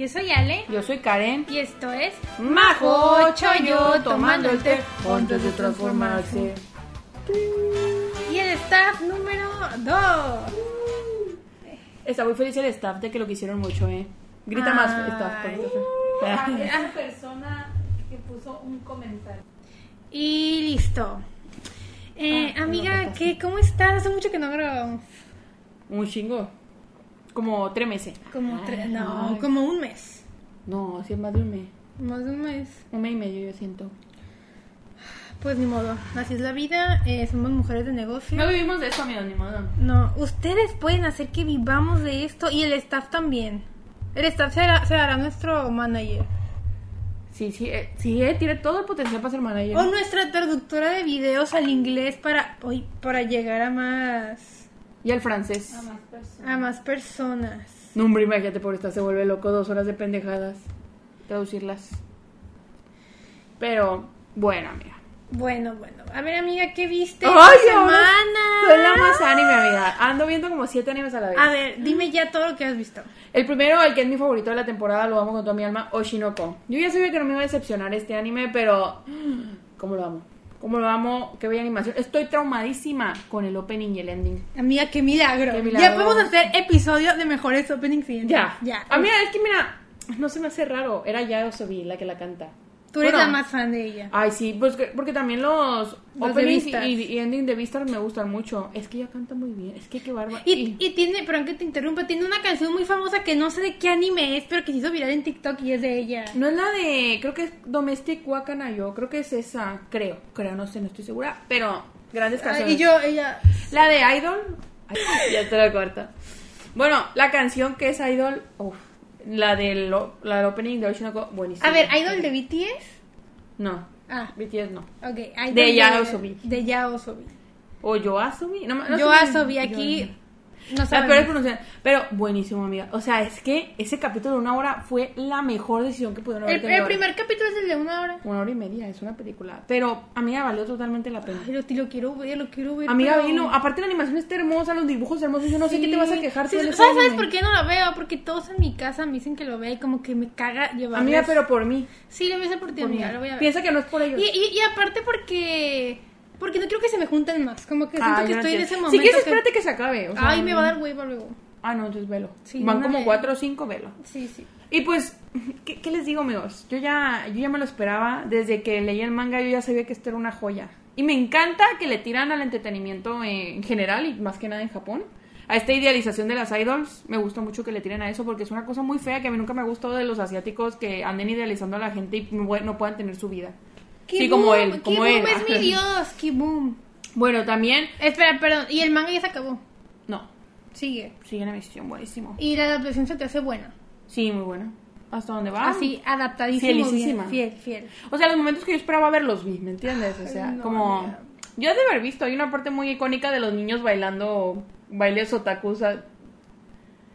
Yo soy Ale. Yo soy Karen. Y esto es Majo Chayo tomando el té antes de transformarse. Y el staff número 2. Está muy feliz el staff de que lo quisieron mucho, ¿eh? Grita más staff. Ay. Esa persona que puso un comentario. Y listo. Eh, Ah, amiga, ¿qué, ¿cómo estás? Hace mucho que no grabamos. Un chingo. Como tres meses. Como tre- Ay. no, como un mes. No, sí es más de un mes. Más de un mes. Un mes y medio, yo siento. Pues ni modo. Así es la vida. eh, somos mujeres de negocio. No vivimos de eso, amigo, ni modo. No, ustedes pueden hacer que vivamos de esto y el staff también. El staff será, será nuestro manager. Sí, sí, eh, sí, eh, tiene todo el potencial para ser manager. O nuestra traductora de videos al inglés para, hoy, para llegar a más, Y el francés. A más personas. a más personas. No, hombre, imagínate, por esta se vuelve loco dos horas de pendejadas. Traducirlas. Pero, bueno, amiga. Bueno, bueno. A ver, amiga, ¿qué viste ¡Ay, esta semana? Soy la más anime, amiga. Ando viendo como siete animes a la vez. A ver, dime ya todo lo que has visto. El primero, el que es mi favorito de la temporada, lo amo con toda mi alma, Oshinoko. Yo ya sabía que no me iba a decepcionar este anime, pero... ¿Cómo lo amo? ¿Cómo lo amo? Qué bella animación. Estoy traumadísima con el opening y el ending. Amiga, qué milagro. Qué milagro. Ya podemos hacer episodio de mejores openings y endings. Ya. Ya. A mí, es que mira, no se me hace raro. Era Yao Sobi la que la canta. Tú eres Bueno, la más fan de ella. Ay, sí, pues que- porque también los, Los openings y, y ending de Beastars me gustan mucho. Es que ella canta muy bien. Es que qué bárbaro. Y, y tiene, perdón que te interrumpa, tiene una canción muy famosa que no sé de qué anime es, pero que se hizo viral en TikTok y es de ella. No es la de, creo que es Domestic Wakanayo, creo que es esa, creo, creo, no sé, no estoy segura, pero grandes Ah, canciones. y yo, ella. La de Idol, ay, ya te lo corto. Bueno, la canción que es Idol, uf, la del la del opening de Oshinoko, buenísima. A ver, ¿Idol de BTS? No, Ah, BTS no. ok. Idol De Yaosobi. De Yaosobi. O Yoasobi, no, no Yoasobi, aquí. No La peor sabemos. pronunciación. Pero buenísimo, amiga. O sea, es que ese capítulo de una hora fue la mejor decisión que pudieron haber El, tenido. el primer capítulo es el de una hora. Una hora y media, es una película. Pero, amiga, valió totalmente la pena. Ay, lo, lo quiero ver, lo quiero ver. Amiga, pero- vino. Aparte, la animación está hermosa, los dibujos hermosos. Yo no sé qué te vas a quejar. Sí, ¿Sabes, ¿Sabes anime. por qué no la veo? Porque todos en mi casa me dicen que lo vea y como que me caga llevar. Amiga, pero por mí. Sí, lo voy a hacer por ti, Por amiga. Lo voy a ver. Piensa que no es por ellos. Y, y, y aparte porque. Porque no quiero que se me junten más. Como que siento Ay, que estoy en ese momento. Si quieres, que- espérate que se acabe. o sea, Ay, me va a dar hueva luego. Ah, no, entonces velo. Sí, Van como vez. cuatro o cinco, velo. Sí, sí. Y pues, ¿qué, qué les digo, amigos? Yo ya, yo ya me lo esperaba. Desde que leí el manga, yo ya sabía que esto era una joya. Y me encanta que le tiran al entretenimiento en general y más que nada en Japón. A esta idealización de las idols, me gusta mucho que le tiren a eso porque es una cosa muy fea que a mí nunca me ha gustado de los asiáticos que anden idealizando a la gente y no puedan tener su vida. Sí, como él, como él. es mi dios, Kiboom. Bueno, también, Espera, perdón. Y el manga ya se acabó. no, Sigue. sigue la misión, buenísimo. Y la adaptación se te hace buena. Sí, muy buena. ¿Hasta dónde va? Así, adaptadísimo. Fielisísima. Bien, fiel, fiel. O sea, los momentos que yo esperaba ver los vi, ¿me entiendes? O sea, no, como... Yo he de haber visto, hay una parte muy icónica de los niños bailando bailes otaku, o sea,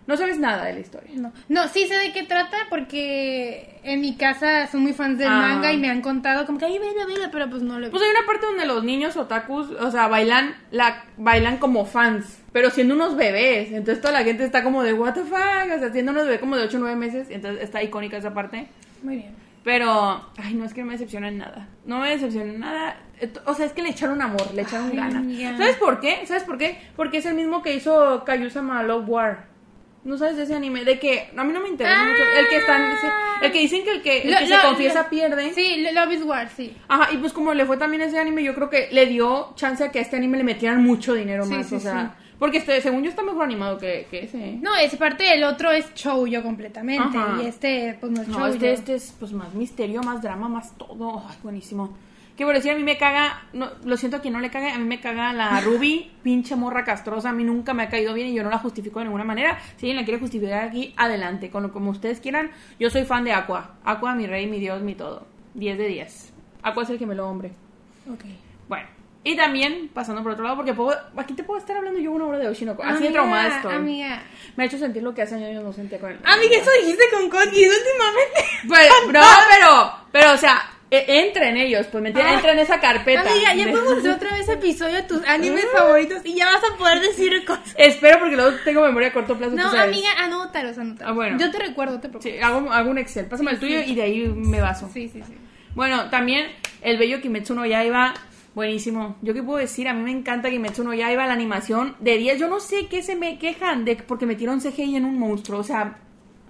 no sabes nada de la historia. No. no, sí sé de qué trata porque en mi casa son muy fans del Ah. manga y me han contado como que, ay, vela, vela, pero pues no lo he Pues hay una parte donde los niños otakus, o sea, bailan la bailan como fans, pero siendo unos bebés. Entonces toda la gente está como de what the fuck, o sea, siendo unos bebés como de 8 o 9 meses, entonces está icónica esa parte. Muy bien. Pero, ay, no es que no me decepciona en nada. No me decepciona en nada. Eh, O sea, es que le echaron amor, le echaron Ay, ganas. ¿Sabes por qué? ¿Sabes por qué? Porque es el mismo que hizo Kayusama Love War. ¿No sabes de ese anime? De que a mí no me interesa Ah. mucho. El que están, el que dicen que el que, el Lo- que lo- se confiesa lo- pierde. Sí, Love is War, sí. Ajá, y pues como le fue también ese anime, yo creo que le dio chance a que a este anime le metieran mucho dinero Sí, más. sí, o sea, sí. porque este, según yo está mejor animado que, que ese. ¿eh? No, esa parte del otro es shoujo completamente. Ajá. Y este, pues no es No, shoujo. este, este es pues más misterio, más drama, más todo. Ay, buenísimo. Que por decir, a mí me caga, no, lo siento a quien no le caga, a mí me caga la Ruby, pinche morra castrosa, a mí nunca me ha caído bien y yo no la justifico de ninguna manera. Si alguien la quiere justificar aquí, adelante, con como ustedes quieran. Yo soy fan de Aqua. Aqua, mi rey, mi dios, mi todo. 10 de 10. Aqua es el que me lo hombre. Ok. Y también, pasando por otro lado, porque puedo, aquí te puedo estar hablando yo una hora de Oshinoko. Así de traumada estoy. Amiga. Me ha hecho sentir lo que hace años no sentía con él. Amiga, eso dijiste con Cody últimamente. Pues, no, pero, pero, o sea, eh, entra en ellos, pues me entiendes, Ah. entra en esa carpeta. Amiga, ya De- podemos hacer otra vez episodio de tus animes favoritos y ya vas a poder decir cosas. Espero porque luego tengo memoria a corto plazo. No, amiga, anótalos, anótalos. Ah, bueno. Yo te recuerdo, te preocupes. Sí, hago, hago un Excel. Pásame el tuyo sí. y de ahí me baso. Sí, sí, sí. Bueno, también el bello Kimetsu no Yaiba, buenísimo. Yo qué puedo decir, a mí me encanta Kimetsu no Yaiba, la animación de 10. Yo no sé qué se me quejan de porque metieron CGI en un monstruo, o sea,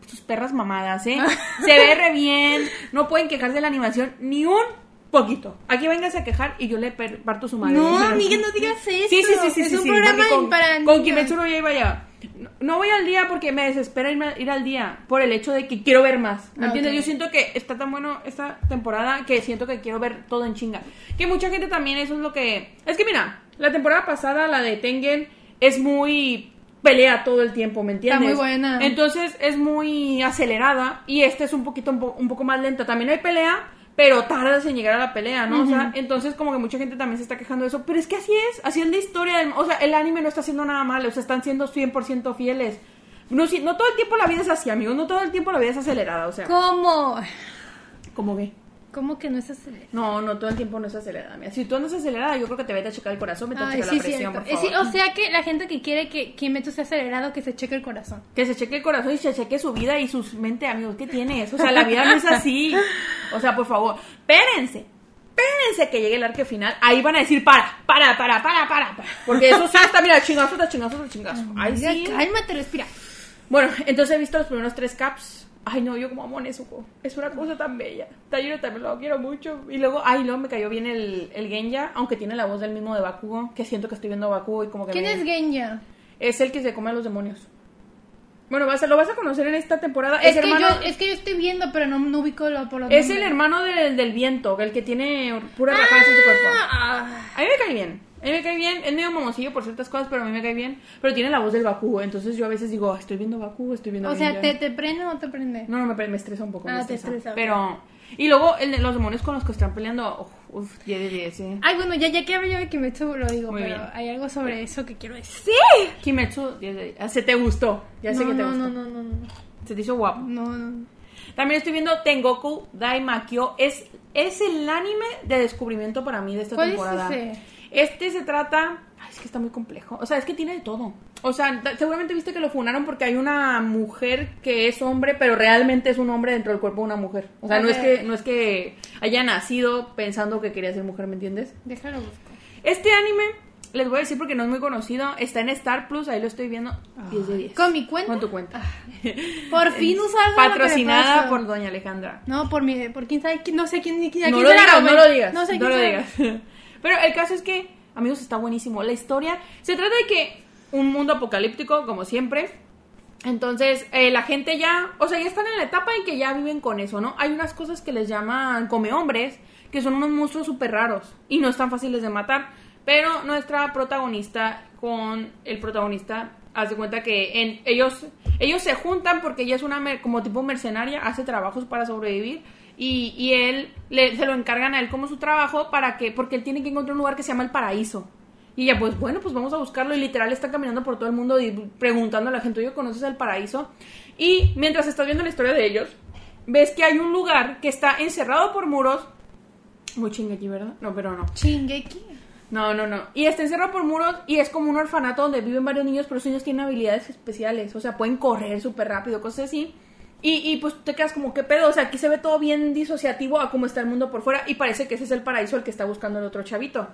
sus perras mamadas, ¿eh? Se ve re bien, no pueden quejarse de la animación ni un poquito. Aquí vengas a quejar y yo le parto su madre. No, amiga, no digas eso. Sí, sí, sí, sí, Es sí, un sí, programa con, para con. Kimetsu no Yaiba ya. No- No voy al día porque me desespera irme- ir al día por el hecho de que quiero ver más. ¿Me Ah, entiendes? Yo siento que está tan bueno esta temporada que siento que quiero ver todo en chinga. Que mucha gente también eso es lo que... Es que mira, la temporada pasada, la de Tengen, es muy pelea todo el tiempo, ¿me entiendes? muy buena. Entonces es muy acelerada y esta es un poquito un, po- un poco más lenta. También hay pelea, pero tardas en llegar a la pelea, ¿no? O sea, entonces como que mucha gente también se está quejando de eso, pero es que así es, así es la historia, del- o sea, el anime no está haciendo nada mal, o sea, están siendo 100% fieles. No, si- no todo el tiempo la vida es así, amigos, no todo el tiempo la vida es acelerada, o sea, ¿Cómo? ¿cómo ve? ¿Cómo que no es acelerado? No, no, todo el tiempo no es acelerada. Mira, si tú andas acelerada, yo creo que te vete a checar el corazón, vete a Ay, checar sí, la presión, por Eh, sí, favor. o sea que la gente que quiere que Kimetsu sea acelerado, que se cheque el corazón. Que se cheque el corazón y se cheque su vida y su mente, amigos. ¿Qué tienes? O sea, la vida no es así. O sea, por favor, espérense. Espérense que llegue el arque final. Ahí van a decir, para, para, para, para, para. para. Porque eso sí está, mira, chingazo, tras chingazo, tras chingazo. Ahí Amiga, sí. Cálmate, respira. Bueno, entonces he visto los primeros tres caps. Ay, no, yo como amo a Nezuko. Es una cosa tan bella. Tayuro también lo quiero mucho. Y luego, ay, luego me cayó bien el, el Genya, aunque tiene la voz del mismo de Bakugo, que siento que estoy viendo a Bakugo y como que ¿Quién me- es Genya? Es el que se come a los demonios. Bueno, vas a, lo vas a conocer en esta temporada. Es, Es, que hermano, yo, es que yo estoy viendo, pero no, no ubico lo, por los es el hermano del, del viento, el que tiene pura rajadas en su cuerpo. Ah, A mí me cae bien. A mí me cae bien. Es medio mamoncillo por ciertas cosas, pero a mí me cae bien. Pero tiene la voz del Bakugo. Entonces yo a veces digo, "Ah, estoy viendo Bakugo, estoy viendo o sea, Genya". ¿te, ¿te prende o no te prende? No, no, me, me estresa un poco. Ah, me te estresa. Pero... Y luego el de los demonios con los que están peleando, uf, uf, 10 de 10, ¿eh? Ay, bueno, ya, ya que hablo yo de Kimetsu lo digo, Muy pero bien. hay algo sobre eso que quiero decir. Kimetsu, 10 de 10. Ah, Se te gustó. Ya sé que te no, gustó. no, no, no, no, Se te hizo guapo. no, no. También estoy viendo Tengoku Daimakyo. Es, es el anime de descubrimiento para mí de esta ¿Cuál es temporada. ese? Este se trata. Ay, es que está muy complejo. O sea, es que tiene de todo. O sea, seguramente viste que lo funaron porque hay una mujer que es hombre, pero realmente es un hombre dentro del cuerpo de una mujer. O sea, no es que, no es que haya nacido pensando que quería ser mujer, ¿me entiendes? Déjalo busco. Este anime, les voy a decir porque no es muy conocido, está en Star Plus, ahí lo estoy viendo. 10 de 10. ¿Con mi cuenta? Con tu cuenta. Por fin lo me Patrocinada por Doña Alejandra. No, por mi, por quién sabe, no sé quién, quién, no quién lo digas, no lo digas. No sé no quién lo digas. Pero el caso es que, amigos, está buenísimo. La historia se trata de que un mundo apocalíptico, como siempre. Entonces, eh, la gente ya, o sea, ya están en la etapa en que ya viven con eso, ¿no? Hay unas cosas que les llaman come hombres, que son unos monstruos súper raros y no están fáciles de matar. Pero nuestra protagonista con el protagonista hace cuenta que en, ellos, ellos se juntan porque ella es una como tipo mercenaria, hace trabajos para sobrevivir y, y él le, se lo encargan a él como su trabajo para que, porque él tiene que encontrar un lugar que se llama el paraíso. Y ella, pues bueno, pues vamos a buscarlo. Y literal está caminando por todo el mundo y preguntando a la gente, oye, ¿conoces el paraíso? Y mientras estás viendo la historia de ellos, ves que hay un lugar que está encerrado por muros. Muy chinguequi, ¿verdad? No, pero no. Chingeki. No, no, no. Y está encerrado por muros y es como un orfanato donde viven varios niños, pero esos niños tienen habilidades especiales. O sea, pueden correr súper rápido, cosas así. Y, y pues te quedas como, ¿qué pedo? O sea, aquí se ve todo bien disociativo a cómo está el mundo por fuera y parece que ese es el paraíso el que está buscando el otro chavito.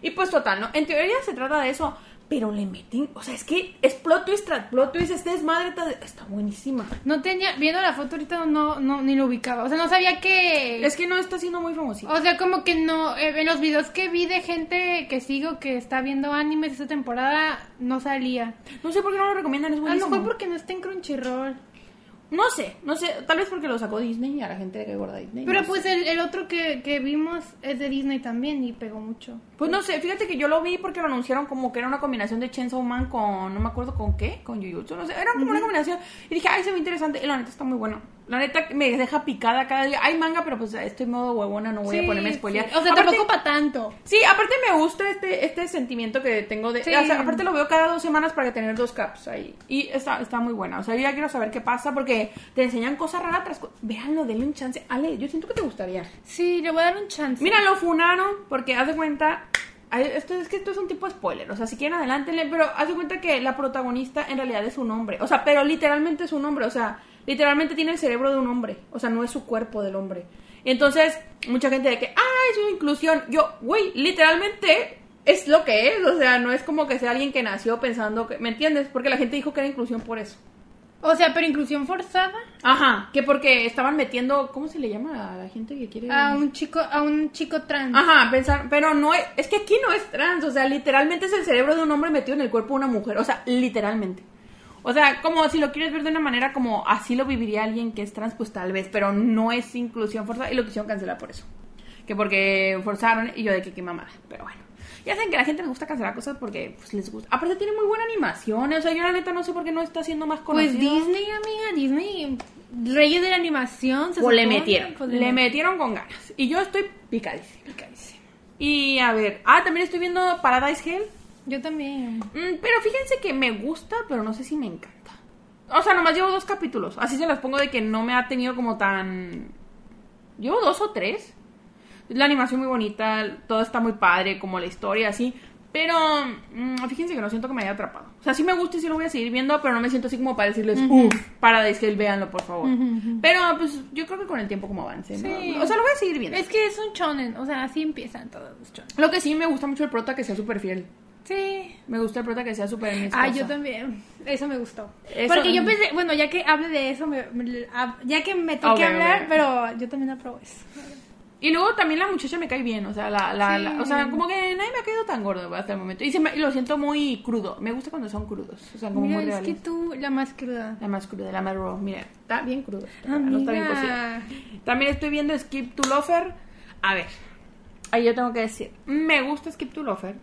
Y pues total, ¿no? En teoría se trata de eso, pero le meten, o sea, es que es plot twist tras plot twist, este desmadre ta- está buenísima. No tenía, viendo la foto ahorita no, no, ni lo ubicaba. O sea, no sabía que... Es que no está siendo muy famosito. O sea, como que no, eh, en los videos que vi de gente que sigo que está viendo animes esta temporada, no salía. No sé por qué no lo recomiendan, es A lo buenísimo. mejor porque no está en Crunchyroll. No sé, no sé, tal vez porque lo sacó Disney y a la gente le cae gorda Disney. Pero no pues el otro que, que vimos es de Disney también y pegó mucho. Pues no sé, fíjate que yo lo vi porque lo anunciaron como que era una combinación de Chainsaw Man con, no me acuerdo con qué, con Jujutsu, no sé, era como una combinación. Y dije, ay, se ve interesante, y la neta está muy bueno. La neta me deja picada cada día. Hay manga, pero pues estoy modo huevona, no voy a ponerme a spoilear. sí. O sea, Aparte- tampoco para tanto. Sí, aparte me gusta este, este sentimiento que tengo de... Sí. o sea, aparte lo veo cada dos semanas para tener dos caps ahí. Y está, está muy buena. O sea, yo ya quiero saber qué pasa porque te enseñan cosas raras tras... Véanlo, denle un chance. Ale, yo siento que te gustaría. Sí, le voy a dar un chance. Mira, lo funaron porque haz de cuenta... Esto es que esto es un tipo de spoiler, o sea, si quieren adelántenle, pero haz de cuenta que la protagonista en realidad es un hombre, o sea, pero literalmente es un hombre, o sea, literalmente tiene el cerebro de un hombre, o sea, no es su cuerpo del hombre. Entonces, mucha gente de que, ah, es una inclusión, yo, güey, literalmente es lo que es, o sea, no es como que sea alguien que nació pensando que, ¿me entiendes? Porque la gente dijo que era inclusión por eso. O sea, pero inclusión forzada Ajá, que porque estaban metiendo, ¿cómo se le llama a la gente que quiere? a un chico, a un chico trans. Ajá, pensar, pero no es, es que aquí no es trans, o sea, literalmente es el cerebro de un hombre metido en el cuerpo de una mujer, o sea, literalmente. O sea, como si lo quieres ver de una manera como así lo viviría alguien que es trans, pues tal vez, pero no es inclusión forzada y lo quisieron cancelar por eso. Que porque forzaron y yo de que qué mamada, pero bueno. Ya saben que a la gente le gusta cancelar cosas porque pues, les gusta. Aparte tiene muy buena animación, o sea, yo la neta no sé por qué no está siendo más conocido. Pues Disney, amiga, Disney, reyes de la animación. se O le metieron, pues, le metieron con ganas. Y yo estoy picadísima. Picadísima. Y a ver, ah, también estoy viendo Paradise Hell. Yo también. Mm, pero fíjense que me gusta, pero no sé si me encanta. O sea, nomás llevo dos capítulos. Así se las pongo de que no me ha tenido como tan... Llevo dos o tres. La animación muy bonita, todo está muy padre, como la historia, así. Pero mm, fíjense que no siento que me haya atrapado. O sea, sí me gusta y sí lo voy a seguir viendo, pero no me siento así como para decirles, uff, para decir, véanlo, por favor. Pero pues yo creo que con el tiempo como avance, ¿no? Sí. O sea, lo voy a seguir viendo. Es que es un shonen, o sea, así empiezan todos los shonen. Lo que sí me gusta mucho el prota que sea súper fiel. Sí. Me gusta el prota que sea súper Ah, yo también. Eso me gustó. Eso- Porque yo pensé, bueno, ya que hable de eso, me- me- ya que me toque hablar, pero yo también apruebo eso. Y luego también la muchacha me cae bien, o sea, la, la, Sí. la- o sea, como que nadie me ha caído tan gordo hasta el momento. Y, se me- y lo siento muy crudo. Me gusta cuando son crudos, o sea, como Mira, muy es reales. que tú, la más cruda. La más cruda, la más raw. Mira, está bien crudo. está- no está bien. También estoy viendo Skip to Lofer. A ver, ahí yo tengo que decir, me gusta Skip to Lofer,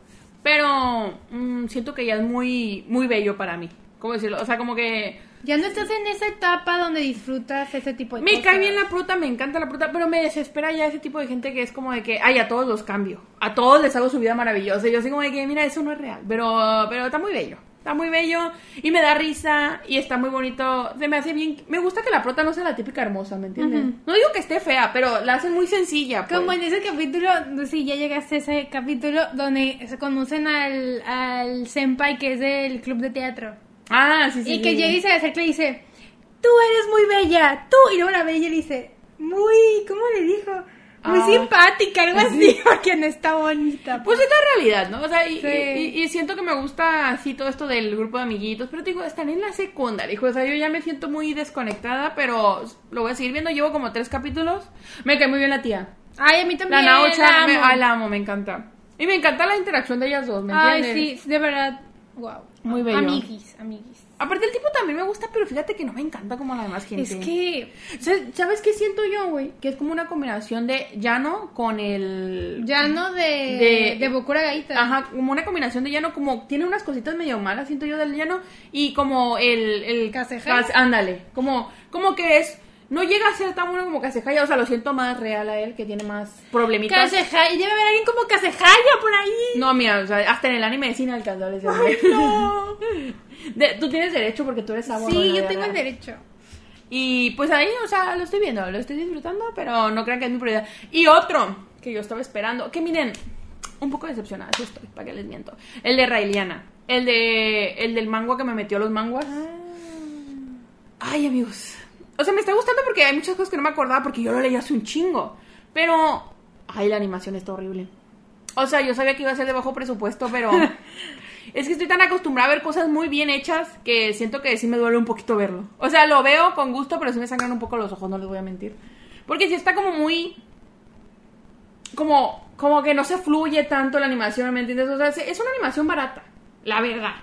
pero mm, siento que ya es muy, muy bello para mí. ¿Cómo decirlo? O sea, como que... Ya no estás en esa etapa donde disfrutas ese tipo de Me cosas. cae bien la fruta, me encanta la fruta, pero me desespera ya ese tipo de gente que es como de que, ay, a todos los cambio. A todos les hago su vida maravillosa. Y yo así como de que, mira, eso no es real. Pero, pero está muy bello. Está muy bello y me da risa y está muy bonito. Se me hace bien. Me gusta que la prota no sea la típica hermosa, ¿me entiendes? No digo que esté fea, pero la hacen muy sencilla. Pues. Como en ese capítulo, sí, ya llegaste a ese capítulo donde se conocen al, al senpai que es del club de teatro. Ah, sí, sí. y sí, que sí. llega y se acerca y dice, tú eres muy bella, tú. Y luego la bella le dice, muy, ¿cómo le dijo? Muy Ah. simpática, algo así, porque no está bonita. Pues es la realidad, ¿no? O sea, y, Sí. y- y siento que me gusta así todo esto del grupo de amiguitos, pero te digo, están en la secundaria, hijo. O sea, yo ya me siento muy desconectada, pero lo voy a seguir viendo. Llevo como tres capítulos. Me cae muy bien la tía. Ay, a mí La también. La me- amo. ay, la amo, me encanta. Y me encanta la interacción de ellas dos, ¿me Ay, entiendes? sí, de verdad. Wow. Muy bello. Amiguis, amiguis. Aparte, el tipo también me gusta, pero fíjate que no me encanta como la demás gente. Es que ¿Sabes, ¿Sabes qué siento yo, güey? Que es como una combinación de Llano con el... ya no de, De- de, Gaita. Ajá, como una combinación de llano, como tiene unas cositas medio malas, siento yo del llano, y como el... el. Kas- ándale, como, como que es... No llega a ser tan bueno como Casejaya, o sea, lo siento más real a él, que tiene más problemitas. Kasehaya, debe haber alguien como Kasehaya por ahí. No, mira, o sea, hasta en el anime es inalcanzable ese no. De- tú tienes derecho porque tú eres sabor. Sí, yo tengo el derecho. Y pues ahí, o sea, lo estoy viendo, lo estoy disfrutando, pero no crean que es mi prioridad. Y otro que yo estaba esperando, que miren, un poco decepcionada sí estoy, para que les miento. El de Raeliana, el de el del mango que me metió los manguas. Ay, amigos. O sea, me está gustando porque hay muchas cosas que no me acordaba porque yo lo leí hace un chingo. Pero, ay, la animación está horrible. O sea, yo sabía que iba a ser de bajo presupuesto, pero es que estoy tan acostumbrada a ver cosas muy bien hechas que siento que sí me duele un poquito verlo. O sea, lo veo con gusto, pero sí me sangran un poco los ojos, no les voy a mentir. Porque sí está como muy como como que no se fluye tanto la animación, ¿me entiendes? O sea, es- una animación barata, la verdad.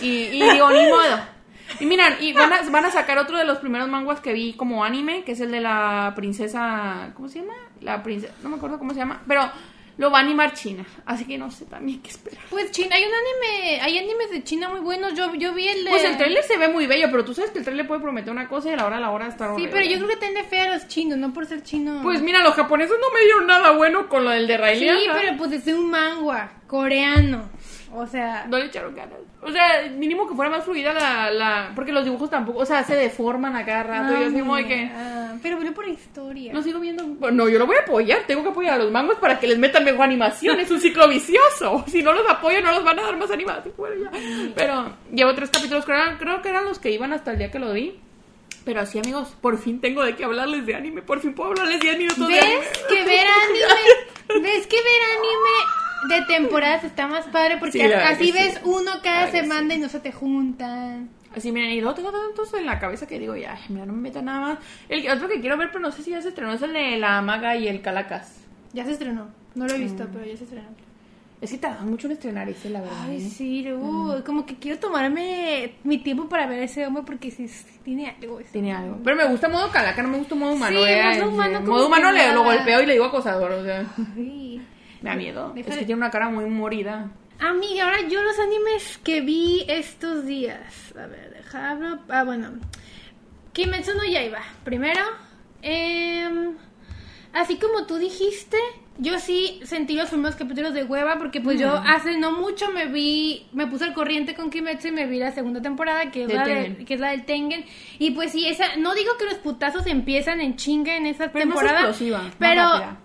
Y, y digo, ni modo. Y miran, y van a, van a sacar otro de los primeros manguas que vi como anime, que es el de la princesa, ¿cómo se llama? La princesa, no me acuerdo cómo se llama, pero lo va a animar China. Así que no sé también qué esperar. Pues China, hay un anime, hay animes de China muy buenos. Yo, yo vi el de. Pues el trailer se ve muy bello, pero tú sabes que el trailer puede prometer una cosa y a la hora a la hora estar Sí, horrible. pero yo creo que tiene fe a los chinos, no por ser chino. Pues mira, los japoneses no me dieron nada bueno con lo del de sí, Riley. pero pues es un manga coreano. O sea, No le echaron ganas. O sea, mínimo que fuera más fluida la, la... Porque los dibujos tampoco, o sea, se deforman a cada rato. y así como de que... ah, pero velo por historia. No sigo viendo. Bueno, yo lo voy a apoyar. Tengo que apoyar a los mangos para que les metan mejor animación. Es un ciclo vicioso. Si no los apoyo, no los van a dar más animación. Bueno. Pero llevo tres capítulos. Creo, creo que eran los que iban hasta el día que lo vi. Pero así, amigos, por fin tengo de qué hablarles de anime. Por fin puedo hablarles de 10 minutos de anime. ¿Ves que ver anime? ¿Ves que ver anime de temporadas está más padre? Porque Sí, así sí. ves uno cada semana y no se te juntan. Así, miren, y luego tengo tantos en la cabeza que digo, ya, mira, no me meto nada más. El otro que quiero ver, pero no sé si ya se estrenó, es el de la maga y el calacas. Ya se estrenó. No lo he Mm. visto, pero ya se estrenó. Es que tardan mucho en estrenar ese, la verdad. Ay, ¿eh? sí, luego, como que quiero tomarme mi tiempo para ver ese hombre porque sí, sí tiene algo. ese. Tiene algo. Pero me gusta modo calaca, no me gusta modo humano. Sí, eh, modo eh, humano como modo humano le lo golpeo y le digo acosador, o sea. Sí. Me da miedo. Déjale. Es que tiene una cara muy morida. Amiga, ahora yo los animes que vi estos días. A ver, dejarlo. Ah, bueno. Kimetsu no Yaiba. Primero. em, así como tú dijiste, yo sí sentí los primeros capítulos de hueva porque pues yo Mm. hace no mucho me vi, me puse al corriente con Kimetsu y me vi la segunda temporada que es, la, de- que es la del Tengen. Y pues sí, esa, no digo que los putazos empiezan en chinga en esa Pero temporada. pero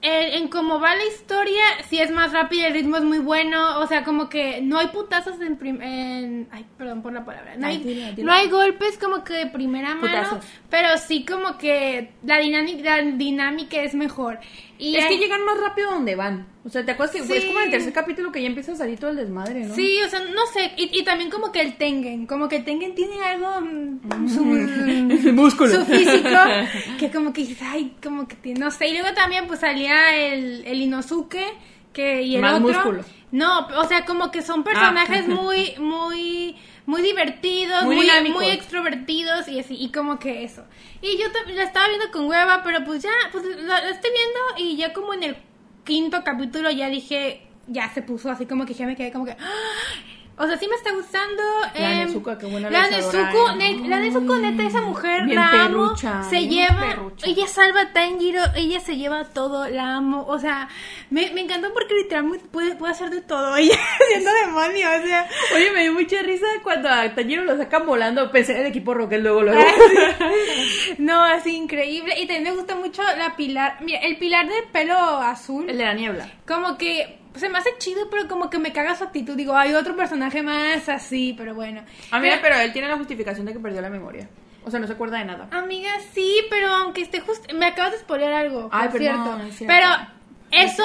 rápida. el- en cómo va la historia, sí es más rápido, el ritmo es muy bueno, o sea, como que no hay putazos en, prim- en- ay, perdón por la palabra, no Ay, hay, no hay golpes como que de primera mano, Putazos. pero sí como que la dinámica, la dinámica es mejor. Y es hay- que llegan más rápido donde van. O sea, ¿te acuerdas que Sí. es como en el tercer capítulo que ya empieza a salir todo el desmadre, no? Sí, o sea, no sé, y, y también como que el Tengen, como que el Tengen tiene algo, mm, su, El músculo. su físico, que como que dices, ay, como que tiene, no sé, y luego también pues salía el, el Inosuke, que, y el Más otro, músculo. no, o sea, como que son personajes Ah. muy, muy, muy divertidos, Muy muy, extrovertidos y así, y como que eso. Y yo la estaba viendo con hueva, pero pues ya, pues la, la estoy viendo y ya como en el quinto capítulo ya dije, ya se puso así como que ya me quedé como que... ¡ah! O sea, sí me está gustando. La em, Nezuko, qué buena La Nezuko, ne- la Nezuko, neta, esa mujer, Bien la perrucha, amo. Se bien lleva, perrucha. ella salva a Tanjiro, ella se lleva todo, la amo. O sea, me, me encantó porque literalmente puede, puede hacer de todo. Ella siendo demonio, o sea. Oye, me dio mucha risa cuando a Tanjiro lo sacan volando. Pensé en el equipo Rocket luego, luego. No, así increíble. Y también me gusta mucho la pilar. Mira, el pilar de pelo azul. el de la niebla. Como que se me hace chido, pero como que me caga su actitud. Digo, hay otro personaje más así, pero bueno. Mira, Pero- pero él tiene la justificación de que perdió la memoria. O sea, no se acuerda de nada. Amiga, sí, pero aunque esté justo... Me acabas de spoilear algo, Ay, por perdón, cierto. es cierto. Pero eso,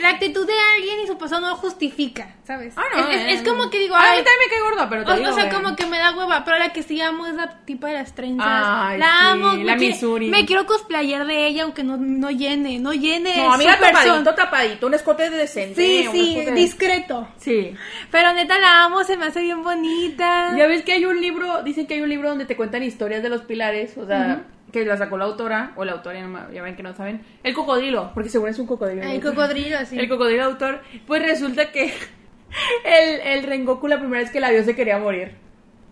la actitud de alguien y su pasado no justifica, ¿sabes? Ah, no. es, eh. es como que digo, Ah, a ay, mí también me cae gorda, pero te o, digo, o sea, eh. como que me da hueva, pero la que sí amo es la tipa de las trenzas. Ay, la sí, amo. la quiere- Missouri. me quiero cosplayar de ella, aunque no, no llene, no llene. No, amiga, tapadito, tapadito. Un escote decente. Sí, sí, escote- discreto. Sí. Pero neta la amo, se me hace bien bonita. Ya ves que hay un libro, dicen que hay un libro donde te cuentan historias de los pilares, o sea, que la sacó la autora, o la autora, ya, no me- ya ven que no saben, el cocodrilo, porque seguro es un cocodrilo. El cocodrilo, sí. El cocodrilo autor, pues resulta que el, el Rengoku la primera vez que la vio se quería morir.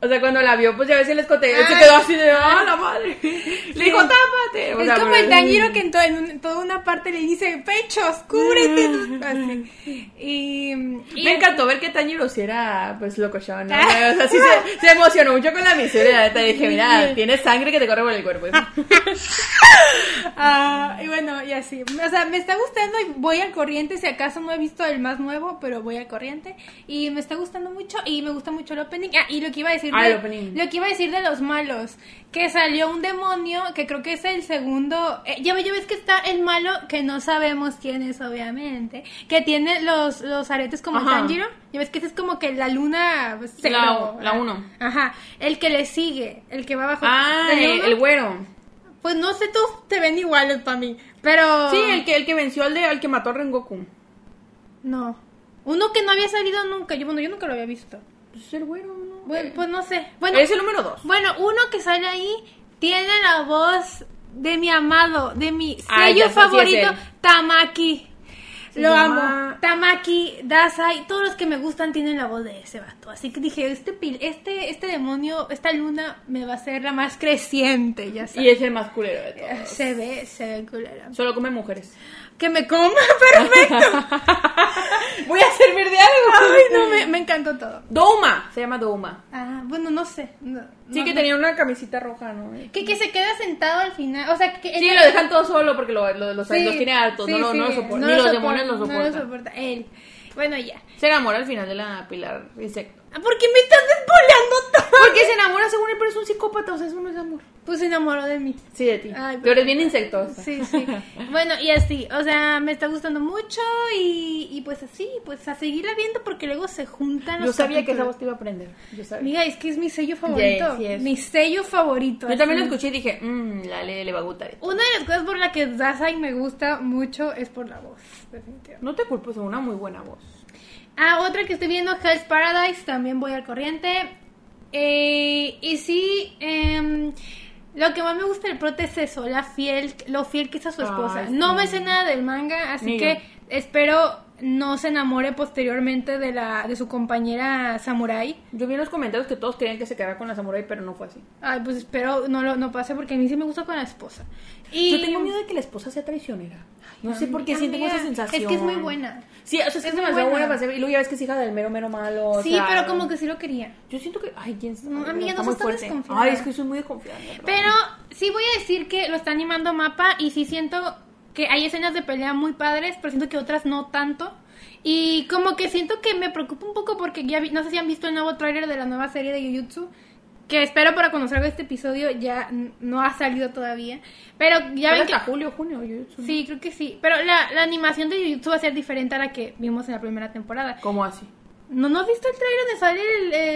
O sea, cuando la vio, pues ya ves el escote, él se Ay. quedó así de, ¡ah, la madre! Le dijo, tápate. O Es sea, como pero- el Tanjiro que en, to- en un- toda una parte le dice, pechos, cúbrete. Así. Y, y Me encantó ver que Tanjiro sí era, pues, locochón, ¿no? O sea, sí se, se emocionó mucho con la la neta dije, mira, tienes sangre que te corre por el cuerpo. Ah, y bueno, y así. O sea, me está gustando y voy al corriente. Si acaso no he visto el más nuevo, pero voy al corriente. Y me está gustando mucho. Y me gusta mucho el opening. Ah, y lo que iba a decir. Ah, de. Lo que iba a decir de los malos. Que salió un demonio, que creo que es el segundo. eh, ya, ya ves que está el malo, que no sabemos quién es, obviamente. Que tiene los, los aretes como Ajá. Tanjiro. Ya ves que ese es como que la luna. pues, cero. La- la uno. Ajá. El que le sigue. El que va abajo. Ah, el güero. Pues no sé, todos te ven iguales para mí. Pero. Sí, el que, el que venció al, de, al que mató a Rengoku. No. Uno que no había salido nunca. Yo, bueno, yo nunca lo había visto. Pues el güero, ¿no? Bueno, pues no sé. Bueno, es el número dos. bueno, uno que sale ahí tiene la voz de mi amado, de mi Ah, sello sé, favorito. Tamaki. Se Lo llama- amo. Tamaki, Dasai, todos los que me gustan tienen la voz de ese vato. Así que dije, este, pil- este, este demonio, esta luna me va a ser la más creciente, ya Y sabes. es el más culero de todos. Se ve, se ve culera. Solo come mujeres. Que me coma, perfecto. Voy a servir de algo. Ay, no, me, me encantó todo. Douma. Se llama Douma. Ah, bueno, no sé. no- Sí, no- que no- tenía una camisita roja, ¿no? Que, que se queda sentado al final. O sea, que. Sí, lo dejan todo solo porque lo, lo- los, Sí, los tiene altos. sí, no, no lo soporta. no Ni lo los soporta, demonios lo No lo soportan. soporta. Él. Bueno, ya. Se enamora al final de la Pilar Insecto. ¿Por qué me estás despoleando todo? Porque se enamora según él, pero es un psicópata, o sea, eso no es amor. Pues se enamoró de mí. Sí, de ti. Ay, pero eres bien insectosa. Sí, sí. Bueno, y así, o sea, me está gustando mucho y, y pues así, pues a seguirla viendo porque luego se juntan Yo los sabía que esa voz te iba a aprender. Yo sabía. Mira, es que es mi sello favorito. sí es. Mi sello favorito. Yo también lo escuché y dije, mmm, la le, le va a gustar. Una de las cosas por la que Dasai me gusta mucho es por la voz, definitivamente. No te culpo, es una muy buena voz. Ah, otra que estoy viendo, Hell's Paradise, también voy al corriente. Eh, y sí, em, lo que más me gusta del prota es eso, la fiel, lo fiel que es a su esposa. Ay, No me sé nada del manga, así Ni que yo. espero no se enamore posteriormente de la de su compañera samurai. Yo vi en los comentarios que todos querían que se quedara con la samurai, pero no fue así. Ay, pues espero no lo no pase porque a mí sí me gusta con la esposa. Y Yo tengo miedo de que la esposa sea traicionera. No sé por qué siento esa sensación. Es que es muy buena. Sí, o sea, es, que Es demasiado buena. para ser. Y luego ya ves que es hija del mero mero malo. o Sí, sea, pero como que sí lo quería. Yo siento que. Ay, quién sabe. No, pero amiga, no tan fuerte. desconfiada. Ay, es que soy muy desconfiada. Pero sí voy a decir que lo está animando Mapa y sí siento que hay escenas de pelea muy padres, pero siento que otras no tanto. Y como que siento que me preocupa un poco porque ya vi- no sé si han visto el nuevo tráiler de la nueva serie de Jujutsu, que espero para cuando salga este episodio ya no ha salido todavía. Pero ya ven que... hasta julio, junio. Jujutsu. Sí, creo que sí. Pero la, la animación de Jujutsu va a ser diferente a la que vimos en la primera temporada. ¿Cómo así? ¿No, ¿No has visto el trailer donde sale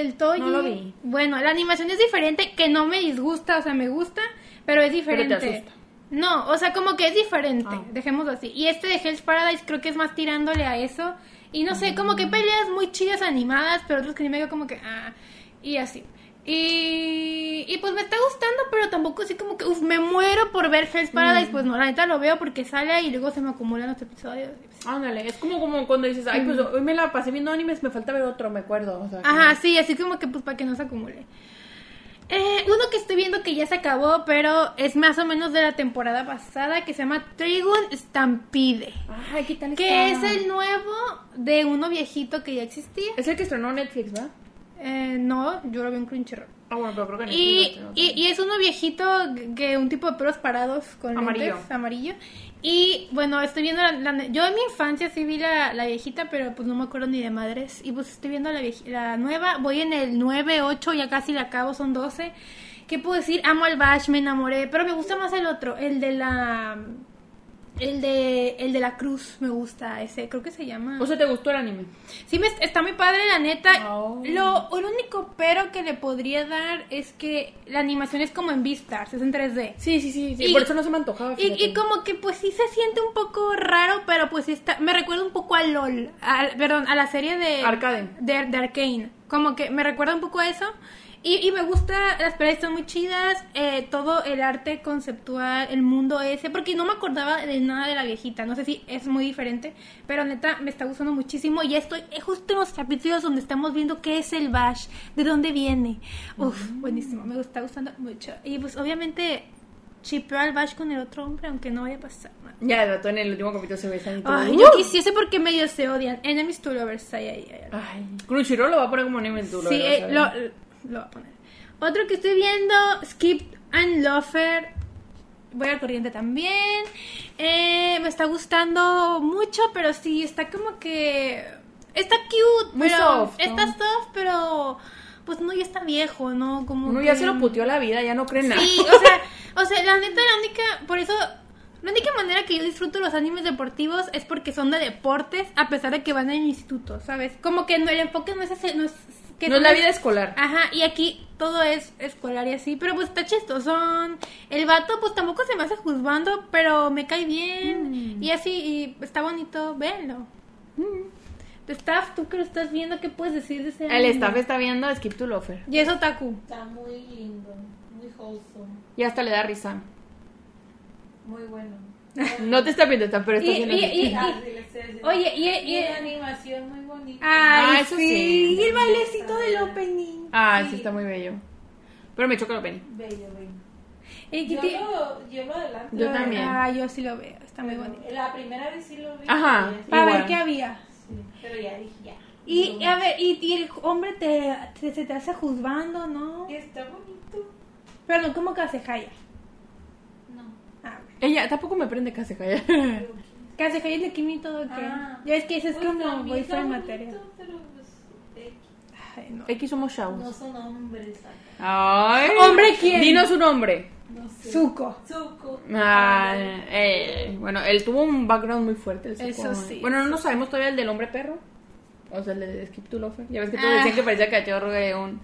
el, el Toji? No lo vi. Bueno, la animación es diferente, que no me disgusta, o sea, me gusta, pero es diferente. asusta. No, o sea, como que es diferente, Ah. dejémoslo así. Y este de Hell's Paradise creo que es más tirándole a eso. Y no sé, como que peleas muy chidas animadas, pero otros que ni me como que, ah, y así. Y, y pues me está gustando, pero tampoco así como que, uf, me muero por ver Hell's Paradise. Mm. Pues no, la neta lo veo porque sale y luego se me acumulan los episodios. Ándale, es como, como cuando dices, ay, pues hoy me la pasé viendo animes, me falta ver otro, me acuerdo. O sea, Ajá, sí, así como que pues para que no se acumule. Eh, uno que estoy viendo que ya se acabó, pero es más o menos de la temporada pasada, que se llama Trigun Stampede. Ay, ¿qué tal Que es el nuevo de uno viejito que ya existía. Es el que estrenó Netflix, ¿verdad? Eh, no, yo lo vi en Crunchyroll. Ah, bueno, pero creo que Y, y, y es uno viejito que un tipo de pelos parados con Amarillo. lentes, amarillo. Y bueno, estoy viendo la, la- yo en mi infancia sí vi la, viejita, pero pues no me acuerdo ni de madres. Y pues estoy viendo la, la nueva, voy en el 9, 8, ya casi la acabo, son 12. ¿Qué puedo decir? Amo al Bash, me enamoré, pero me gusta más el otro, el de la el de el de la cruz, me gusta ese, creo que se llama. O sea, ¿te gustó el anime? Sí, me, está muy padre, la neta. Oh. Lo el único pero que le podría dar es que la animación es como en Beastars, es en 3D. Sí, sí, sí, sí. Y- por eso no se me antojaba. Y, y como que pues sí se siente un poco raro, pero pues sí está, me recuerda un poco a LOL, perdón, a la serie de Arcade. de, de Arcane. Como que me recuerda un poco a eso. Y, y me gusta, las peleas están muy chidas, eh, todo el arte conceptual, el mundo ese, porque no me acordaba de nada de la viejita, no sé si es muy diferente, pero neta me está gustando muchísimo y estoy eh, justo en los capítulos donde estamos viendo qué es el Bash, de dónde viene. Uf, buenísimo, me está gustando mucho. Y pues obviamente chipeo al Bash con el otro hombre, aunque no vaya a pasar nada. Ya, el rato en el último capítulo se besan y todo. Ay, ¡Uh! yo quisiese porque medio se odian. Enemies to lovers, ay, ay, ay. ay. Crunchyroll lo va a poner como anime en tu Sí, eh, lo, lo voy a poner. Otro que estoy viendo, Skip and Lofer. Voy al corriente también. Eh, me está gustando mucho, pero sí, está como que... Está cute, Muy pero... soft, ¿no? Está soft, pero... Pues no, ya está viejo, ¿no? Como Uno que- ya se lo puteó la vida, ya no cree nada. Sí, o sea, o sea, la neta, la única, por eso, la única manera que yo disfruto los animes deportivos es porque son de deportes, a pesar de que van en instituto, ¿sabes? Como que no, el enfoque no es ese, no es que no es la vida escolar. Ajá, y aquí todo es escolar y así, pero pues está chistosón. El vato pues tampoco se me hace juzgando, pero me cae bien. Mm. Y así, y está bonito, véanlo. Tu staff, tú que lo estás viendo, ¿qué puedes decir de ese El anime? staff está viendo Skip to Lofer. Y es otaku. Está muy lindo, muy wholesome, Y hasta le da risa. muy bueno. No te está viendo, está, pero está Y- haciendo y- y- Ah. Oye, y, Y y- la animación muy bonita. Ay, Ah, eso sí. sí. Y el bailecito del opening. Ah, sí, Sí. está muy bello. Pero me choca lo penny. Bello, bello. Yo lo, yo lo adelanto. Yo también. Ah, yo sí lo veo, está muy bonito. La primera vez sí lo vi. Ajá. Para Igual. ver qué había. Sí, pero ya dije ya. Y, No. a ver, y, y el hombre te, te- se te hace juzgando, ¿no? Está bonito. Pero no, ¿cómo que hace Jaya? No. Ella tampoco me prende que hace Jaya es de Kimi todo que. Ah. Ya es que ese es Pues como boyfriend material. Pero pues, X. Ay, no. X somos no chavos. son hombres acá. Ay. ¿Hombre quién? Dinos un nombre. No sé. Zuko. Zuko. Ah, eh, bueno, él tuvo un background muy fuerte. el Zuko. Eso sí, Bueno, no nos sabemos todavía el del hombre perro. O sea, el de Skip to Lofer. Ya ves que todos Ah. decían que parecía cachorro de un.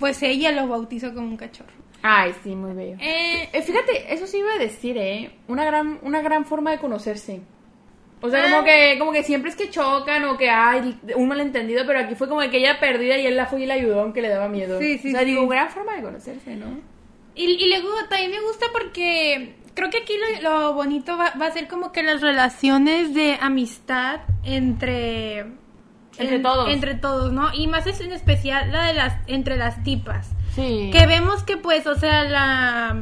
Pues ella lo bautizó como un cachorro. Ay, sí, muy bello. Eh, Eh, fíjate, eso sí iba a decir, ¿eh? Una gran, una gran forma de conocerse. O sea, Ah. como que, como que siempre es que chocan o que hay un malentendido, pero aquí fue como que ella perdida y él la fue y la ayudó aunque le daba miedo. Sí, sí, O sea, sí. digo, gran forma de conocerse, ¿no? y, y luego también me gusta porque creo que aquí lo, lo bonito va, va a ser como que las relaciones de amistad entre... Entre todos. Entre todos, ¿no? Y más es en especial la de las... entre las tipas. Sí. Que vemos que pues, o sea, la...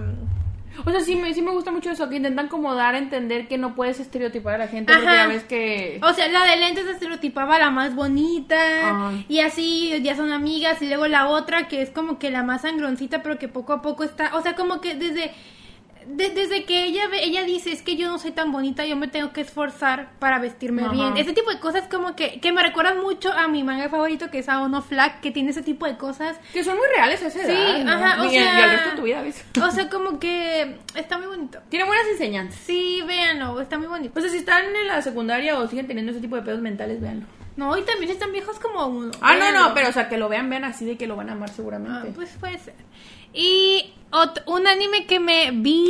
O sea, sí me, sí me gusta mucho eso, que intentan como dar a entender que no puedes estereotipar a la gente porque Ajá. ya ves que... O sea, la de lentes estereotipaba la más bonita Ajá. y así ya son amigas y luego la otra que es como que la más sangroncita pero que poco a poco está, o sea, como que desde de- desde que ella ve- ella dice es que yo no soy tan bonita, yo me tengo que esforzar para vestirme Ajá. bien. Ese tipo de cosas como que que me recuerdan mucho a mi manga favorito que es Aono Flag, que tiene ese tipo de cosas. Que son muy reales a esa Sí, edad, ¿no? ajá, o y, y sea- al resto de tu vida, ¿ves? O sea, como que está muy bonito. Tiene buenas enseñanzas. Sí, véanlo, está muy bonito. O sea, si están en la secundaria o siguen teniendo ese tipo de pedos mentales, véanlo. No, y también están viejos como uno. Ah, no, no, pero o sea, que lo vean, vean así de que lo van a amar seguramente. Ah, pues puede ser. Y un anime que me vi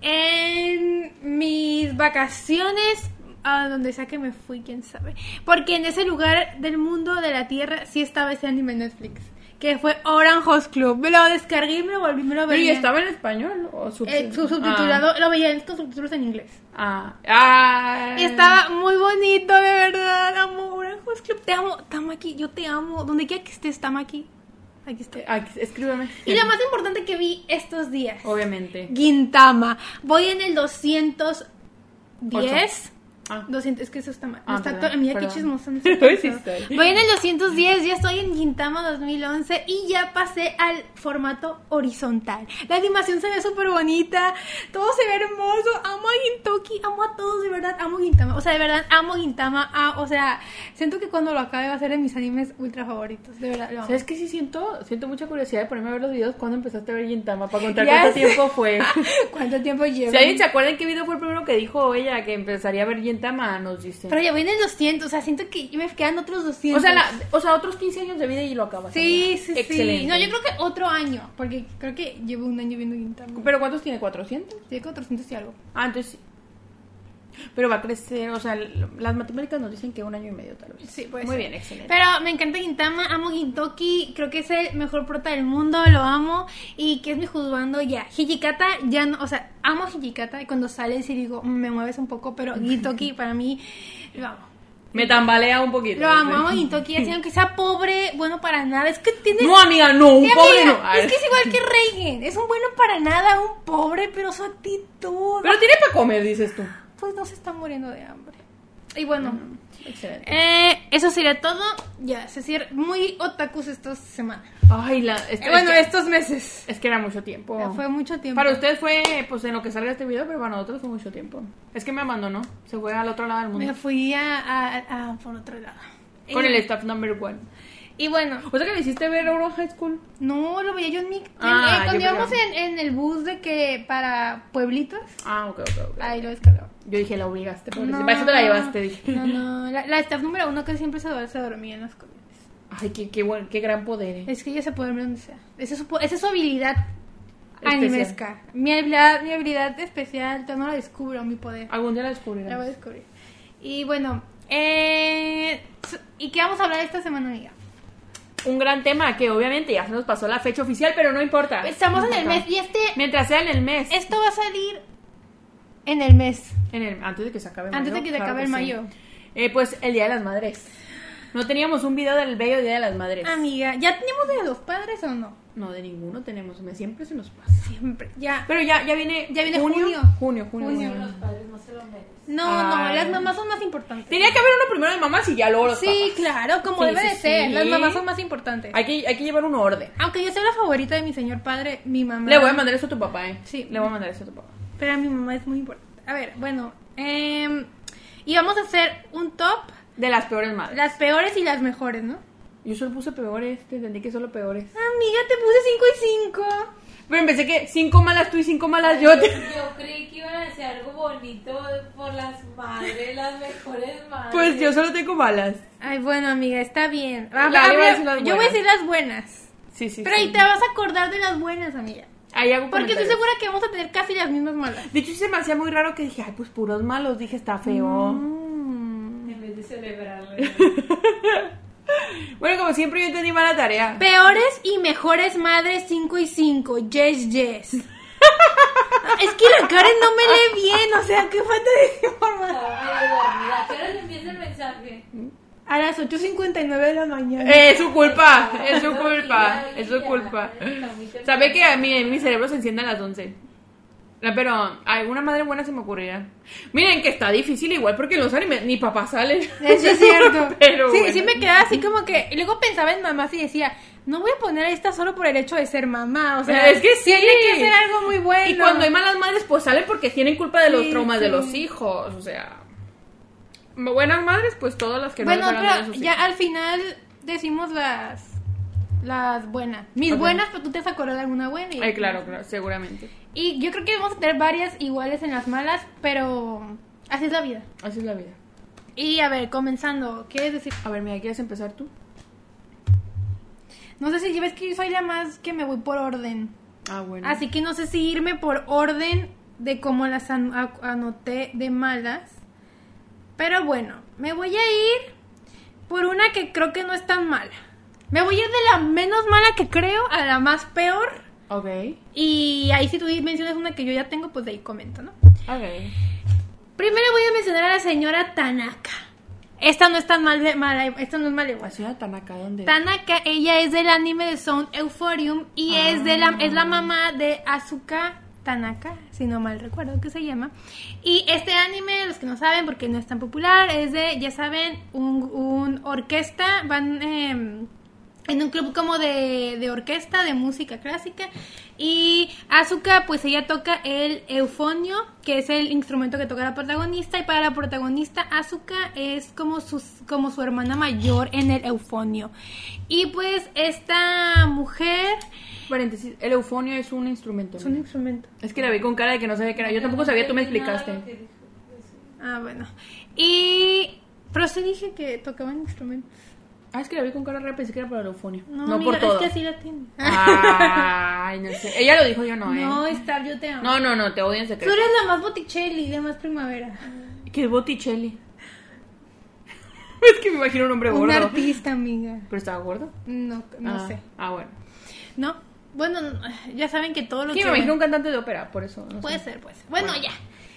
en mis vacaciones, a donde sea que me fui, quién sabe. Porque en ese lugar del mundo, de la tierra, sí estaba ese anime en Netflix. Que fue Orange Host Club. Me lo descargué y me lo volví, me lo ¿Pero y veía. estaba en español o subtitulado? Eh, su subtitulado, lo veía con subtítulos en inglés. Ah, ah, Y estaba muy bonito, de verdad. Amo Orange Host Club. Te amo, Tamaki, yo te amo. Donde quiera que estés, Tamaki. Aquí estoy. Aquí, escríbeme. Y lo más importante que vi estos días. Obviamente. Gintama. Voy en el 210. Ah. 200, es que eso está mal. Ah, No está perdón, mira qué perdón. no está estoy. actualizado. Voy en el 210, ya estoy en Gintama 2011 y ya pasé al formato horizontal. La animación se ve súper bonita, todo se ve hermoso. Amo a Gintoki, amo a todos, de verdad, amo Gintama. O sea, de verdad, amo Gintama. ah, o sea, siento que cuando lo acabe va a ser de mis animes ultra favoritos. De verdad, lo amo. ¿Sabes qué? Sí siento, siento mucha curiosidad de ponerme a ver los videos cuando empezaste a ver Gintama para contar Ya cuánto sé. tiempo fue. ¿Cuánto tiempo llevo? si alguien se acuerda en qué video fue el primero que dijo ella que empezaría a ver Gintama, nos dice. Pero ya voy en el 200, o sea, siento que me quedan otros 200. o sea, la- o sea, otros 15 años de vida y lo acabas. Sí, sí, Excelente. sí. No, yo creo que otro año, porque creo que llevo un año viendo Gintama. ¿Pero cuántos tiene? ¿400? Tiene 400 y algo. Ah, entonces. Pero va a crecer, o sea, las matemáticas nos dicen que un año y medio tal vez. Sí, puede Muy ser. bien, excelente. Pero me encanta Gintama, amo Gintoki, creo que es el mejor prota del mundo, lo amo. Y que es mi juzgando ya. Hijikata ya no, o sea, amo Hijikata y cuando sale sí digo, "Mm, me mueves un poco, pero Gintoki para mí lo amo. Me tambalea un poquito. Lo amo, amo a Gintoki, así aunque sea pobre, bueno para nada. Es que tiene No, amiga, no, un Sí, pobre amiga, no. Es que es igual que Reigen. Es un bueno para nada, un pobre, pero su actitud. Pero tiene para comer, dices tú. Pues no se está muriendo de hambre. Y bueno, Excelente. eh, eso sería todo. Ya, se cierra. Muy otakus esta semana. Ay, la, este- Eh, bueno, es, que, estos meses. es que era mucho tiempo. Ya fue mucho tiempo. Para ustedes fue, pues, en lo que salga este video, pero para nosotros fue mucho tiempo. Es que me abandonó. Se fue al otro lado del mundo. Me fui a, a- a- por otro lado. Con Y- el staff number one. Y bueno, O sea que le hiciste ver Euro High School. no lo veía yo en mi. en- Ah, eh, cuando íbamos en, en el bus de que para pueblitos, Ah, ok, ok, ok. ahí lo descargaba. Yo dije, la obligaste, pobrecita. No, Para eso te la llevaste, dije. No, no, la, la staff número uno que siempre se, dor- se dormía en las comidas. Ay, qué, qué, buen, qué gran poder. eh. Es que ella se puede dormir donde sea. Esa es su, esa es su habilidad animesca. Mi habilidad, mi habilidad especial, yo no la descubro, mi poder. Algún día la La descubrirás. voy a descubrir. Y bueno, eh, ¿y qué vamos a hablar esta semana, amiga? Un gran tema que obviamente ya se nos pasó la fecha oficial, pero no importa. Estamos No en el mes y este, Mientras sea en el mes. esto va a salir en el mes. En el, antes de que se acabe mayo. Antes de que se claro acabe el sí. mayo. Eh, pues el Día de las Madres. No teníamos un video del bello Día de las Madres. Amiga, ¿ya tenemos de los padres o no? No, de ninguno tenemos. me- Siempre se nos pasa. Siempre. Ya. Pero ya, ya viene. Ya viene junio. junio. Junio, junio. Junio. junio. Los padres no se lo merecen. No, Ay. no, las mamás son más importantes. Tenía que haber uno primero de mamás y ya luego los Sí, papás. claro, como Sí, debe sí, de ser. sí. Las mamás son más importantes. Hay que, hay que llevar un orden. Aunque yo soy la favorita de mi señor padre, mi mamá. Le voy a mandar eso a tu papá, eh. Sí. Le voy a mandar eso a tu papá. Pero mi mamá es muy importante. A ver, bueno. Eh, y vamos a hacer un top. De las peores madres. Las peores y las mejores, ¿no? Yo solo puse peores, te entendí que solo peores. Amiga, te puse 5 y 5. Pero pensé que cinco malas tú y cinco malas yo. Te... Yo creí que iban a decir algo bonito por las madres, las mejores madres. Pues yo solo tengo malas. Ay, bueno, amiga, está bien. A La ver, iba a a decir ver, las yo voy a decir las buenas. Sí, sí. Pero sí. ahí te vas a acordar de las buenas, amiga. Ahí hago Porque estoy segura que vamos a tener casi las mismas malas. De hecho, sí se me hacía muy raro que dije, ay, pues puros malos. Dije, está feo. Mm. En vez de celebrarlo. Bueno, como siempre, yo entendí mala tarea. Peores y mejores madres 5 y 5. Yes, yes. es que la Karen no me lee bien, o sea, qué falta de información. Estaba medio dormida. ¿A qué hora le empieza el mensaje? A las 8.59 de la mañana. Es su culpa, es su culpa, es su culpa. Sabe que a mí mi cerebro se enciende a las 11. No, Pero alguna madre buena se me ocurrirá. Miren que está difícil igual porque los animes ni papá sale. Eso es cierto. Pero sí, bueno. sí me quedaba así como que. Y luego pensaba en mamás y decía, no voy a poner a esta solo por el hecho de ser mamá. O sea, Es que sí. tiene que ser algo muy bueno. Y cuando hay malas madres, pues sale porque tienen culpa de los Sí, traumas de los hijos. O sea, buenas madres, pues todas las que no Bueno, pero sus ya hijos. al final decimos las. Las buenas. Mis buenas, pero tú te has acordado de alguna buena. y- Ay, claro, claro, seguramente. Y yo creo que vamos a tener varias iguales en las malas, pero así es la vida. Así es la vida. Y a ver, comenzando, ¿quieres decir? A ver, mira, ¿quieres empezar tú? No sé si ves que yo soy la más que me voy por orden. Ah, bueno. Así que no sé si irme por orden de cómo las an- anoté de malas. Pero bueno, me voy a ir por una que creo que no es tan mala. Me voy a ir de la menos mala que creo a la más peor. Ok. Y ahí si tú mencionas una que yo ya tengo, pues de ahí comento, ¿no? Ok. Primero voy a mencionar a la señora Tanaka. Esta no es tan mal, mala, esta no es mala igual. La señora Tanaka, ¿dónde? Tanaka, ella es del anime de Sound Euphorium y es de la es la mamá de Asuka Tanaka, si no mal recuerdo que se llama. Y este anime, los que no saben porque no es tan popular, es de, ya saben, un, un orquesta, van em, en un club como de, de orquesta, de música clásica. Y Asuka, pues ella toca el eufonio, que es el instrumento que toca la protagonista. Y para la protagonista, Asuka es como, sus, como su hermana mayor en el eufonio. Y pues esta mujer Paréntesis, el eufonio es un instrumento. es un instrumento. Es que la vi con cara de que no sabía qué era. Yo tampoco sabía, tú me explicaste. Ah, bueno. Y... Pero sí dije que tocaban instrumentos. Ah, es que la vi con cara rara, pensé que era para el eufonio. No, No, amiga, por todo. es que así la tiene. Ay, no sé. Ella lo dijo, yo no, ¿eh? No, Star, yo te amo. No, no, no, te odio en Tú secreto. eres la más Botticelli, la más primavera. ¿Qué es Botticelli? es que me imagino un hombre Un gordo. artista, amiga. ¿Pero estaba gordo? No, no ah, sé. Ah, bueno. No, bueno, no, ya saben que todo lo Sí, que... me imagino un cantante de ópera, por eso. no Puede sé. ser, puede ser. Bueno, Bueno. ya.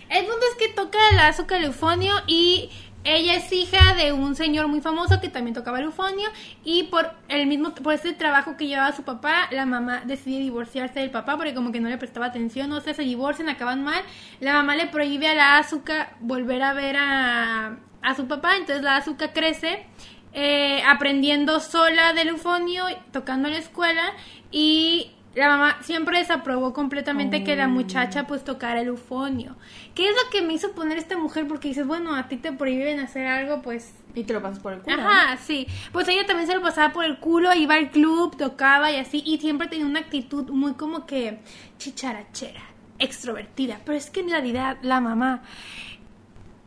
El punto es que toca el azúcar eufonio y ella es hija de un señor muy famoso que también tocaba el eufonio y por el mismo por ese trabajo que llevaba su papá, la mamá decide divorciarse del papá porque como que no le prestaba atención, o sea, se divorcian, acaban mal. La mamá le prohíbe a la azúcar volver a ver a, a su papá, entonces la azúcar crece eh, aprendiendo sola del eufonio, tocando en la escuela y la mamá siempre desaprobó completamente que la muchacha pues tocara el eufonio. ¿Qué es lo que me hizo poner esta mujer? Porque dices, bueno, a ti te prohíben hacer algo, pues... Y te lo pasas por el culo. Ajá, sí. Pues ella también se lo pasaba por el culo, iba al club, tocaba y así, y siempre tenía una actitud muy como que chicharachera, extrovertida. Pero es que en realidad la mamá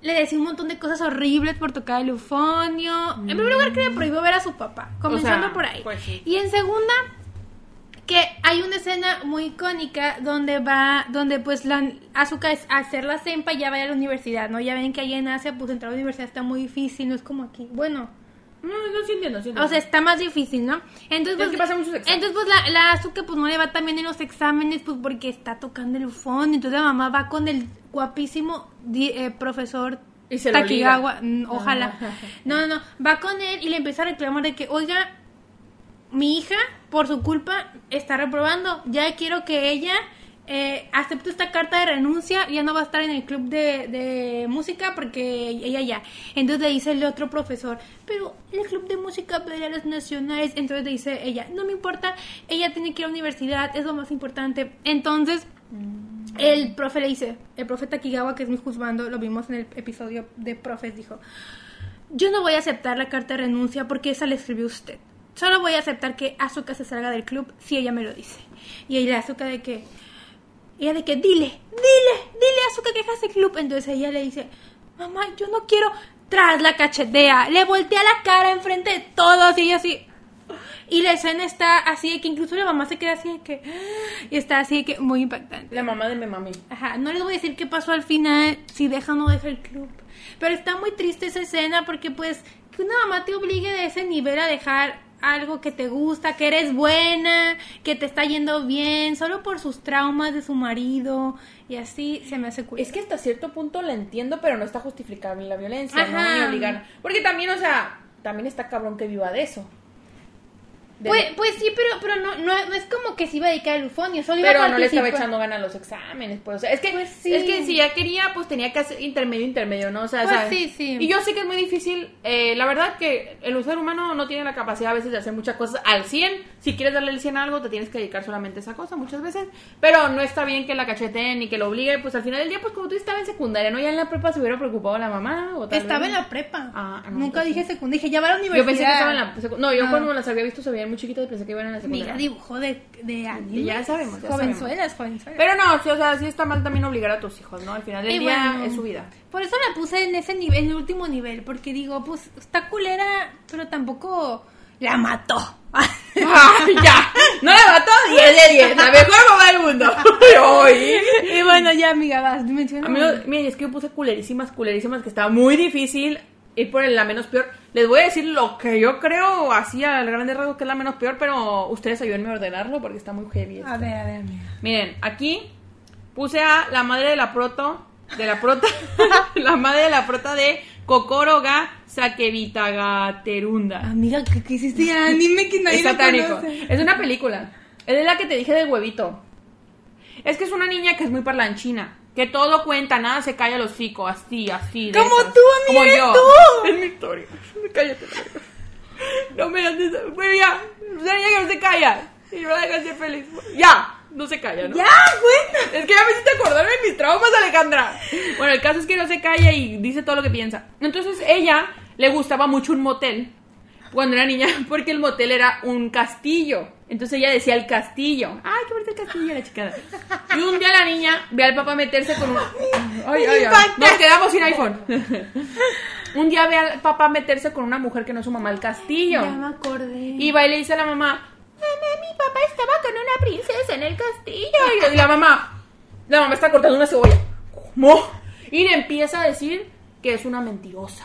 le decía un montón de cosas horribles por tocar el eufonio. En primer lugar que le prohibió ver a su papá, comenzando sea, por ahí. pues sí. Y en segunda, que hay una escena muy icónica donde va, donde pues la Azuka es a hacer la sempa y ya va a la universidad, ¿no? Ya ven que allá en Asia pues entrar a la universidad está muy difícil, no es como aquí. Bueno, No, no, sí entiendo, sí entiendo. O sea, está más difícil, ¿no? Entonces, Tienes que pasar muchos exámenes. entonces pues la, la Azuka pues no le va también en los exámenes, pues porque está tocando el fondo. Entonces la mamá va con el guapísimo di- eh, profesor Y se Takigawa. Mm, Ojalá. No, no, no. Va con él y le empieza a reclamar de que, oiga, mi hija, por su culpa, está reprobando. Ya quiero que ella eh, acepte esta carta de renuncia. Ya no va a estar en el club de, música porque ella ya. Entonces le dice el otro profesor, pero el club de música pedirá los nacionales. Entonces le dice ella, no me importa, ella tiene que ir a la universidad, es lo más importante. Entonces... El profe le dice, el profe Takigawa, que es mi juzgando, lo vimos en el episodio de profes, dijo, yo no voy a aceptar la carta de renuncia porque esa la escribió usted. Solo voy a aceptar que Asuka se salga del club si ella me lo dice. Y ella Asuka de que, ella de que, dile, dile, dile a Asuka que dejas el club. Entonces ella le dice, mamá, yo no quiero, tras la cachetea, le voltea la cara enfrente de todos y ella así, y la escena está así de que incluso la mamá se queda así de que, y está así de que muy impactante. La mamá de mi mami. Ajá, no les voy a decir qué pasó al final, si deja o no deja el club. Pero está muy triste esa escena porque pues que una mamá te obligue de ese nivel a dejar algo que te gusta, que eres buena, que te está yendo bien, solo por sus traumas de su marido y así se me hace cool. Es que hasta cierto punto la entiendo, pero no está justificable la violencia. Ni obligar. Porque también, o sea, también está cabrón que viva de eso. Pues, pues sí, pero, pero no, no, no es como que se iba a dedicar al ufonio, solo iba pero a no le estaba echando ganas a los exámenes, pues. O sea, es que, Pues sí. es que si ya quería, pues tenía que hacer intermedio, intermedio, ¿no? O sea, Pues ¿sabes? sí, sí. Y yo sé que es muy difícil. eh, la verdad que el ser humano no tiene la capacidad a veces de hacer muchas cosas al 100. Si quieres darle el 100 a algo, te tienes que dedicar solamente a esa cosa muchas veces. Pero no está bien que la cacheteen ni que lo obligue. Pues al final del día, pues como tú estabas en secundaria, ¿no? Ya en la prepa se hubiera preocupado la mamá. O tal Estaba vez- en la prepa. Ah, no, Nunca entonces- dije secundaria, dije ya va a la universidad. Yo pensé que estaba en la No, yo Ah. cuando las había visto se veían muy chiquitas y pensé que iban en la secundaria. Mira, dibujo de, de anime. Ya sabemos, ya Jovenzuelas, jovenzuelas. Pero no, sí, o sea, sí está mal también obligar a tus hijos, ¿no? Al final del Y día bueno, es su vida. Por eso la puse en ese nivel, en el último nivel, porque digo, pues está culera, pero tampoco la mató. ¡Ay, ya! No la mató 10 de 10, la mejor mamá del mundo. Y bueno, ya, amiga, vas, menciona. Amigos, miren, es que yo puse culerísimas, culerísimas, que estaba muy difícil ir por la menos peor. Les voy a decir lo que yo creo, así al grande rasgo, que es la menos peor, pero ustedes ayúdenme a ordenarlo porque está muy heavy. esto. A ver, a ver, amiga. Miren, aquí puse a la madre de la proto, de la prota, la madre de la prota de Kokoroga Sakebitaga Terunda. Amiga, ¿qué, qué hiciste anime que nadie Es satánico. Es una película. Es de la que te dije del huevito. Es que es una niña que es muy parlanchina. Que todo cuenta, nada se calla el hocico, así, así. de Como esas. tú, amiga, Como yo. tú. Es mi historia. Cállate. No me andes. Bueno, ya. Niña que no se calla. Y no la dejan ser feliz. Ya. No se calla, ¿no? Ya, cuenta. Es que ya me hiciste acordarme de mis traumas, Alejandra. Bueno, el caso es que no se calla y dice todo lo que piensa. Entonces, ella le gustaba mucho un motel cuando era niña, porque el motel era un castillo. Entonces ella decía el castillo. Ay, qué bonito el castillo, la chica. Y un día la niña ve al papá meterse con un. Ay, ay, ay. Nos quedamos sin iPhone. un día ve al papá meterse con una mujer que no es su mamá al castillo. Ya me acordé. Y va y le dice a la mamá, mamá, mi papá estaba con una princesa en el castillo. Y la mamá, la mamá está cortando una cebolla. ¿Cómo? Y le empieza a decir que es una mentirosa.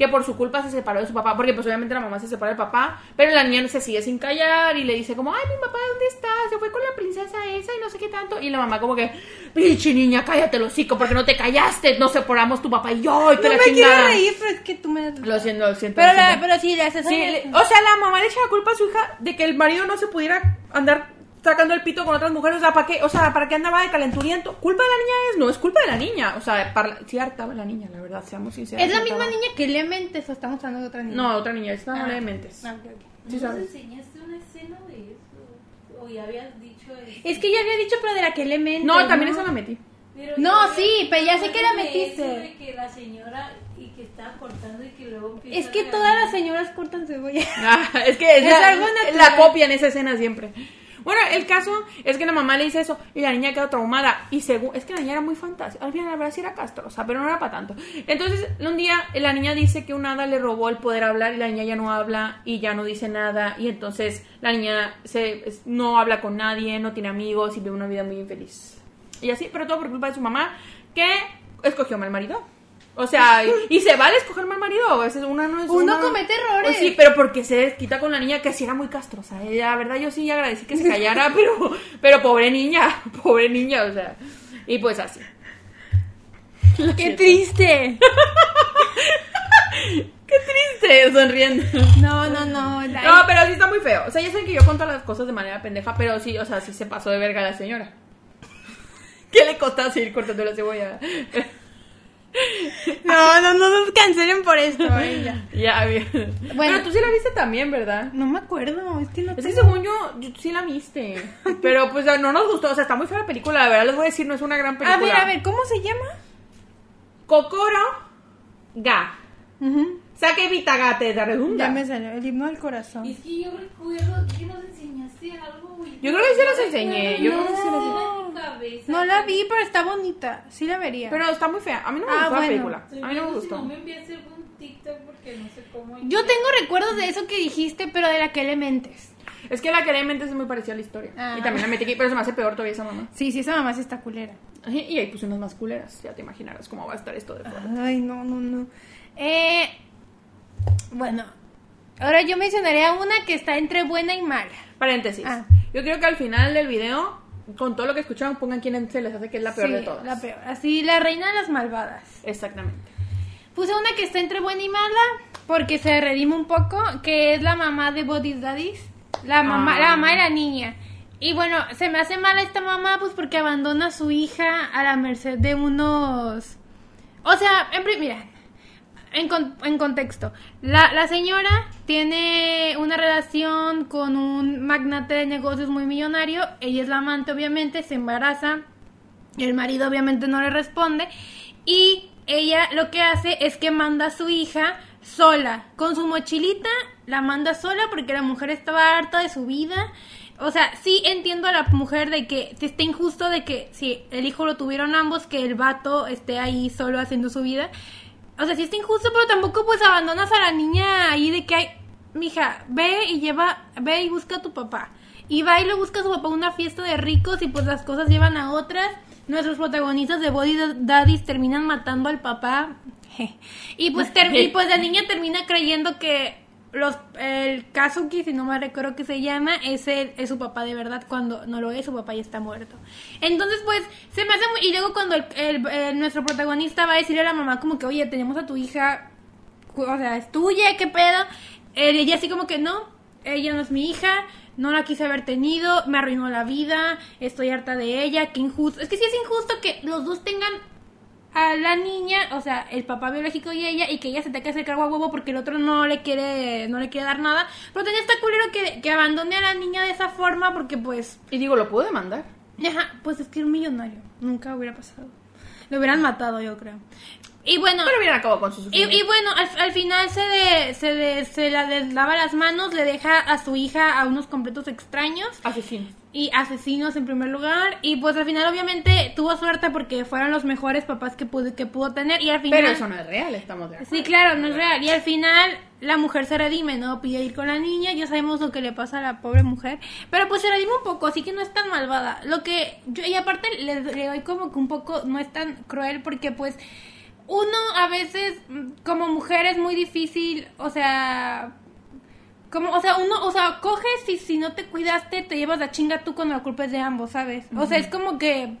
Que por su culpa se separó de su papá. Porque pues obviamente la mamá se separa del papá. Pero la niña se sigue sin callar. Y le dice como, ay, mi papá, ¿dónde está? Se fue con la princesa esa y no sé qué tanto. Y la mamá como que, pinche niña, cállate el hocico porque no te callaste. Nos separamos tu papá y yo. Y te No la me quiero chingada. reír, pero es que tú me... Lo siento, lo siento. Pero, lo la, pero sí, le haces Sí, le- o sea, la mamá le echa la culpa a su hija de que el marido no se pudiera andar sacando el pito con otras mujeres. O sea, ¿para qué? O sea, ¿para qué andaba de calenturiento? ¿Culpa de la niña es? No, es culpa de la niña. O sea, para, sí hartaba la niña, la verdad, seamos sinceros. Es la misma niña que le mentes o estamos hablando de otra niña. No, otra niña, esta no Ah. mentes. Ah, ok. Sí, ¿No sabes. enseñaste una escena de eso? ¿O ya habías dicho eso? Es que ya había dicho, pero de la que le mentes. No, también esa la metí. Pero No, sí, pero ya sé que la metiste. eso de que la señora y que estaba cortando y que luego Es que a todas las señoras cortan cebolla. Ah, es que es, Es la, algo la copia en esa escena siempre. Bueno, el caso es que la mamá le dice eso y la niña quedó traumada. Y según, es que la niña era muy fantástica. Al final, la verdad, sí era castrosa, pero no era para tanto. Entonces, un día la niña dice que un hada le robó el poder hablar y la niña ya no habla y ya no dice nada. Y entonces la niña se, no habla con nadie, no tiene amigos y vive una vida muy infeliz. Y así, pero todo por culpa de su mamá, que escogió mal marido. O sea, y, y se vale escoger mal marido. A veces una no es Uno una- comete errores. Pues sí, pero porque se desquita con la niña que sí era muy castrosa. La verdad, yo sí agradecí que se callara, pero, pero pobre niña, pobre niña, o sea. Y pues así. ¡Qué triste! Qué triste, sonriendo. No, no, no. la- No, pero sí está muy feo. O sea, ya saben que yo cuento las cosas de manera pendeja, pero sí, o sea, sí se pasó de verga la señora. ¿Qué le costaba seguir cortando la cebolla? No, no, no nos cancelen por esto. eh, ya. ya, bien. Bueno. Pero tú sí la viste también, ¿verdad? No me acuerdo, es que no Es que tengo- según yo, yo sí la viste. Pero pues no nos gustó. O sea, está muy fea la película. La verdad les voy a decir, no es una gran A película. ver, a ver, ¿cómo se llama? Kokoro Ga. Ujú, Saque vitagate de redunda. Ya me salió, el himno del corazón. Es que yo recuerdo que nos enseñaste. Yo creo que sí las enseñé, yo No, creo que sí las no, en mi cabeza. No la vi, pero está bonita. Sí la vería. Pero está muy fea. A mí no me Ah, gustó la película. Estoy A mí no me Si gustó. no me envías algún TikTok porque no sé cómo. Yo tengo recuerdos de eso que dijiste, pero de la que le mentes. Es que la que realmente es muy parecida a la historia. Ah. Y también la metí aquí, pero se me hace peor todavía esa mamá. Sí, sí, esa mamá sí está culera. Y ahí puse unas más culeras. Ya te imaginarás cómo va a estar esto de fuera. Ay, no, no, no. Eh, bueno, ahora yo mencionaré a una que está entre buena y mala. Paréntesis. Ah. Yo creo que al final del video, con todo lo que escucharon, pongan quién se les hace que es la peor Sí, de todas. La peor. Así, la reina de las malvadas. Exactamente. Puse una que está entre buena y mala porque se redime un poco, que es la mamá de Body's Daddies. La mamá, Ah. la mamá de la niña. Y bueno, se me hace mala esta mamá pues porque abandona a su hija a la merced de unos... O sea, en mira, en, en contexto, la, la señora tiene una relación con un magnate de negocios muy millonario, ella es la amante obviamente, se embaraza, el marido obviamente no le responde. Y ella lo que hace es que manda a su hija sola, con su mochilita, la manda sola porque la mujer estaba harta de su vida. O sea, sí entiendo a la mujer de que está injusto de que si el hijo lo tuvieron ambos, que el vato esté ahí solo haciendo su vida. O sea, sí está injusto, pero tampoco pues abandonas a la niña ahí de que hay, mija, ve y lleva, ve y busca a tu papá. Y va y le busca a su papá a una fiesta de ricos y pues las cosas llevan a otras. Nuestros protagonistas de Body Daddies terminan matando al papá. Y pues, y pues la niña termina creyendo que los el Kazuki, si no me recuerdo que se llama, es, el, es su papá de verdad cuando no lo es, su papá ya está muerto. Entonces pues se me hace muy... Y luego cuando el, el- el- nuestro protagonista va a decirle a la mamá como que, oye, tenemos a tu hija o sea, es tuya, qué pedo. Eh, ella así como que no, ella no es mi hija, no la quise haber tenido, me arruinó la vida, estoy harta de ella, qué injusto. Es que sí es injusto que los dos tengan a la niña, o sea, el papá biológico y ella, y que ella se tenga que hacer cargo a huevo porque el otro no le quiere, no le quiere dar nada. Pero también está culero que, que abandone a la niña de esa forma porque pues Y digo, lo puedo demandar. Ajá, pues es que era un millonario. Nunca hubiera pasado. Lo hubieran matado, yo creo. Y bueno. Pero bien acabó con su Y, y bueno, al, al final se, de- se, de- se la les lava las manos, le deja a su hija a unos completos extraños Asesino. y asesinos en primer lugar. Y pues al final, obviamente, tuvo suerte porque fueron los mejores papás que pudo, que pudo tener. Y al final. Pero eso no es real, estamos de acuerdo. Sí, claro, no es real. Y al final la mujer se redime, ¿no? Pide ir con la niña, ya sabemos lo que le pasa a la pobre mujer. Pero pues se redime un poco, así que no es tan malvada. Lo que yo, y aparte le, le doy como que un poco, no es tan cruel porque pues uno a veces mm, como mujer es muy difícil, o sea... Como, o sea, uno, o sea, coges y si no te cuidaste, te llevas la chinga tú cuando la culpa es de ambos, ¿sabes? O sea, es como que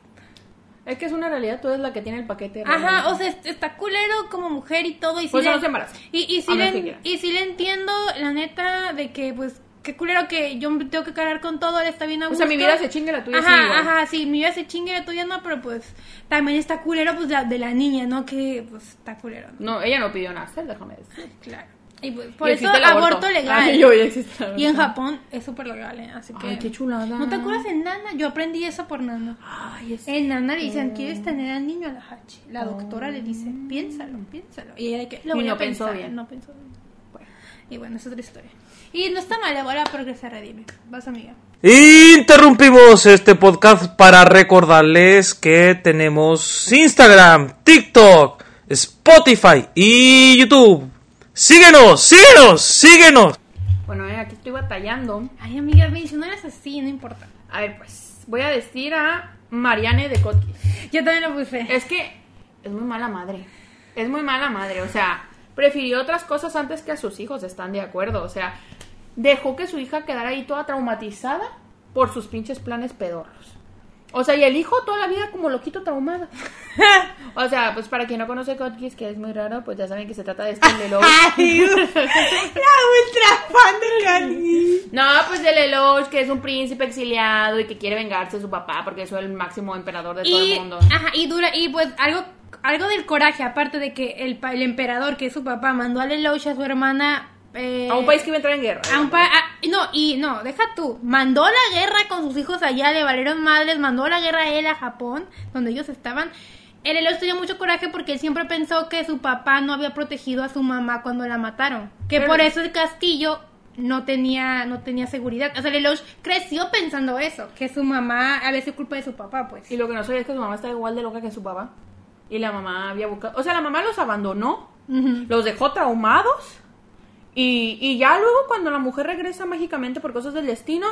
Es que es una realidad, tú eres la que tiene el paquete. Ajá, o sea, est- está culero como mujer y todo. Y sí Por eso le- no se embaraza. Y, y, menos le, y sí le entiendo, la neta, de que, pues, qué culero que yo me tengo que cargar con todo, él está bien a O gusto. sea, mi vida se chingue, la tuya Ajá, sí, ajá, sí, mi vida se chingue, la tuya no, pero pues, también está culero, pues, la, de la niña, ¿no? Que, pues, está culero, ¿no? No, ella no pidió nacer, déjame decir. Claro. Y pues, por Y eso, el aborto, legal. Ay, yo, el y en. Japón es súper legal, ¿eh? Así que... Ay, qué chulada. ¿No te acuerdas en Nana? Yo aprendí eso por Nana. Ay, es... En Nana le dicen, ¿quieres tener al niño a la Hachi? La doctora le dice, piénsalo, piénsalo. Y ella de que, lo Y no a pensó bien. No pensó bien. Y bueno, es otra historia. Y no está mal ahora porque se redime. Vas, amiga. Interrumpimos este podcast para recordarles que tenemos Instagram, TikTok, Spotify y YouTube. Síguenos, síguenos, síguenos. Bueno, eh, aquí estoy batallando. Ay, amiga, mencionaras así, no importa. A ver, pues, voy a decir a Mariane de Kotkis. Yo también lo puse. Es que es muy mala madre. Es muy mala madre, o sea, prefirió otras cosas antes que a sus hijos, están de acuerdo. O sea, dejó que su hija quedara ahí toda traumatizada por sus pinches planes pedorros. O sea, y el hijo toda la vida como loquito traumado. o sea, pues para quien no conoce Geass, que es muy raro, pues ya saben que se trata de este Lelouch. Ay, la ultra fan de. No, pues de Lelouch, que es un príncipe exiliado y que quiere vengarse de su papá porque es el máximo emperador de todo el mundo. Ajá, y dura, y pues algo, algo del coraje, aparte de que el, el emperador, que es su papá, mandó a Lelouch a su hermana. Eh, A un país que iba a entrar en guerra. a un pa- a- no, y no, deja tú. Mandó la guerra con sus hijos allá, le valieron madres, mandó la guerra a él a Japón, donde ellos estaban. El Lelouch tenía mucho coraje porque él siempre pensó que su papá no había protegido a su mamá cuando la mataron. Que Pero- por eso el castillo no tenía, no tenía seguridad. O sea, Lelouch creció pensando eso, que su mamá había sido culpa de su papá, pues. Y lo que no sabía es que su mamá estaba igual de loca que su papá. Y la mamá había buscado. O sea, la mamá los abandonó, los dejó traumados. Y, y ya luego cuando la mujer regresa mágicamente por cosas del destino,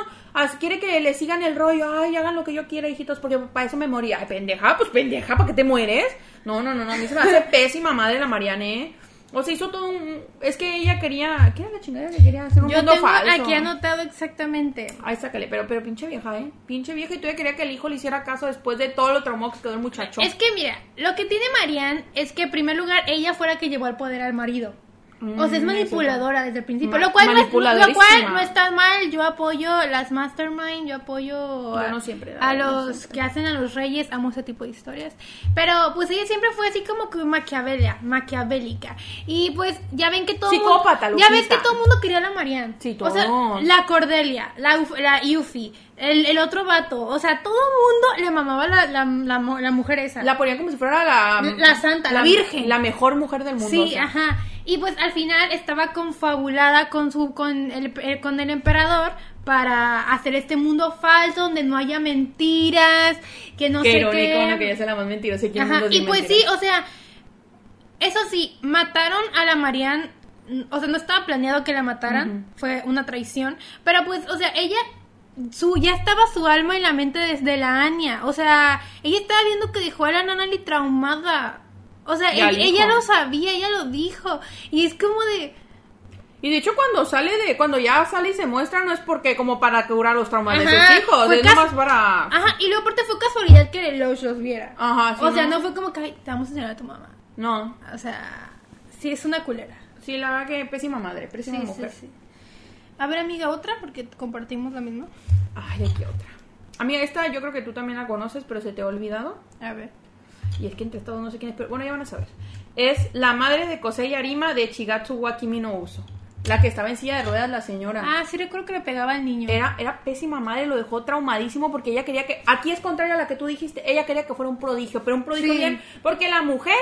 quiere que le sigan el rollo, ay, hagan lo que yo quiera, hijitos, porque para eso me moría. Ay, pendeja, pues pendeja, ¿para qué te mueres? No, no, no, no, a mí se me hace pésima madre la Marianne. O sea, hizo todo un... Es que ella quería... ¿Qué era la chingada que quería hacer un Yo mundo tengo falso? aquí anotado exactamente. Ay, sácale, pero, pero pinche vieja, ¿eh? Pinche vieja y todavía quería que el hijo le hiciera caso después de todo lo traumado que quedó el muchacho. Es que mira, lo que tiene Marianne es que en primer lugar ella fue la que llevó al poder al marido. O sea, es Mm, manipuladora desde el principio, Ma- lo cual, no, es- lo cual no está mal. Yo apoyo las mastermind, yo apoyo a, no siempre, a no los siempre. que hacen a los reyes, amo ese tipo de historias. Pero pues ella siempre fue así como que maquiavela, maquiavélica. Y pues ya ven que todo Psicópata, mundo, ya ves loquita. que todo el mundo quería a la Marianne. Sí, O sea, la Cordelia, la, Uf- la Yuffie, el, el otro vato, o sea, todo el mundo le mamaba la, la, la, la mujer esa. La ponían como si fuera la... La santa, la virgen. La mejor mujer del mundo. Sí, o sea. ajá. Y pues al final estaba confabulada con su con el, eh, con el emperador para hacer este mundo falso donde no haya mentiras, que no Qué sé irónico, qué. ¿no? Que ella sea la más mentirosa y el Ajá, y pues sí, o sea, eso sí, mataron a la Marianne, o sea, no estaba planeado que la mataran, fue una traición, pero pues, o sea, ella su ya estaba su alma y la mente desde la Anya, o sea, ella estaba viendo que dejó a la Nanali traumada. O sea, ella, lo sabía, ella lo dijo. Y es como de, Y de hecho cuando sale de... Cuando ya sale y se muestra no es porque como para curar los traumas de sus hijos. Es nomás para... ajá, y luego aparte fue casualidad que los los viera. Ajá, sí, o sea, ¿no? no fue como que "Ay, te vamos a enseñar a tu mamá. No. O sea, sí es una culera. Sí, la verdad que pésima madre, pésima Sí, mujer. sí, sí. A ver, amiga, otra, porque compartimos la misma. Ay, aquí otra. Amiga, esta yo creo que tú también la conoces, pero se te ha olvidado. A ver. Y es que entre todos no sé quién es, pero bueno, ya van a saber. Es la madre de Kosei Arima de Chigatsu wa Kimi no Uso. La que estaba en silla de ruedas, la señora. Ah, sí recuerdo que le pegaba al niño. Era, era pésima madre, lo dejó traumadísimo porque ella quería que. Aquí es contrario a la que tú dijiste. Ella quería que fuera un prodigio, pero un prodigio Sí. bien. Porque la mujer.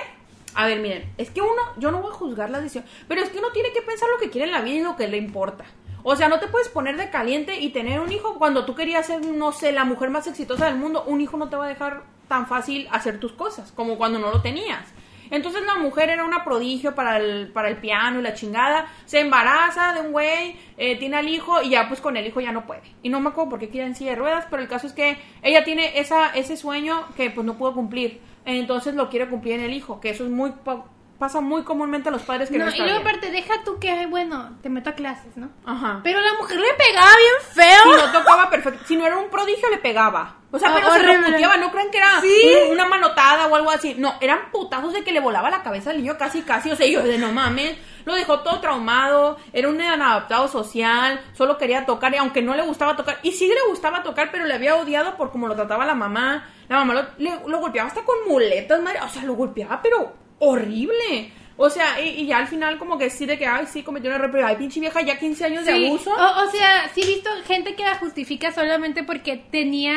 A ver, miren, es que uno. Yo no voy a juzgar la decisión. Pero es que uno tiene que pensar lo que quiere en la vida y lo que le importa. O sea, no te puedes poner de caliente y tener un hijo cuando tú querías ser, no sé, la mujer más exitosa del mundo. Un hijo no te va a dejar tan fácil hacer tus cosas como cuando no lo tenías. Entonces la mujer era una prodigio para el, para el piano y la chingada. Se embaraza de un güey, eh, tiene al hijo y ya pues con el hijo ya no puede. Y no me acuerdo por qué queda en silla de ruedas, pero el caso es que ella tiene esa, ese sueño que pues no pudo cumplir. Entonces lo quiere cumplir en el hijo, que eso es muy pa- pasa muy comúnmente a los padres que no, No, y luego aparte, deja tú que, bueno, te meto a clases, ¿no? Ajá. Pero la mujer le pegaba bien feo. Si no tocaba perfecto, si no era un prodigio le pegaba. O sea, Ah, pero se puteaba, no crean que era Sí. una manotada o algo así. No, eran putazos de que le volaba la cabeza al niño casi casi. O sea, yo de no mames, lo dejó todo traumado, era un inadaptado social, solo quería tocar, y aunque no le gustaba tocar, y sí le gustaba tocar, pero le había odiado por cómo lo trataba la mamá. La mamá lo, le- lo golpeaba hasta con muletas, madre. O sea, lo golpeaba, pero horrible. O sea, y, y ya al final como que sí de que, ay, sí, cometió un error, pero ay, pinche vieja, ya 15 años de abuso. O, o sea, sí he visto gente que la justifica solamente porque tenía...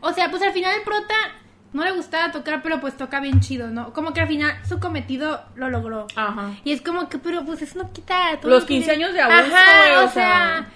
O sea, pues al final el prota no le gustaba tocar, pero pues toca bien chido, ¿no? Como que al final su cometido lo logró. Ajá. Y es como que, pero pues eso no quita... todo Los lo que 15 le- años de abuso, Ajá, güey, o o sea. sea...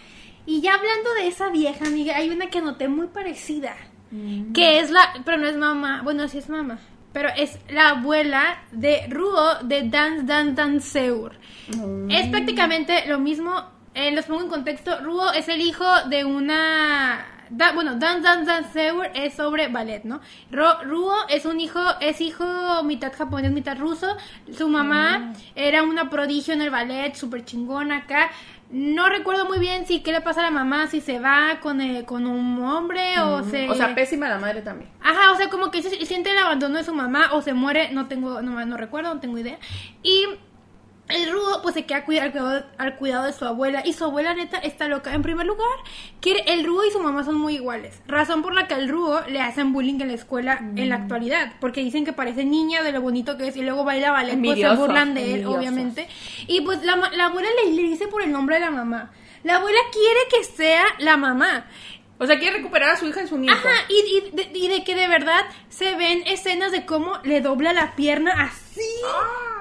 Y ya hablando de esa vieja, amiga, hay una que noté muy parecida. Mm. Que es la... Pero no es mamá. Bueno, sí es mamá. Pero es la abuela de Ruo de Dance Dance Danceur. Mm. Es prácticamente lo mismo. Eh, los pongo en contexto. Ruo es el hijo de una Da- bueno, Dance Dance Dance Seur es sobre ballet, ¿no? Ro- Ruo es un hijo, es hijo mitad japonés, mitad ruso. Su mamá era una prodigio en el ballet, súper chingona acá. No recuerdo muy bien si qué le pasa a la mamá, si se va con, eh, con un hombre o se... O sea, pésima la madre también. Ajá, o sea, como que se siente el abandono de su mamá o se muere, no tengo, no, no recuerdo, no tengo idea. Y el rudo pues se queda cuida- al cuidado, al cuidado de su abuela y su abuela neta está loca. En primer lugar, quiere, el rudo y su mamá son muy iguales. Razón por la que al rudo le hacen bullying en la escuela en la actualidad, porque dicen que parece niña de lo bonito que es y luego baila ballet, pues se burlan de él, envidiosos. obviamente. Y pues la, la abuela le, le dice por el nombre de la mamá. La abuela quiere que sea la mamá. O sea, quiere recuperar a su hija en su nieto. Ajá, y, y de, y de que de verdad se ven escenas de cómo le dobla la pierna así.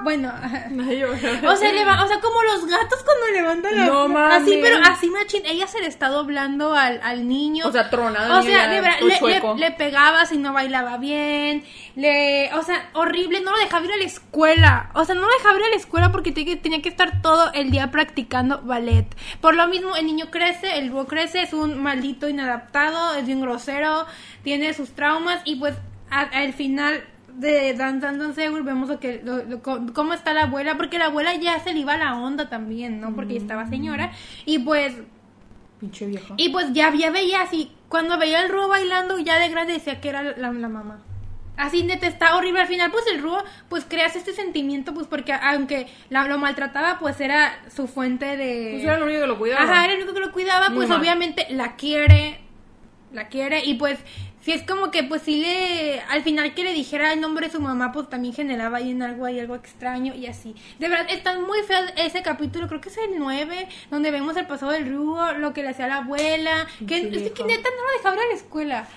Bueno, ajá. Ay, yo- o sea, leva- o sea, como los gatos cuando levantan la No Así, mames. pero así machín. Ella se le está doblando al, al niño. O sea, tronado O sea, de verdad, le, chueco. le- le pegaba si no bailaba bien. Le, o sea, horrible. No lo dejaba ir a la escuela. O sea, no lo dejaba ir a la escuela porque tenía que, estar todo el día practicando ballet. Por lo mismo, el niño crece, el búho crece, es un maldito inadaptado, es bien grosero, tiene sus traumas y pues al final de Dance Dance vemos lo que, lo- cómo está la abuela, porque la abuela ya se le iba la onda también, ¿no? Porque estaba señora. Y pues Pinche vieja. y pues ya, ya veía así, cuando veía el Ruo bailando, ya de grande decía que era la, la mamá. Así neta, está horrible. Al final, pues el Ruo, pues creas este sentimiento, pues porque aunque la, lo maltrataba, pues era su fuente de... Pues era lo único que lo cuidaba. Ajá, era el único que lo cuidaba, Muy pues mal. obviamente la quiere, la quiere y pues si es como que pues sí le, al final que le dijera el nombre de su mamá, pues también generaba ahí en algo, ahí algo extraño y así. De verdad, está muy feo ese capítulo, creo que es el 9, donde vemos el pasado del Rubo, lo que le hacía la abuela, que, Pinche es que vieja. neta no lo dejaba ir a la escuela.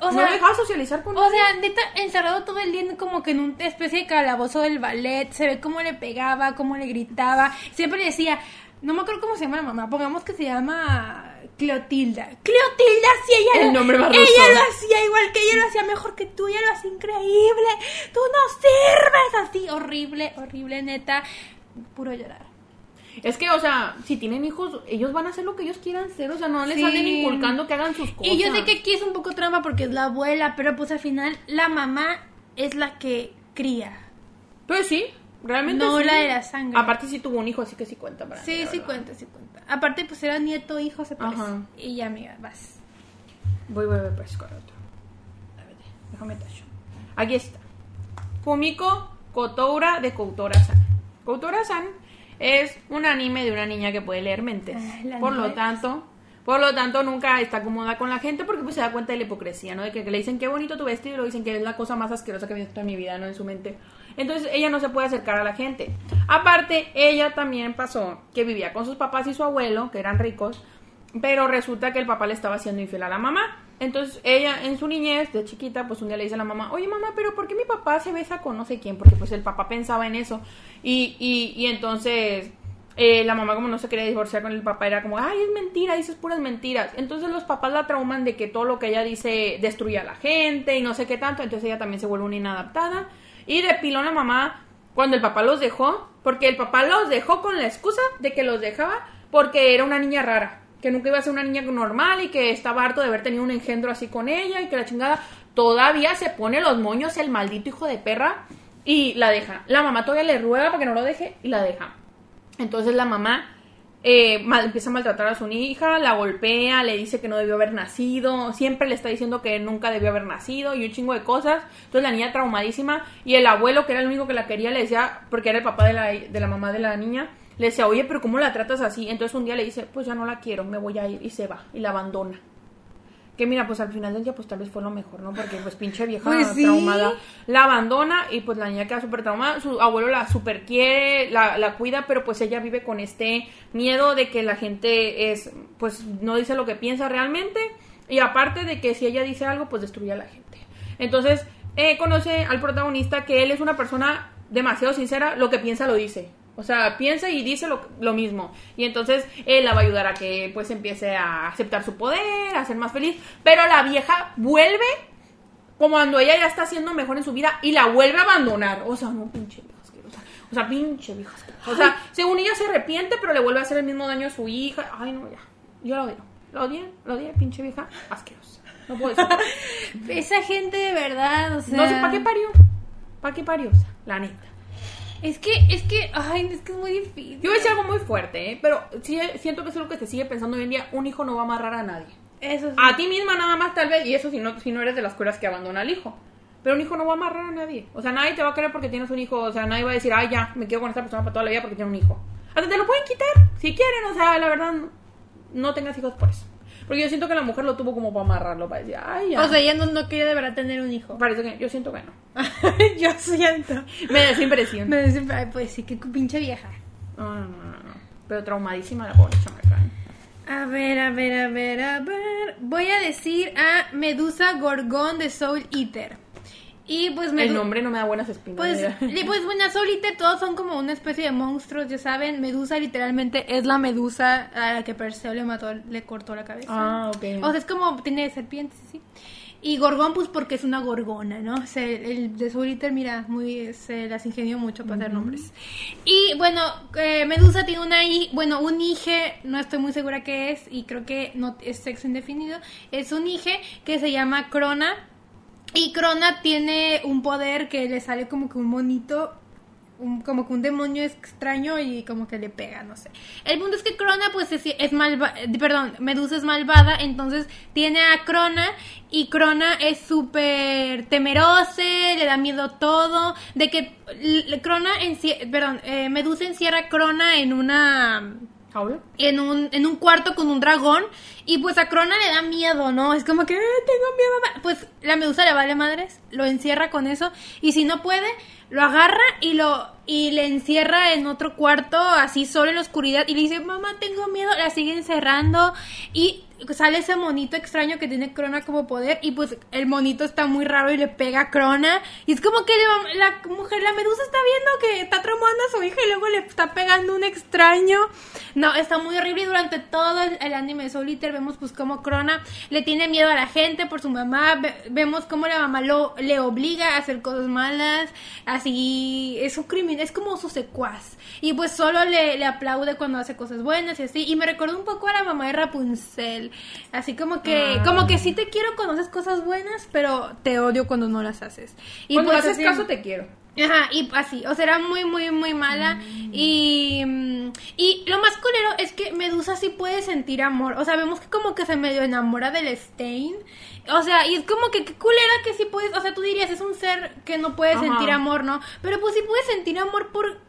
O no sea, dejaba socializar con o sea, neta, encerrado todo el día como que en una especie de calabozo del ballet. Se ve cómo le pegaba, cómo le gritaba. Siempre decía, no me acuerdo cómo se llama la mamá, pongamos que se llama Clotilda. Clotilda, sí, ella El nombre más Ella lo hacía igual que ella lo hacía mejor que tú, ella lo hacía increíble. Tú no sirves así, horrible, horrible, neta. Puro llorar. Es que, o sea, si tienen hijos, ellos van a hacer lo que ellos quieran hacer. O sea, no les Sí. anden inculcando que hagan sus cosas. Y yo sé que aquí es un poco trampa porque es la abuela, pero pues al final la mamá es la que cría. Pues sí, realmente No sí. la de la sangre. Aparte sí tuvo un hijo, así que sí cuenta para mí, Sí, la sí cuenta, sí cuenta. Aparte, pues era nieto, hijo, se parece. Ajá. Y ya, amiga, vas. Voy, voy, voy, pues, con otro. A ver, déjame tacho. Aquí está. Fumiko Kotoura de Koutora-san. Koutora-san es un anime de una niña que puede leer mentes. Ah, por lo tanto, por lo tanto nunca está cómoda con la gente porque pues se da cuenta de la hipocresía, ¿no? De que, que le dicen qué bonito tu vestido y lo dicen que es la cosa más asquerosa que he visto en mi vida, ¿no? En su mente. Entonces ella no se puede acercar a la gente. Aparte, ella también pasó que vivía con sus papás y su abuelo, que eran ricos, pero resulta que el papá le estaba haciendo infiel a la mamá. Entonces ella en su niñez, de chiquita, pues un día le dice a la mamá, oye mamá, pero ¿por qué mi papá se besa con no sé quién? Porque pues el papá pensaba en eso. Y, y, y entonces eh, la mamá como no se quería divorciar con el papá era como, ay, es mentira, dices puras mentiras. Entonces los papás la trauman de que todo lo que ella dice destruye a la gente y no sé qué tanto. Entonces ella también se vuelve una inadaptada. Y de pilón la mamá cuando el papá los dejó, porque el papá los dejó con la excusa de que los dejaba porque era una niña rara, que nunca iba a ser una niña normal y que estaba harto de haber tenido un engendro así con ella y que la chingada todavía se pone los moños el maldito hijo de perra y la deja. La mamá todavía le ruega para que no lo deje y la deja. Entonces la mamá eh, mal- empieza a maltratar a su hija, la golpea, le dice que no debió haber nacido, siempre le está diciendo que nunca debió haber nacido y un chingo de cosas. Entonces la niña traumadísima y el abuelo, que era el único que la quería, le decía, porque era el papá de la, de la mamá de la niña, le decía, oye, pero ¿cómo la tratas así? Entonces un día le dice, pues ya no la quiero, me voy a ir y se va y la abandona. Que mira, pues al final del día pues tal vez fue lo mejor, ¿no? Porque pues pinche vieja Pues sí. traumada la abandona y pues la niña queda súper traumada, su abuelo la super quiere, la, la cuida, pero pues ella vive con este miedo de que la gente es, pues no dice lo que piensa realmente y aparte de que si ella dice algo pues destruye a la gente. Entonces eh, conoce al protagonista que él es una persona demasiado sincera, lo que piensa lo dice. O sea, piensa y dice lo, lo mismo. Y entonces él la va a ayudar a que pues empiece a aceptar su poder, a ser más feliz. Pero la vieja vuelve como cuando ella ya está siendo mejor en su vida y la vuelve a abandonar. O sea, no, pinche vieja asquerosa. O sea, pinche vieja asquerosa. O sea, según ella se arrepiente, pero le vuelve a hacer el mismo daño a su hija. Ay, no, ya. Yo la odio. La odié, la odié, pinche vieja, asquerosa. No puedo decir. Esa gente de verdad, o sea. No sé para qué parió. ¿Para qué parió? O sea, la neta. Es que, es que, ay, es que es muy difícil. Yo voy a decir algo muy fuerte, ¿eh? Pero sí siento que es algo que se sigue pensando hoy en día. Un hijo no va a amarrar a nadie. Eso sí. A ti misma nada más tal vez, y eso si no, si no eres de las cueras que abandona al hijo. Pero un hijo no va a amarrar a nadie. O sea, nadie te va a querer porque tienes un hijo. O sea, nadie va a decir, ay, ya, me quedo con esta persona para toda la vida porque tiene un hijo. Hasta te lo pueden quitar, si quieren. O sea, la verdad, no, no tengas hijos por eso. Porque yo siento que la mujer lo tuvo como para amarrarlo, para decir, ay, ya. O sea, ella no, no quiere de verdad tener un hijo. Parece que yo siento que no. Yo siento. Me da esa impresión. Me dice, ay, pues sí, qué pinche vieja. No, no, no, no, no. Pero traumadísima la pobre chamaca. ¿eh? A ver, a ver, a ver, a ver. Voy a decir a Medusa Gorgón de Soul Eater. Y pues me El nombre no me da buenas espinas. Pues, y pues bueno, Eater todos son como una especie de monstruos, ya saben. Medusa literalmente es la medusa a la que Perseo le mató, le cortó la cabeza. Ah, ok. O sea, es como tiene serpientes, sí. Y Gorgón, pues porque es una gorgona, ¿no? O sea, el, de Soul Eater, mira, muy, se las ingenió mucho para hacer nombres. Y bueno, eh, Medusa tiene una, hi- bueno, un hije, no estoy muy segura qué es, y creo que no es sexo indefinido. Es un hije que se llama Crona. Y Crona tiene un poder que le sale como que un monito, un- como que un demonio extraño y como que le pega, no sé. El punto es que Crona pues es, es malva, eh, perdón, Medusa es malvada, entonces tiene a Crona y Crona es súper temerose, le da miedo todo, de que Crona perdón, eh, Medusa encierra a Crona en una En un, en un cuarto con un dragón y pues a Crona le da miedo, ¿no? Es como que "Eh, tengo miedo. ma-". Pues la medusa le vale madres, lo encierra con eso y si no puede, lo agarra y lo y le encierra en otro cuarto así solo en la oscuridad y le dice, "Mamá, tengo miedo." La sigue encerrando y sale ese monito extraño que tiene Crona como poder y pues el monito está muy raro y le pega a Crona y es como que la mujer, la medusa está viendo que está traumando a su hija y luego le está pegando un extraño. No, está muy horrible y durante todo el, anime de Soul Eater vemos pues como Crona le tiene miedo a la gente por su mamá, ve- vemos cómo la mamá lo, le obliga a hacer cosas malas, así es un es como su secuaz. Y pues solo le, le aplaude cuando hace cosas buenas y así. Y me recordó un poco a la mamá de Rapunzel, así como que, Ah. como que sí te quiero cuando haces cosas buenas, pero te odio cuando no las haces. Y Cuando pues haces así- caso te quiero. Ajá, y así, o sea, era muy, muy, muy mala. Y, mm, y lo más culero es que Medusa sí puede sentir amor. O sea, vemos que como que se medio enamora del Stein. O sea, y es como que qué culera que sí puedes, o sea, tú dirías, es un ser que no puede Ajá. sentir amor, ¿no? Pero pues sí puedes sentir amor por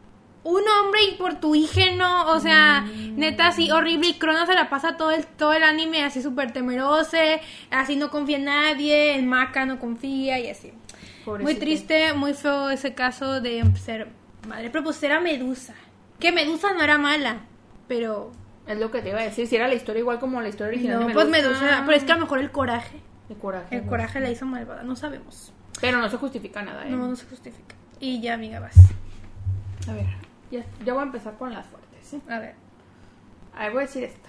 un hombre y por tu hija, ¿no? O sea, neta, así horrible. Y Crono se la pasa todo el, todo el anime así súper temerose, así no confía en nadie, en Maka no confía y así. Muy triste, muy feo ese caso de ser madre. Pero pues era Medusa. Que Medusa no era mala, pero... Es lo que te iba a decir. Si era la historia igual como la historia original No, de pues Medusa. Pero es que a lo mejor el coraje. De coraje. El coraje la hizo malvada, no sabemos. Pero no se justifica nada, ¿eh? No, no se justifica. Y ya, amiga, vas. A ver, ya, ya voy a empezar con las fuertes, ¿eh? A ver. A ver, voy a decir esta.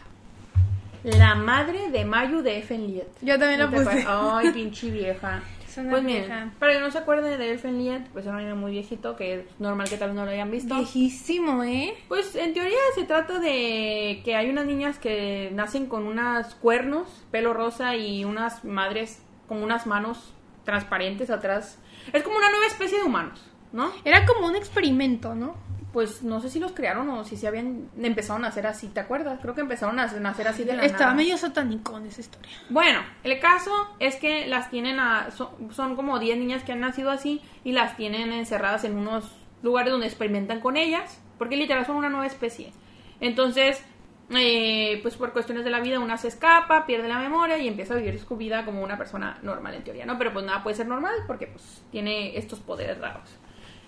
La madre de Mayu de Elfenlied. Yo también la ¿No te puse. Ay, pinche vieja. Pues miren, vieja. para que no se acuerden de Elfenlied, pues era un anime muy viejito, que es normal que tal vez no lo hayan visto. Viejísimo, ¿eh? Pues en teoría se trata de que hay unas niñas que nacen con unos cuernos, pelo rosa y unas madres con unas manos transparentes atrás. Es como una nueva especie de humanos, ¿no? Era como un experimento, ¿no? Pues no sé si los crearon o si se habían empezado a nacer así, ¿te acuerdas? Creo que empezaron a nacer así de la Estaba nada. medio satánico en esa historia. Bueno, el caso es que las tienen a... Son, son como 10 niñas que han nacido así y las tienen encerradas en unos lugares donde experimentan con ellas, porque literal son una nueva especie. Entonces, eh, pues por cuestiones de la vida una se escapa, pierde la memoria y empieza a vivir su vida como una persona normal en teoría, ¿no? Pero pues nada puede ser normal porque pues tiene estos poderes raros.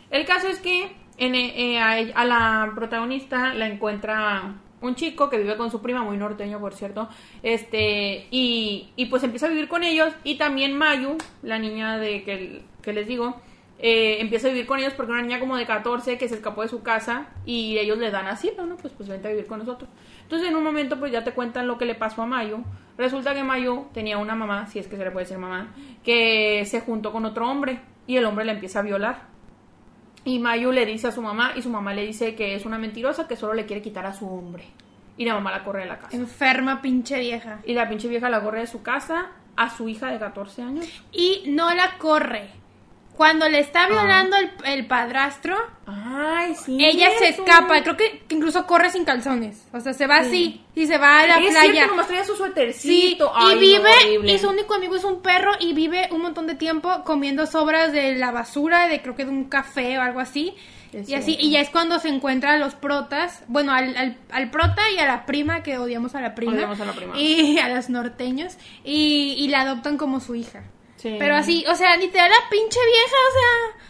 El caso es que en, eh, a, ella- a la protagonista la encuentra un chico que vive con su prima, muy norteño por cierto, este y, y pues empieza a vivir con ellos y también Mayu, la niña de que, que les digo, eh, empieza a vivir con ellos porque una niña como de 14 que se escapó de su casa y ellos le dan así, no, pues pues vente a vivir con nosotros. Entonces en un momento pues ya te cuentan lo que le pasó a Mayu. Resulta que Mayu tenía una mamá, si es que se le puede decir mamá, que se juntó con otro hombre y el hombre la empieza a violar. Y Mayu le dice a su mamá y su mamá le dice que es una mentirosa que solo le quiere quitar a su hombre. Y la mamá la corre de la casa. Enferma pinche vieja. Y la pinche vieja la corre de su casa a su hija de 14 años. Y no la corre. Cuando le está violando el, el padrastro, Ay, sí. ella se escapa. Creo que incluso corre sin calzones. O sea, se va así y se va a la Es playa. cierto, su Sí, suétercito. y Ay, no, vive, horrible. y su único amigo es un perro y vive un montón de tiempo comiendo sobras de la basura, de creo que de un café o algo así. Es y así, cierto. y ya es cuando se encuentra a los protas, bueno, al, al, al prota y a la prima, que odiamos a la prima. Odiamos a la prima. Y a los norteños, y, y la adoptan como su hija. Sí. Pero así, o sea, literal la pinche vieja, o sea,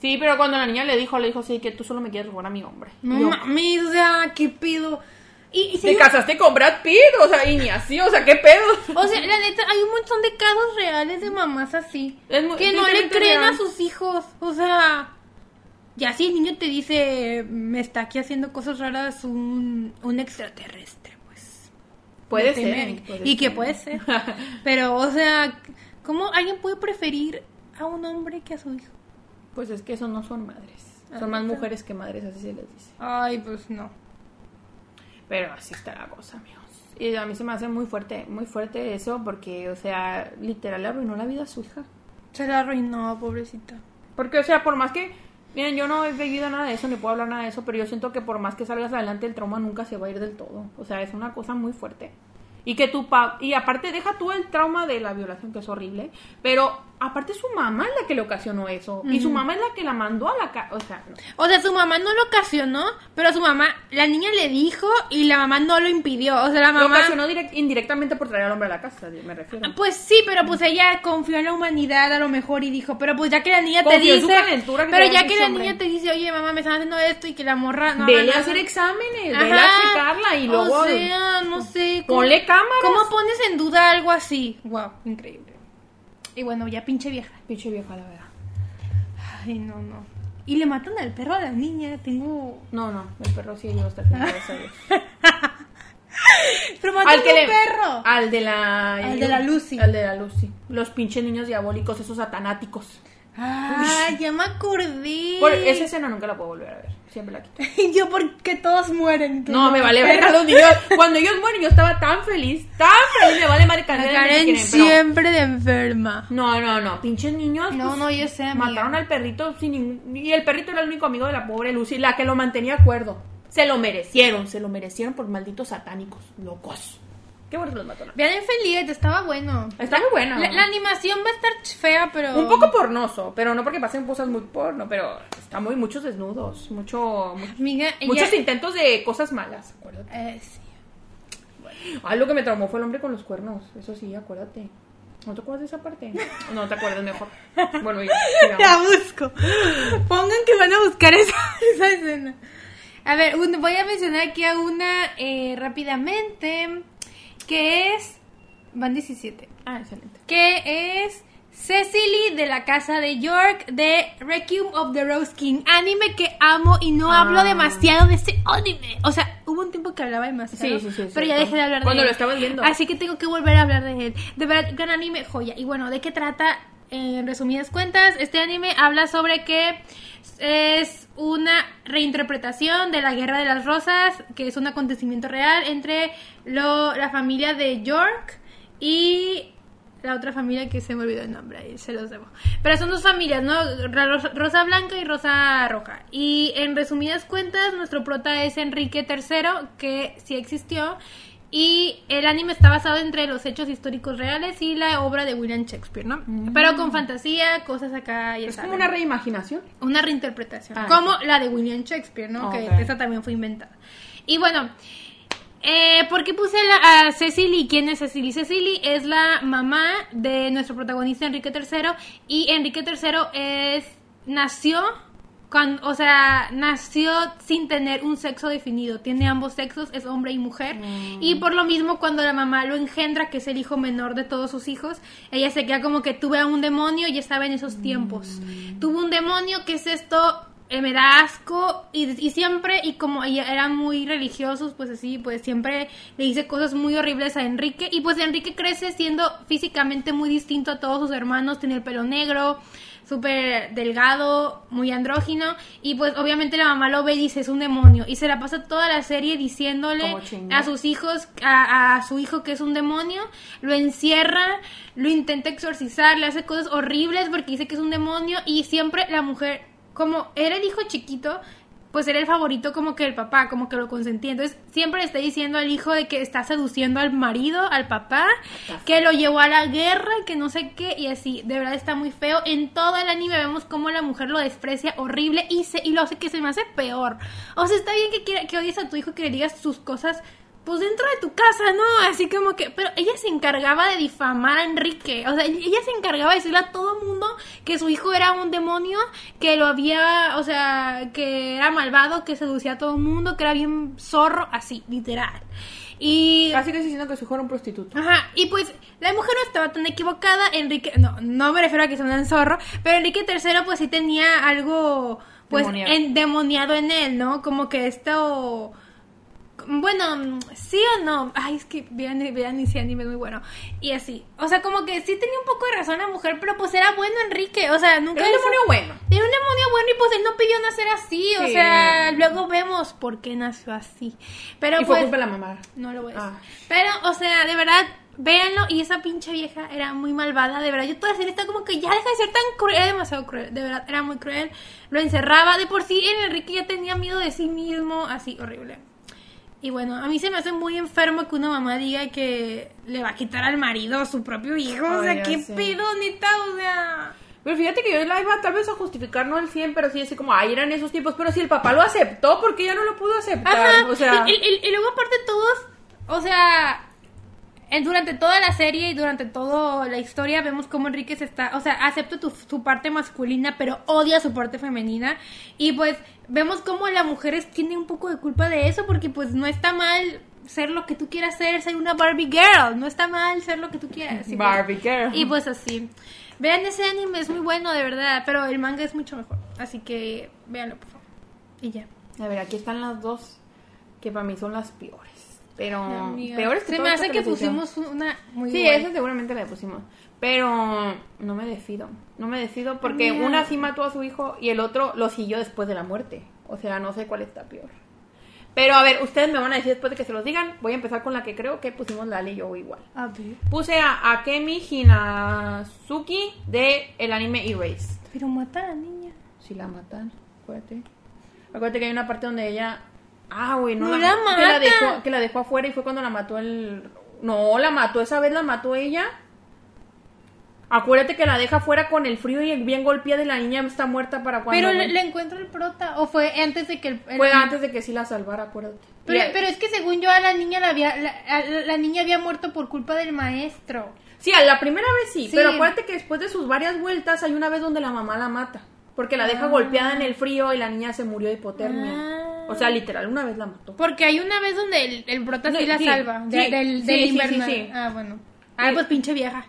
Sí, pero cuando la niña le didijo, le dijo, sí, que tú solo me quieres robar a mi hombre. no Yo, mames, o sea, qué pido. Y, y Te si- casaste con Brad Pitt, o sea, y ni así, o sea, qué pedo. O sea, la neta, hay un montón de casos reales de mamás así. Es muy- que no le creen real. a sus hijos. O sea, ya si el niño te dice, me está aquí haciendo cosas raras un, un extraterrestre, pues. Puede ser. puede y que puede ser. Pero, o sea, ¿cómo alguien puede preferir a un hombre que a su hijo? Pues es que esos no son madres. Son más mujeres que madres, así se les dice. Ay, pues no. Pero así está la cosa, amigos. Y a mí se me hace muy fuerte, muy fuerte eso, porque, o sea, literal le arruinó la vida a su hija. Se la arruinó, pobrecita. Porque, o sea, por más que. Miren, yo no he vivido nada de eso, ni puedo hablar nada de eso, pero yo siento que por más que salgas adelante, el trauma nunca se va a ir del todo. O sea, es una cosa muy fuerte. Y que tu pa y aparte deja tú el trauma de la violación, que es horrible, pero aparte su mamá es la que le ocasionó eso. Y su mamá es la que la mandó a la casa. O sea, no. O sea, su mamá no lo ocasionó, pero su mamá, la niña le dijo y la mamá no lo impidió. O sea, la Lo mamá... ocasionó direct- indirectamente por traer al hombre a la casa, me refiero. Pues sí, pero pues ella confió en la humanidad a lo mejor y dijo, pero pues ya que la niña te Confió dice, calentura que pero ya que la hombre. niña te dice, oye mamá, me están haciendo esto y que la morra no Vele haga a nada". hacer exámenes, Ajá. vele a checarla y luego. O sea, no sé. ¿cómo- Ponle cámaras. ¿Cómo pones en duda algo así? Wow, increíble. Y bueno, ya pinche vieja. Pinche vieja, la verdad. Ay, no, no. Y le matan al perro a la niña, tengo... No, no, el perro sí llegó hasta el final, gracias a Dios. Pero matan que a un le- perro. Al de la. Al de la Lucy. Al de la Lucy. Los pinches niños diabólicos, esos satanáticos. Ah, ya me acordé. Por esa escena nunca la puedo volver a ver. Siempre la quito. Y yo, porque todos mueren. No, me vale ver a los niños. Cuando ellos mueren, yo estaba tan feliz. Tan feliz. Me vale de Karen pero- siempre de enferma. No, no, no. Pinches niños. No, pues, no, yo sé, amiga. Mataron al perrito sin ningún. Y el perrito era el único amigo de la pobre Lucy, la que lo mantenía acuerdo. Se lo merecieron. Se lo merecieron por malditos satánicos. Locos. Qué bueno que los mataron. Vean Infeliet, estaba bueno. Está muy bueno. La, la animación va a estar fea, pero... Un poco pornoso, pero no porque pasen cosas muy porno, pero está muy muchos desnudos, mucho, mu- Amiga, ella- muchos intentos de cosas malas, acuérdate. Eh, sí. Ah, lo que me traumó fue el hombre con los cuernos, eso sí, acuérdate. ¿No te acuerdas de esa parte? No te acuerdas mejor. Bueno, ya. La busco. Pongan que van a buscar esa, esa escena. A ver, un- voy a mencionar aquí a una eh, rápidamente, que es... Van 17. Ah, excelente. que es Cecily de la casa de York de Requiem of the Rose King, anime que amo y no Ah. hablo demasiado de ese anime. O sea, hubo un tiempo que hablaba demasiado, Sí, sí, sí, pero ya dejé de hablar Cuando de lo él. estabas viendo. Así que tengo que volver a hablar de él. De verdad, gran anime, joya. Y bueno, ¿de qué trata? En resumidas cuentas, este anime habla sobre que es una reinterpretación de la Guerra de las Rosas, que es un acontecimiento real entre la familia de York y la otra familia que se me olvidó el nombre, ahí se los debo. Pero son dos familias, ¿no? Ro- Rosa Blanca y Rosa Roja. Y en resumidas cuentas, nuestro prota es Enrique III, que sí existió. Y el anime está basado entre los hechos históricos reales y la obra de William Shakespeare, ¿no? Pero con fantasía, cosas acá y Es como una reimaginación. una reinterpretación, Ah, como la de William Shakespeare, ¿no? Ok. Que esa también fue inventada. Y bueno, eh, ¿por qué puse la- a Cecily? ¿Quién es Cecily? Cecily es la mamá de nuestro protagonista Enrique III y Enrique III es nació cuando, o sea, nació sin tener un sexo definido, tiene ambos sexos, es hombre y mujer, y por lo mismo cuando la mamá lo engendra, que es el hijo menor de todos sus hijos, ella se queda como que tuve a un demonio y estaba en esos tiempos. Tuvo un demonio, que es esto? Eh, me da asco y, y siempre, y como ella- eran muy religiosos, pues así, pues siempre le dice cosas muy horribles a Enrique, y pues Enrique crece siendo físicamente muy distinto a todos sus hermanos, tiene el pelo negro, súper delgado, muy andrógino, y pues obviamente la mamá lo ve y dice es un demonio, y se la pasa toda la serie diciéndole a sus hijos, a, a su hijo que es un demonio, lo encierra, lo intenta exorcizar, le hace cosas horribles porque dice que es un demonio, y siempre la mujer, como era el hijo chiquito, pues era el favorito como que el papá, como que lo consentía. Entonces siempre le está diciendo al hijo de que está seduciendo al marido, al papá, que lo llevó a la guerra, que no sé qué, y así, de verdad está muy feo. En todo el anime vemos cómo la mujer lo desprecia horrible y, se, y lo hace que se me hace peor. O sea, está bien que, quiera- que odies a tu hijo que le digas sus cosas. Pues dentro de tu casa, ¿no? Así como que... Pero ella se encargaba de difamar a Enrique. O sea, ella se encargaba de decirle a todo mundo que su hijo era un demonio, que lo había... O sea, que era malvado, que seducía a todo el mundo, que era bien zorro, así, literal. Y... Casi que diciendo que su hijo era un prostituto. Ajá, y pues la mujer no estaba tan equivocada, Enrique, no, no me refiero a que sea un zorro, pero Enrique III pues sí tenía algo pues Demoniado. endemoniado en él, ¿no? Como que esto bueno, sí o no. Ay, es que vean, vean ese anime es muy bueno. Y así. O sea, como que sí tenía un poco de razón la mujer, pero pues era bueno Enrique. O sea, nunca. Era un hizo- demonio bueno. Era un demonio bueno y pues él no pidió nacer así. O sea, luego vemos por qué nació así. Pero y fue pues. culpa de la mamá. No lo voy a decir. Ah. Pero, o sea, de verdad, véanlo. Y esa pinche vieja era muy malvada, de verdad. Yo toda la serie estaba como que ya deja de ser tan cruel. Era demasiado cruel, de verdad, era muy cruel. Lo encerraba. De por sí, Enrique ya tenía miedo de sí mismo, así, horrible. Y bueno, a mí se me hace muy enfermo que una mamá diga que le va a quitar al marido a su propio hijo. o sea, qué sé. pedo, neta, o sea. Pero fíjate que yo la iba tal vez a justificar, no al 100, pero sí así como, ay, eran esos tiempos. Pero si el papá lo aceptó, ¿por qué ella no lo pudo aceptar? Ajá. O sea, y, y- y luego aparte todos, o sea, en- durante toda la serie y durante toda la historia vemos cómo Enrique se está, o sea, acepta tu- su parte masculina, pero odia su parte femenina. Y pues vemos cómo la mujer es- tiene un poco de culpa de eso, porque pues no está mal ser lo que tú quieras ser, ser una Barbie girl, no está mal ser lo que tú quieras. Y pues- Barbie girl. Y pues así. Vean ese anime, es muy bueno, de verdad, pero el manga es mucho mejor. Así que véanlo, por favor. Y ya. A ver, aquí están las dos que para mí son las peores. Pero peores que Se me hace que pusimos una muy Sí, esa seguramente la pusimos. Pero no me decido. No me decido porque Amiga. una sí mató a su hijo y el otro lo siguió después de la muerte. O sea, no sé cuál está peor. Pero a ver, ustedes me van a decir después de que se los digan. Voy a empezar con la que creo que pusimos la y yo igual. A ver. Puse a Akemi Hinazuki de el anime Erased. Pero mata a la niña. Si la matan, acuérdate. Acuérdate que hay una parte donde ella. Ah, güey, no, No la, la Que la, mata. dejó, que la dejó afuera y fue cuando la mató el. No, la mató, esa vez la mató ella. Acuérdate que la deja afuera con el frío y bien golpeada y la niña está muerta para cuando. Pero le, le encuentra el prota. ¿O fue antes de que el. el- Fue antes de que sí la salvara, acuérdate. Pero, Y- pero es que según yo a la niña la había. La, niña había muerto por culpa del maestro. Sí, a la primera vez sí, Sí. pero acuérdate que después de sus varias vueltas hay una vez donde la mamá la mata. Porque la Ah. deja golpeada en el frío y la niña se murió de hipotermia. Ah. O sea, literal, una vez la mató. Porque hay una vez donde el, el prota sí la sí, salva. de- sí, del sí, del sí, sí, invernal. sí. Ah, bueno. Ah, pues pinche vieja.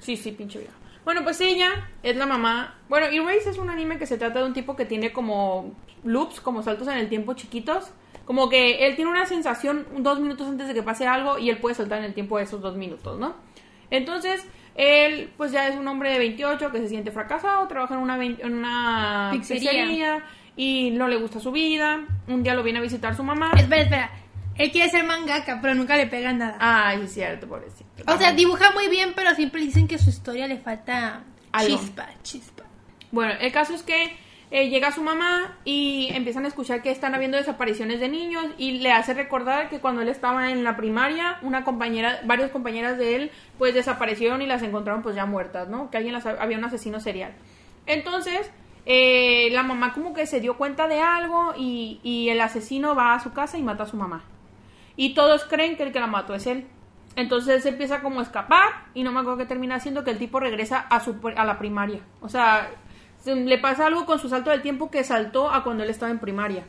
Sí, sí, pinche vieja. Bueno, pues ella es la mamá. Bueno, Erase es un anime que se trata de un tipo que tiene como loops, como saltos en el tiempo chiquitos. Como que él tiene una sensación dos minutos antes de que pase algo y él puede saltar en el tiempo de esos dos minutos, ¿no? Entonces, él pues ya es un hombre de 28 que se siente fracasado, trabaja en una, en una Pizzería. pizzería y no le gusta su vida. Un día lo viene a visitar su mamá. Espera, espera. Él quiere ser mangaka, pero nunca le pega nada. Ay, es cierto, pobrecito. O sea, dibuja muy bien, pero siempre dicen que su historia le falta Algo. chispa, chispa. Bueno, el caso es que eh, llega su mamá y empiezan a escuchar que están habiendo desapariciones de niños y le hace recordar que cuando él estaba en la primaria, una compañera, varias compañeras de él, pues desaparecieron y las encontraron pues ya muertas, ¿no? Que alguien las, había un asesino serial. Entonces, eh, la mamá como que se dio cuenta de algo y, y el asesino va a su casa y mata a su mamá. Y todos creen que el que la mató es él. Entonces él se empieza como a escapar y no me acuerdo qué termina haciendo que el tipo regresa a su a la primaria. O sea, se- le pasa algo con su salto del tiempo que saltó a cuando él estaba en primaria.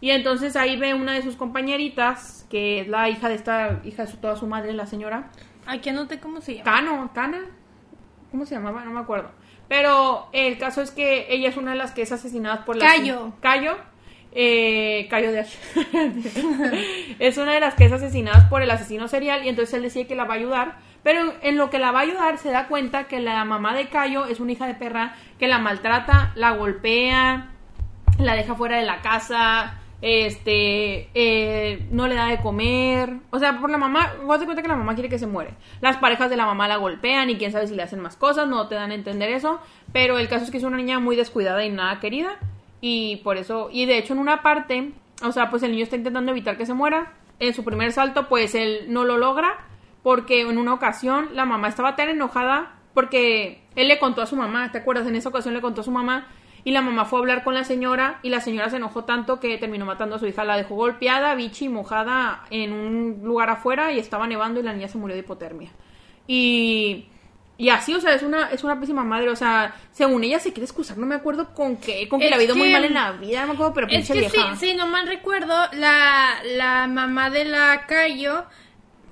Y entonces ahí ve una de sus compañeritas, que es la hija de esta hija de su, toda su madre, la señora, Aquí anoté cómo se llama. Cano, Cana, ¿cómo se llamaba? No me acuerdo. Pero el caso es que ella es una de las que es asesinada por la Cayo. Cayo. Eh, Cayo de es una de las que es asesinada por el asesino serial y entonces él decide que la va a ayudar Pero en lo que la va a ayudar se da cuenta que la mamá de Cayo es una hija de perra que la maltrata, la golpea, la deja fuera de la casa, este, eh, no le da de comer. O sea, por la mamá, vos te cuenta que la mamá quiere que se muere. Las parejas de la mamá la golpean y quién sabe si le hacen más cosas, no te dan a entender eso. Pero el caso es que es una niña muy descuidada y nada querida. Y por eso, y de hecho en una parte, o sea, pues el niño está intentando evitar que se muera. En su primer salto, pues él no lo logra. Porque en una ocasión la mamá estaba tan enojada porque él le contó a su mamá, ¿te acuerdas? En esa ocasión le contó a su mamá y la mamá fue a hablar con la señora y la señora se enojó tanto que terminó matando a su hija. La dejó golpeada, bichi, mojada en un lugar afuera y estaba nevando y la niña se murió de hipotermia. Y, y así, o sea, es una, es una pésima madre. O sea, según ella se quiere excusar, no me acuerdo con qué, con que Es le ha ido muy mal en la vida, no me acuerdo, pero Es pinche que sí, vieja. sí, no mal recuerdo, la, la mamá de la Cayo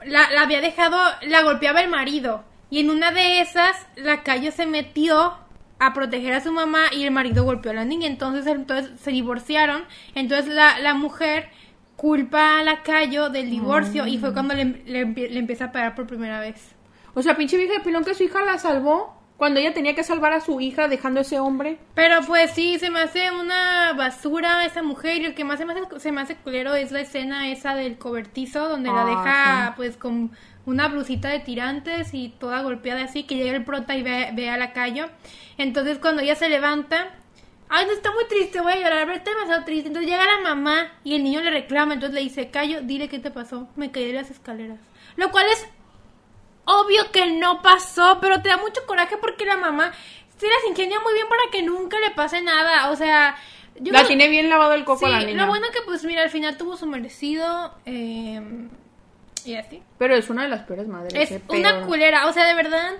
la, la había dejado, la golpeaba el marido. Y en una de esas, la Cayo se metió a proteger a su mamá y el marido golpeó a la niña. Entonces, entonces se divorciaron. Entonces la, la mujer culpa a la Cayo del divorcio y fue cuando le, le le empieza a pegar por primera vez. O sea, pinche vieja de pilón que su hija la salvó cuando ella tenía que salvar a su hija dejando a ese hombre. Pero pues sí, se me hace una basura esa mujer y lo que más se me hace, se me hace culero es la escena esa del cobertizo donde la Ah, deja sí. pues con una blusita de tirantes y toda golpeada así, que llega el prota y ve, ve a la callo. Entonces cuando ella se levanta, ay no está muy triste, voy a llorar, pero está demasiado triste. Entonces llega la mamá y el niño le reclama, entonces le dice, Cayo, dile qué te pasó, me caí de las escaleras. Lo cual es obvio que no pasó, pero te da mucho coraje porque la mamá se las ingenia muy bien para que nunca le pase nada. O sea, yo la no- tiene bien lavado el coco Sí, a la niña. lo bueno que pues mira, al final tuvo su merecido eh, y así. Pero es una de las peores madres. Es una culera, o sea, de verdad,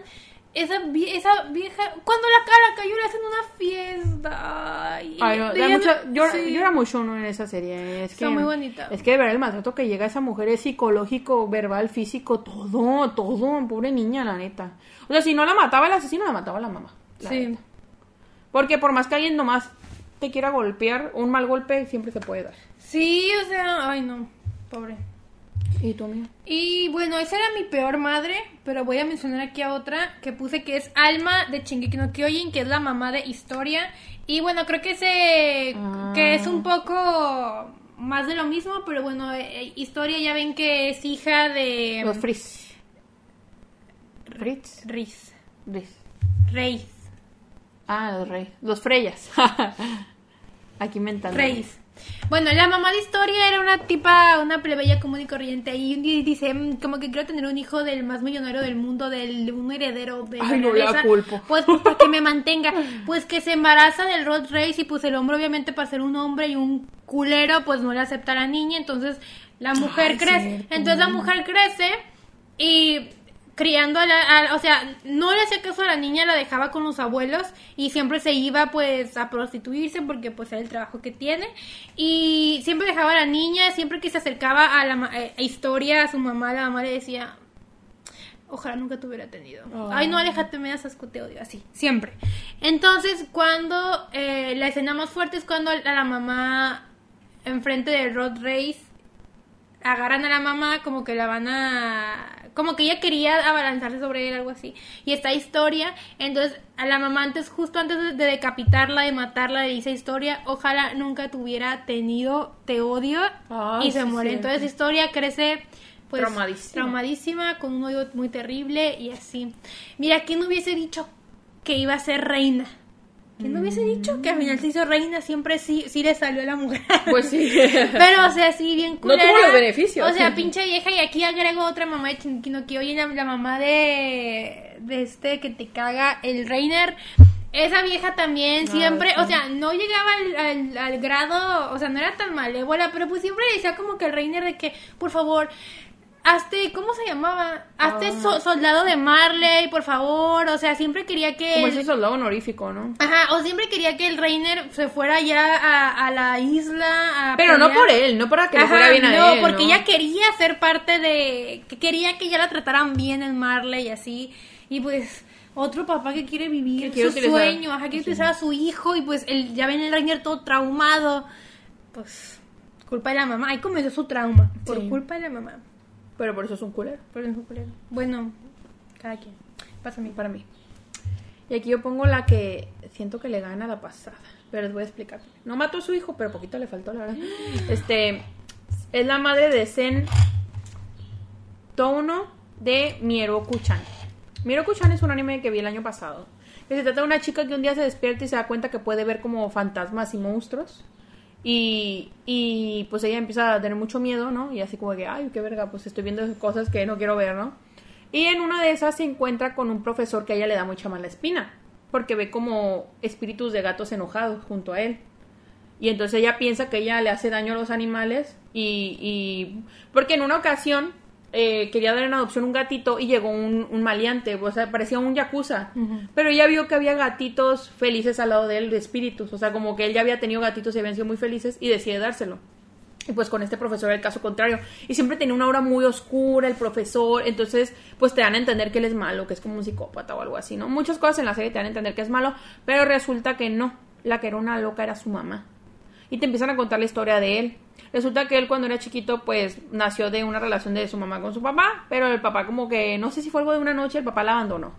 esa, vie- esa vieja, cuando la cara cayó le hacen una fiesta. Ay, Ay, no, ella- mucha- sí. llora mucho uno en esa serie. Es que, Está muy bonita. Es que de verdad el maltrato que llega a esa mujer es psicológico, verbal, físico, todo, todo. Pobre niña, la neta. O sea, si no la mataba el asesino, la mataba la mamá. la Sí. neta. Porque por más que alguien nomás te quiera golpear, un mal golpe siempre se puede dar. Sí, o sea, ay no, pobre. ¿Y tú, amiga? Y bueno, esa era mi peor madre, pero voy a mencionar aquí a otra que puse que es Alma de Shingeki no Kyojin, que es la mamá de Historia. Y bueno, creo que se Ah. que es un poco más de lo mismo, pero bueno, eh, Historia ya ven que es hija de Los Frizz. Fritz. Riz, Riz. Reis, Ah, los Reyes. Los Freyas. Aquí inventando. Reis. Bueno, la mamá de Historia era una tipa, una plebeya común y corriente. Y un día dice, "Mm, como que quiero tener un hijo del más millonario del mundo, del un heredero de Ay, no la realeza". culpo. Pues, pues, para que me mantenga. Pues que se embaraza del Rod Race y pues el hombre obviamente para ser un hombre y un culero, pues no le acepta a la niña. Entonces la mujer Ay, crece. cierto. Entonces la mujer crece y criando a la, a- o sea, no le hacía caso a la niña, la dejaba con los abuelos y siempre se iba pues a prostituirse porque pues era el trabajo que tiene y siempre dejaba a la niña, siempre que se acercaba a la eh, historia a su mamá, la mamá le decía, ojalá nunca te hubiera tenido. Ay, no, aléjate, me das asco, te odio, así, siempre. Entonces, cuando eh, la escena más fuerte es cuando a la mamá enfrente de Rod Race agarran a la mamá como que la van a como que ella quería abalanzarse sobre él algo así. Y esta historia entonces a la mamá antes justo antes de, de decapitarla de matarla le dice historia ojalá nunca te hubiera tenido te odio Ay, y se sí, muere. entonces historia crece pues Traumadísima. traumadísima con un odio muy terrible y así. Mira quién hubiese dicho que iba a ser reina ¿Quién no hubiese dicho que al final se hizo reina? Siempre sí, sí le salió a la mujer. Pues sí. Pero, o sea, sí, bien No tuvo culera. los beneficios. O sea, pinche vieja. Y aquí agrego otra mamá de Shingeki no Kyojin, la, la mamá de, de este que te caga, el Reiner. Esa vieja también siempre, o sea, no llegaba al, al- al grado, o sea, no era tan malévola, pero pues siempre decía como que el Reiner de que, por favor, hazte, ¿cómo se llamaba? Hazte Ah. so- soldado de Marley, por favor, o sea, siempre quería que... Como el- ese soldado honorífico, ¿no? Ajá, o siempre quería que el Reiner se fuera ya a, a la isla. A Pero no por él, no para que le fuera bien a no, él. porque ¿no? ella quería ser parte de. que quería que ya la trataran bien en Marley y así. Y pues, otro papá que quiere vivir Que su utilizar- sueño, ajá, quiere utilizar a su hijo y pues el, ya ven el Reiner todo traumado. Pues, culpa de la mamá. Ahí comenzó su trauma. Por Sí. culpa de la mamá. Pero por eso es un culero. Por eso, culero. Bueno, Cada quien. Pásame. para mí. Y aquí yo pongo la que siento que le gana la pasada. Pero les voy a explicar. No mató a su hijo, pero poquito le faltó, la verdad. Este es la madre de Zen Touno de Mieroku-chan. Mieroku-chan es un anime que vi el año pasado. Que se trata de una chica que un día se despierta y se da cuenta que puede ver como fantasmas y monstruos. Y, y pues ella empieza a tener mucho miedo, ¿no? Y así como que, ay, qué verga, pues estoy viendo cosas que no quiero ver, ¿no? Y en una de esas se encuentra con un profesor que a ella le da mucha mala espina, porque ve como espíritus de gatos enojados junto a él. Y entonces ella piensa que ella le hace daño a los animales y... y... Porque en una ocasión eh, quería dar en adopción un gatito y llegó un, un maleante, o sea, parecía un yakuza. Pero ella vio que había gatitos felices al lado de él, de espíritus. O sea, como que él ya había tenido gatitos y habían sido muy felices y decide dárselo. Y pues con este profesor era el caso contrario. Y siempre tenía una aura muy oscura el profesor. Entonces, pues te dan a entender que él es malo, que es como un psicópata o algo así, ¿no? Muchas cosas en la serie te dan a entender que es malo, pero resulta que no. La que era una loca era su mamá. Y te empiezan a contar la historia de él. Resulta que él cuando era chiquito, pues nació de una relación de su mamá con su papá, pero el papá como que, no sé si fue algo de una noche, el papá la abandonó.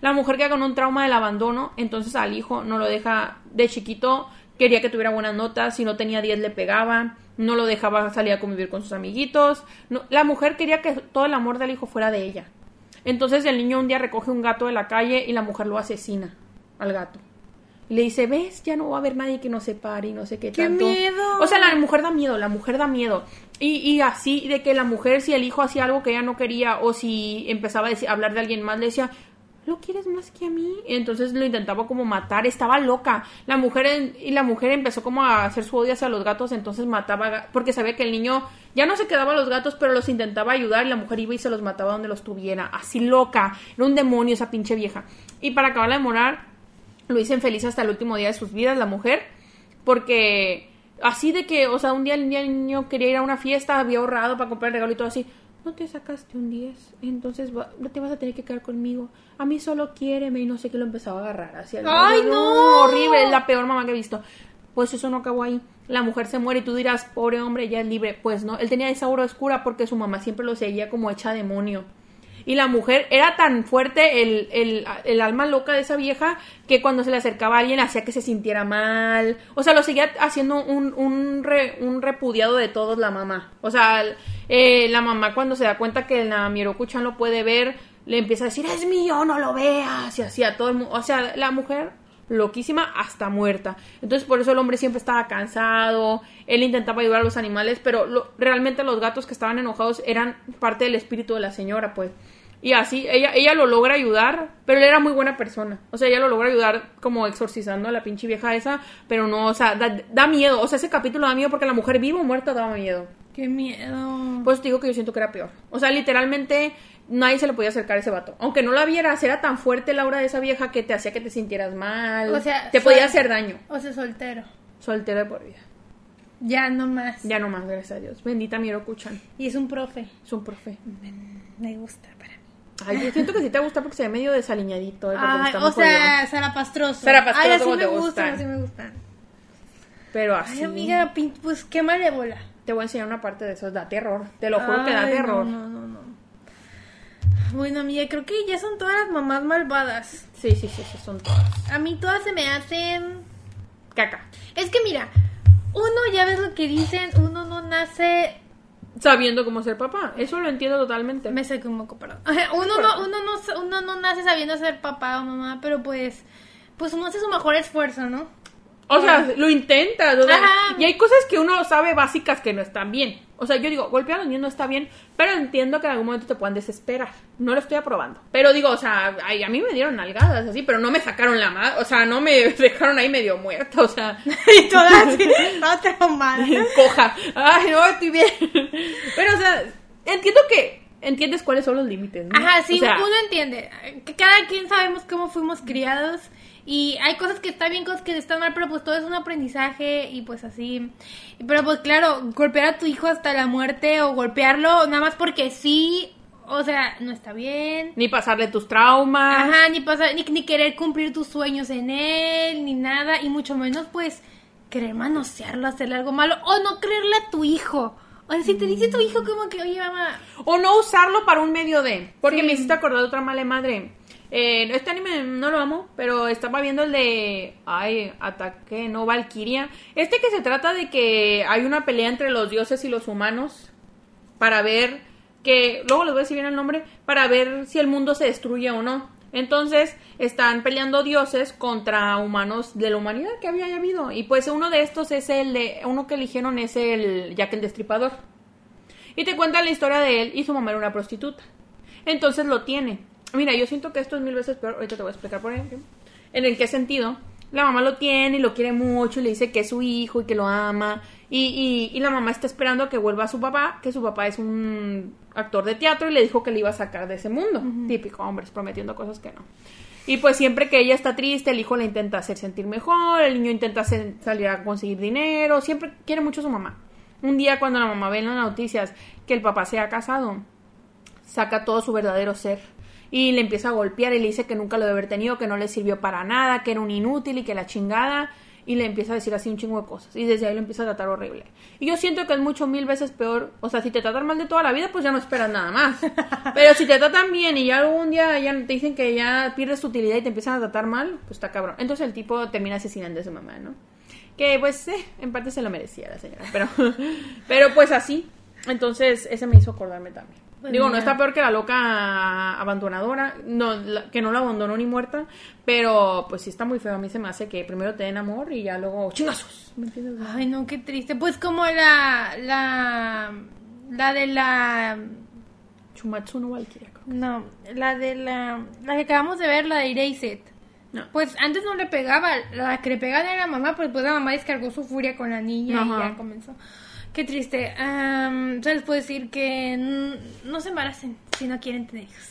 La mujer queda con un trauma del abandono, entonces al hijo no lo deja de chiquito, quería que tuviera buenas notas, si no tenía 10 le pegaba, no lo dejaba salir a convivir con sus amiguitos. La mujer quería que todo el amor del hijo fuera de ella. Entonces el niño un día recoge un gato de la calle y la mujer lo asesina al gato. Y le dice, ves, ya no va a haber nadie que nos separe y no sé qué, ¡Qué tanto. miedo! O sea, la mujer da miedo, la mujer da miedo. Y, y así, de que la mujer, si el hijo hacía algo que ella no quería o si empezaba a decir- hablar de alguien más, le decía, ¿lo quieres más que a mí? Entonces lo intentaba como matar, estaba loca. La mujer, y la mujer empezó como a hacer su odio hacia los gatos, entonces mataba, porque sabía que el niño ya no se quedaba a los gatos, pero los intentaba ayudar y la mujer iba y se los mataba donde los tuviera. Así loca. Era un demonio esa pinche vieja. Y para acabarla de morar, lo hizo infeliz hasta el último día de sus vidas, la mujer, porque así de que, o sea, un día el niño quería ir a una fiesta, había ahorrado para comprar el regalo y todo así. No te sacaste un 10, entonces va- no te vas a tener que quedar conmigo. A mí solo quiéreme y no sé qué lo empezaba a agarrar. Así, ¡Ay, no! Horrible, es la peor mamá que he visto. Pues eso no acabó ahí. La mujer se muere y tú dirás, pobre hombre, ya es libre. Pues no, él tenía esa aura oscura porque su mamá siempre lo seguía como hecha demonio. Y la mujer era tan fuerte el, el, el alma loca de esa vieja que cuando se le acercaba a alguien hacía que se sintiera mal. O sea, lo seguía haciendo un, un, re- un repudiado de todos la mamá. O sea, eh, la mamá cuando se da cuenta que la Miroku-chan lo puede ver, le empieza a decir, es mío, no lo veas. Y así a todo el mundo. O sea, la mujer loquísima hasta muerta. Entonces por eso el hombre siempre estaba cansado, él intentaba ayudar a los animales, pero lo- realmente los gatos que estaban enojados eran parte del espíritu de la señora, pues. Y así, ella, ella lo logra ayudar, pero él era muy buena persona. O sea, ella lo logra ayudar como exorcizando a la pinche vieja esa, pero no, o sea, da, da miedo. O sea, ese capítulo da miedo porque la mujer viva o muerta daba miedo. ¡Qué miedo! Pues te digo que yo siento que era peor. O sea, literalmente nadie se le podía acercar a ese vato. Aunque no la vieras, era tan fuerte la aura de esa vieja que te hacía que te sintieras mal. O sea, te podía hacer daño. O sea, soltero. Soltera de por vida. Ya no más. Ya no más, gracias a Dios. Bendita Miro Kuchan. Y es un profe. Es un profe. Me gusta. Ay, yo siento que sí te gusta porque se ve medio desaliñadito. eh, Ay, o sea, jodido. Sara Pastroso. Sara Pastroso, Ay, así ¿cómo me te gustan, gustan? así me gustan. Pero Ay, así. amiga, pin- pues qué malévola. Te voy a enseñar una parte de eso. Da terror. Te lo juro que da Ay, terror. No, no, no, no. Bueno, amiga, creo que ya son todas las mamás malvadas. Sí, sí, sí, sí, son todas. A mí todas se me hacen... Caca. Es que mira, uno ya ves lo que dicen, uno no nace... Sabiendo cómo ser papá. Eso lo entiendo totalmente. Me saqué un moco, perdón. Uno no, uno, no, uno no nace sabiendo ser papá o mamá, pero pues... Pues uno hace su mejor esfuerzo, ¿no? O sea, lo intenta. o sea. Y hay cosas que uno sabe básicas que no están bien. O sea, yo digo, golpear a los niños no está bien, pero entiendo que en algún momento te puedan desesperar. No lo estoy aprobando. Pero digo, o sea, ay, a mí me dieron nalgadas así, pero no me sacaron la mano. O sea, no me dejaron ahí medio muerta. O sea, Y todas así, toda traumada. coja. Ay, no, estoy bien. Pero, o sea, entiendo que entiendes cuáles son los límites. ¿no? Ajá, sí, O sea, uno entiende. Cada quien sabemos cómo fuimos criados. Y hay cosas que están bien, cosas que están mal, pero pues todo es un aprendizaje y pues así. Pero pues claro, golpear a tu hijo hasta la muerte o golpearlo nada más porque sí, o sea, no está bien. Ni pasarle tus traumas. Ajá, ni, pasar, ni, ni querer cumplir tus sueños en él, ni nada, y mucho menos pues querer manosearlo, hacerle algo malo, o no creerle a tu hijo. O sea, si te dice tu hijo como que, oye, mamá, O no usarlo para un medio de. Porque Sí. me hiciste acordar de otra mala madre. Eh, este anime no lo amo, pero estaba viendo el de. Ay, ataque, no, Valkyria. Este que se trata de que hay una pelea entre los dioses y los humanos. Para ver que. Luego les voy a decir bien el nombre. Para ver si el mundo se destruye o no. Entonces están peleando dioses contra humanos de la humanidad que había habido. Y pues uno de estos es el de. Uno que eligieron es el Jack el Destripador. Y te cuenta la historia de él y su mamá era una prostituta. Entonces lo tiene. Mira, yo siento que esto es mil veces peor. Ahorita te voy a explicar por qué. En el qué sentido. La mamá lo tiene y lo quiere mucho y le dice que es su hijo y que lo ama. Y, y, y la mamá está esperando a que vuelva a su papá, que su papá es un actor de teatro y le dijo que le iba a sacar de ese mundo. Típico, hombres prometiendo cosas que no. Y pues siempre que ella está triste, el hijo la intenta hacer sentir mejor, el niño intenta hacer- salir a conseguir dinero, siempre quiere mucho a su mamá. Un día cuando la mamá ve en las noticias que el papá se ha casado, saca todo su verdadero ser y le empieza a golpear y le dice que nunca lo debe haber tenido, que no le sirvió para nada, que era un inútil y que la chingada y le empieza a decir así un chingo de cosas y desde ahí lo empieza a tratar horrible. Y yo siento que es mucho mil veces peor, o sea, si te tratan mal de toda la vida, pues ya no esperas nada más. Pero si te tratan bien y ya algún día ya te dicen que ya pierdes tu utilidad y te empiezan a tratar mal, pues está cabrón. Entonces el tipo termina asesinando a su mamá, ¿no? Que pues eh, en parte se lo merecía la señora, pero pero pues así. Entonces ese me hizo acordarme también. Pues Digo, no está peor que la loca abandonadora, no, la- que no la abandonó ni muerta, pero pues sí está muy feo. A mí se me hace que primero te den amor y ya luego chingazos. ¿Me entiendes? ay, no, qué triste. Pues como la, la, la de la, Chumatsu no Valkyria. creo. no, la de la, la que acabamos de ver, la de Erased. No. Pues antes no le pegaba, la que le pegaba era la mamá, pues después la mamá descargó su furia con la niña y ya comenzó. Qué triste. Am, se les puedo decir que no se embaracen si no quieren tener hijos.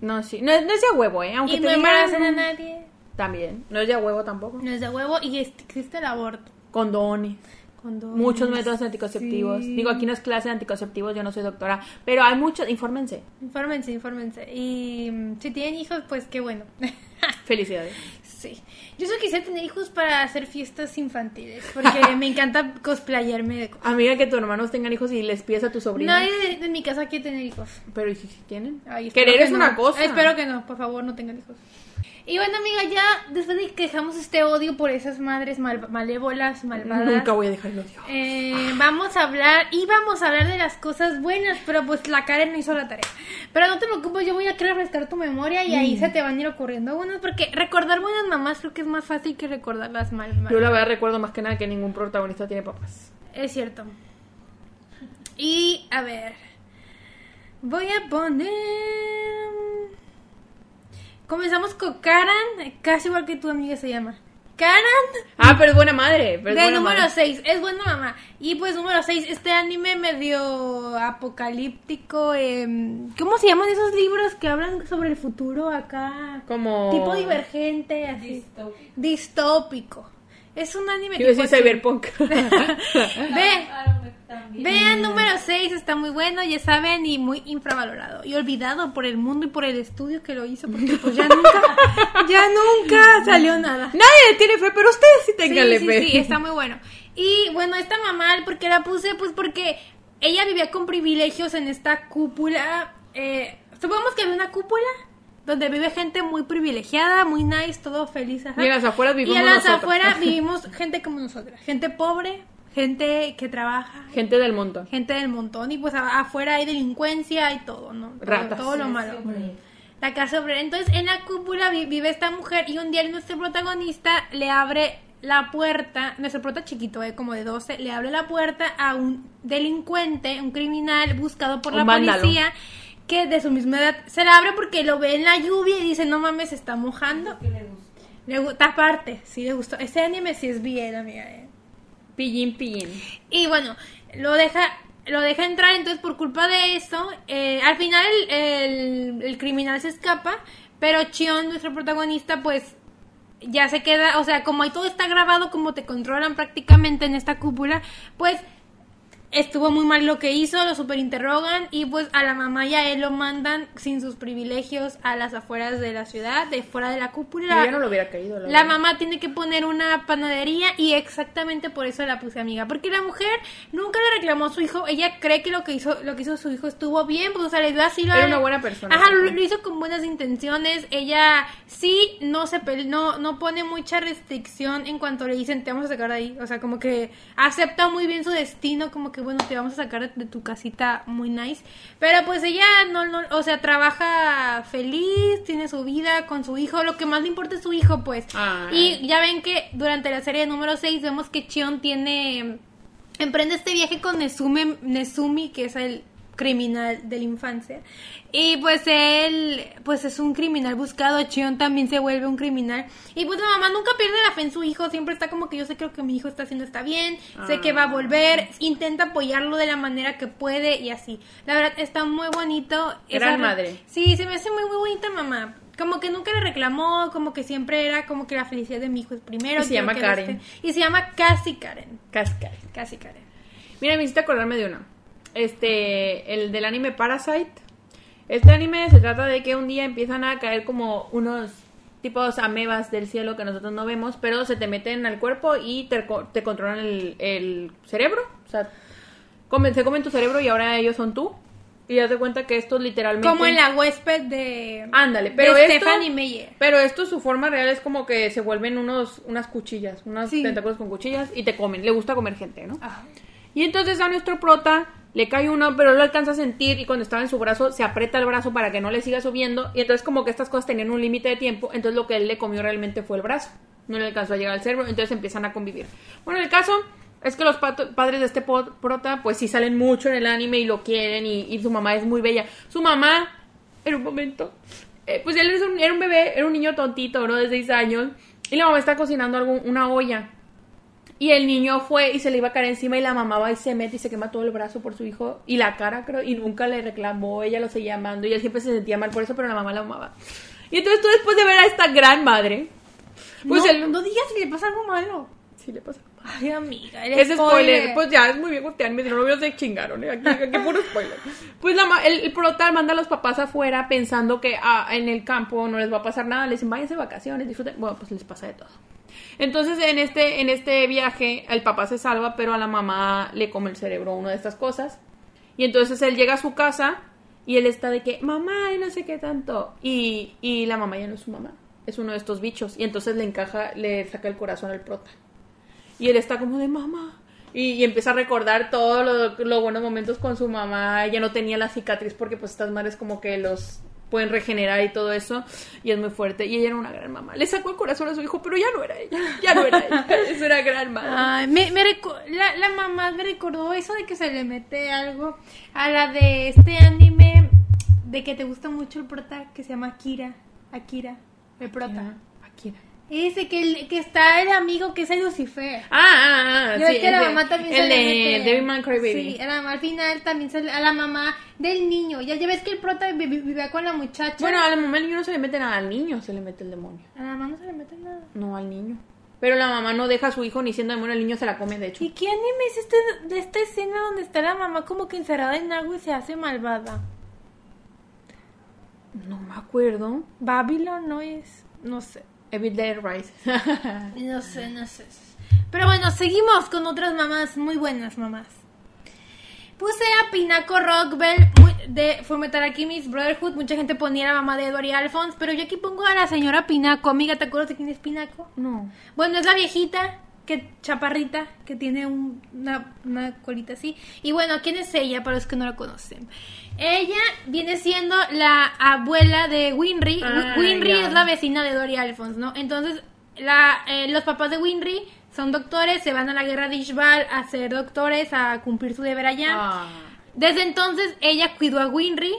No, sí, no, es- no es de huevo, ¿eh? Aunque y no digan- embaracen a nadie. También, no es de huevo tampoco. No es de huevo y es- existe el aborto. Condones. Condones. Muchos métodos anticonceptivos. Sí. Digo, aquí no es clase de anticonceptivos, yo no soy doctora, pero hay muchos, infórmense. Infórmense, infórmense. Y mm, si tienen hijos, pues qué bueno. Felicidades. sí. Yo solo quisiera tener hijos para hacer fiestas infantiles. Porque me encanta cosplayarme de cosas. Amiga, que tus hermanos tengan hijos y les pides a tu sobrino. Nadie de, de mi casa quiere tener hijos. Pero ¿y si tienen? Ay, Querer que es no. una cosa. Espero que no, por favor, no tengan hijos. Y bueno, amiga, ya después de que dejamos este odio por esas madres mal- malévolas, malvadas. Nunca voy a dejar el odio. Eh, vamos a hablar, y vamos a hablar de las cosas buenas, pero pues la Karen no hizo la tarea. Pero no te preocupes, yo voy a querer refrescar tu memoria y Mm. ahí se te van a ir ocurriendo buenas, porque recordar buenas mamás creo que es más fácil que recordar las mal. mal- Yo la verdad recuerdo más que nada que ningún protagonista tiene papás. Es cierto. Y a ver, voy a poner... Comenzamos con Karen, casi igual que tu amiga se llama. Karen Ah, pero es buena madre. Pero es de buena número madre. 6, es buena mamá. Y pues número 6, este anime medio apocalíptico. em, ¿Cómo se llaman esos libros que hablan sobre el futuro acá? Como... Tipo divergente, así. Distópico. Distópico. Es un anime decir así. cyberpunk. Ve, También. vean número 6, está muy bueno, ya saben, y muy infravalorado. Y olvidado por el mundo y por el estudio que lo hizo, porque pues ya nunca, ya nunca salió nada. Nadie le tiene fe, pero ustedes sí tenganle sí, fe. Sí, sí, está muy bueno. Y bueno, esta mamá, ¿por qué la puse? Pues porque ella vivía con privilegios en esta cúpula. Eh, supongamos que había una cúpula donde vive gente muy privilegiada, muy nice, todo feliz. ajá. Y en las afueras Y vivimos en las afueras vivimos gente como nosotras. Gente pobre, gente que trabaja, Gente del montón. gente del montón. Y pues afuera hay delincuencia, hay todo, ¿no? Todo, Ratas. todo lo malo. La casa obrera. Entonces, en la cúpula vi- vive esta mujer y un día nuestro protagonista le abre la puerta, nuestro prota chiquito, eh, como de 12, le abre la puerta a un delincuente, un criminal buscado por Un la vándalo. policía, que de su misma edad se la abre porque lo ve en la lluvia y dice, no mames, se está mojando. Que le gusta. Le gusta, aparte, sí le gustó. Ese anime sí es bien, amiga. eh. Pillín, pillín. Y bueno, lo deja lo deja entrar, entonces por culpa de eso, eh, al final el, el- el criminal se escapa, pero Chion, nuestro protagonista, pues ya se queda, o sea, como ahí todo está grabado, como te controlan prácticamente en esta cúpula, pues estuvo muy mal lo que hizo, lo superinterrogan y pues a la mamá y a él lo mandan sin sus privilegios a las afueras de la ciudad, de fuera de la cúpula. Yo no lo hubiera caído. La mamá tiene que poner una panadería y exactamente por eso la puse amiga, porque la mujer nunca le reclamó a su hijo, ella cree que lo que hizo lo que hizo su hijo estuvo bien, pues o sea, le dio así Era una buena persona. Ajá, lo, lo hizo con buenas intenciones. Ella sí no se no no pone mucha restricción en cuanto le dicen te vamos a sacar de ahí, o sea, como que acepta muy bien su destino, como que bueno, te vamos a sacar de, tu casita muy nice, pero pues ella no no, o sea, trabaja feliz, tiene su vida con su hijo, lo que más le importa es su hijo, pues. Y ya ven que durante la serie número 6 vemos que Chion tiene emprende este viaje con Nezumi, Nezumi, que es el criminal de la infancia. Y pues él, pues es un criminal buscado, Chion también se vuelve un criminal. Y pues la mamá nunca pierde la fe en su hijo, siempre está como que yo sé que lo que mi hijo está haciendo está bien, sé que va a volver, intenta apoyarlo de la manera que puede y así. La verdad está muy bonito. Gran Esa- madre. Sí, se me hace muy, muy bonita mamá. Como que nunca le reclamó, como que siempre era como que la felicidad de mi hijo es primero. Y se llama Karen. Y se llama casi Karen. Cascai. Casi Karen. Mira, me hiciste acordarme de uno. Este, el del anime Parasite. Este anime se trata de que un día empiezan a caer como unos tipos amebas del cielo que nosotros no vemos, pero se te meten al cuerpo y te, co- te controlan el, el cerebro. O sea, comen, se comen tu cerebro y ahora ellos son tú. Y ya te cuenta que esto literalmente... Como en la huésped de. Ándale, pero de esto- Stephanie Meyer. Pero esto, su forma real es como que se vuelven unos, unas cuchillas, unos Sí. tentáculos con cuchillas y te comen. Le gusta comer gente, ¿no? Y entonces a nuestro prota le cae uno, pero lo alcanza a sentir y cuando estaba en su brazo se aprieta el brazo para que no le siga subiendo. Y entonces como que estas cosas tenían un límite de tiempo, entonces lo que él le comió realmente fue el brazo. No le alcanzó a llegar al cerebro, entonces empiezan a convivir. Bueno, el caso es que los padres de este prota pues sí salen mucho en el anime y lo quieren y, su mamá es muy bella. Su mamá, en un momento, eh, pues él es un- era un bebé, era un niño tontito, ¿no? De 6 años. Y la mamá está cocinando algún, una olla. Y el niño fue y se le iba a caer encima y la mamá va y se mete y se quema todo el brazo por su hijo y la cara, creo, y nunca le reclamó, ella lo seguía amando y él siempre se sentía mal por eso, pero la mamá la amaba. Y entonces tú después de ver a esta gran madre, pues no, él... no digas que le pasa algo malo. Sí le pasa. Ay, amiga. el Ese spoiler, pues ya es muy bien gustearme, si no lo veo se chingaron, ¿eh? Aquí, aquí puro spoiler. Pues la, el, el prota manda a los papás afuera pensando que ah, en el campo no les va a pasar nada, les dicen váyanse de vacaciones, disfruten. Bueno, pues les pasa de todo. Entonces en este, en este viaje el papá se salva, pero a la mamá le come el cerebro una de estas cosas. Y entonces él llega a su casa y él está de que, mamá, y no sé qué tanto. Y, y la mamá ya no es su mamá, es uno de estos bichos. Y entonces le encaja, le saca el corazón al prota. Y él está como de mamá. Y, y empieza a recordar todos los buenos momentos con su mamá. Ella no tenía la cicatriz porque pues estas madres como que los pueden regenerar y todo eso. Y es muy fuerte. Y ella era una gran mamá. Le sacó el corazón a su hijo, pero ya no era ella. Ya no era ella. Es una gran madre. Ay, me, me la mamá me recordó eso de que se le mete algo a la de este anime de que te gusta mucho el prota que se llama Akira. Akira, el prota. Akira. Ese que, el- que está el amigo que es el Lucifer. Ah, ah, ah. Yo sí, ves que la el de- mamá también el se le de mete. Sí, a la mamá al final también se le- a la mamá del niño. Ya, ya ves que el prota vi- vi- vivía con la muchacha. Bueno, a la mamá el niño no se le mete nada al niño, se le mete el demonio. a la mamá no se le mete nada. No al niño. Pero la mamá no deja a su hijo ni siendo demonio, el niño se la come, de hecho. ¿Y qué anime es este de esta escena donde está la mamá como que encerrada en algo y se hace malvada? No me acuerdo. Babylon no es, no sé. Dead Rise. No sé, no sé. Pero bueno, seguimos con otras mamás muy buenas mamás. Puse a Pinaco Rockbell muy- de Fullmetal Alchemist Brotherhood. Mucha gente ponía a la mamá de Edward y Alphonse, pero yo aquí pongo a la señora Pinaco. Amiga, ¿te acuerdas de quién es Pinaco? no. Bueno, es la viejita, que chaparrita, que tiene un- una, una colita así. Y bueno, ¿quién es ella para los que no la conocen? Ella viene siendo la abuela de Winry. Ah, Wi- Winry es la vecina de Dory Alphonse, ¿no? Entonces, la, eh, los papás de Winry son doctores, se van a la guerra de Ishbal a ser doctores, a cumplir su deber allá. Ah. Desde entonces, ella cuidó a Winry.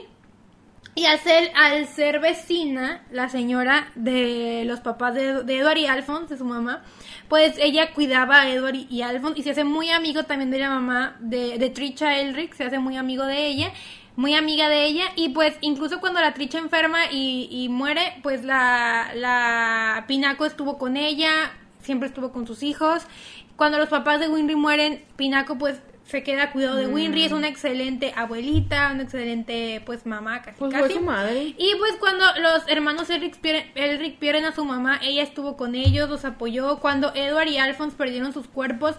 Y al ser, al ser vecina, la señora de los papás de, de Edward y Alphonse, de su mamá, pues ella cuidaba a Edward y- y Alphonse y se hace muy amigo también de la mamá de, de Trisha Elric, se hace muy amigo de ella, muy amiga de ella y pues incluso cuando la Trisha enferma y, y muere, pues la, la Pinaco estuvo con ella, siempre estuvo con sus hijos. Cuando los papás de Winry mueren, Pinaco pues se queda a cuidado de Winry, es una excelente abuelita, una excelente pues mamá casi Pues casi. su madre. Y pues cuando los hermanos Elric pierden, Elric pierden a su mamá, ella estuvo con ellos, los apoyó. Cuando Edward y Alphonse perdieron sus cuerpos,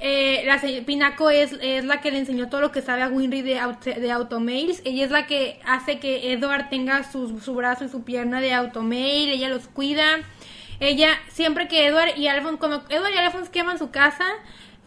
eh, la Pinaco es, es la que le enseñó todo lo que sabe a Winry de, de automails. Ella es la que hace que Edward tenga su, su brazo y su pierna de automail, ella los cuida. Ella, siempre que Edward y Alphonse, cuando Edward y Alphonse queman su casa,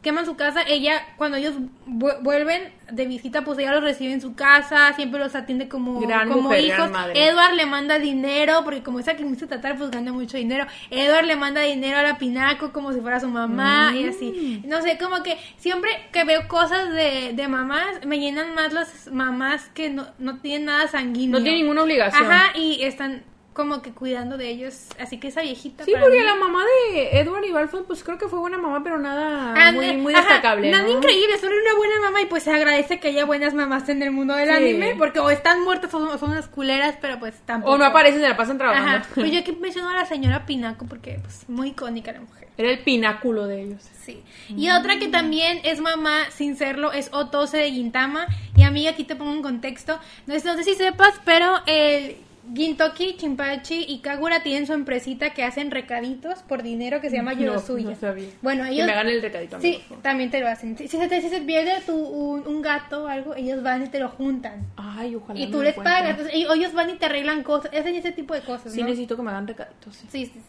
queman su casa, ella, cuando ellos vu- vuelven de visita, pues ella los recibe en su casa, siempre los atiende como, Gran como mujer, hijos. gran madre. Edward le manda dinero, porque como esa que me hizo tratar, pues gana mucho dinero. Edward le manda dinero a la Pinaco como si fuera su mamá y así. Mm. No sé, como que siempre que veo cosas de, de mamás, me llenan más las mamás que no, no tienen nada sanguíneo. No tiene ninguna obligación. Ajá, y están como que cuidando de ellos. Así que esa viejita. Sí, para porque mí- la mamá de Edward y Alphonse, pues creo que fue buena mamá, pero nada Ah, muy, muy ajá, destacable. Nada ¿no? increíble, solo una buena mamá y pues se agradece que haya buenas mamás en el mundo del Sí. anime, porque o están muertas o son, unas culeras, pero pues tampoco. O no aparecen, se la pasan trabajando. Ajá, pues yo aquí menciono a la señora Pinaco porque pues muy icónica la mujer. Era el pináculo de ellos. Sí. Y otra que también es mamá sin serlo es Otose de Gintama. Y amiga, aquí te pongo un contexto. No, sé- no sé si sepas, pero el Gintoki, Chimpachi y Kagura tienen su empresita que hacen recaditos por dinero que se llama No, Yorosuya. no sabía. Bueno, Que ellos me hagan el recadito. Sí, amigo, también te lo hacen. Si se te, si se te pierde tu, un, un gato o algo, ellos van y te lo juntan. Ay, ojalá. Y tú les encuentre. pagas. Entonces, ellos ellos van y te arreglan cosas. Hacen ese tipo de cosas. Sí, ¿no? necesito que me hagan recaditos. sí. Sí, sí, sí.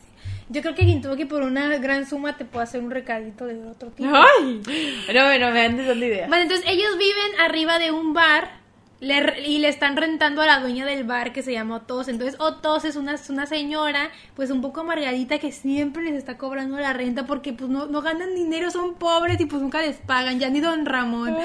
Yo creo que Gintoki por una gran suma te puede hacer un recadito de otro tipo. Ay, no, no me andes dando ideas. Bueno, entonces ellos viven arriba de un bar le y le están rentando a la dueña del bar que se llama Otos. Entonces Otos es una, una señora pues un poco amargadita que siempre les está cobrando la renta porque pues no, no ganan dinero, son pobres y pues nunca les pagan, ya ni Don Ramón.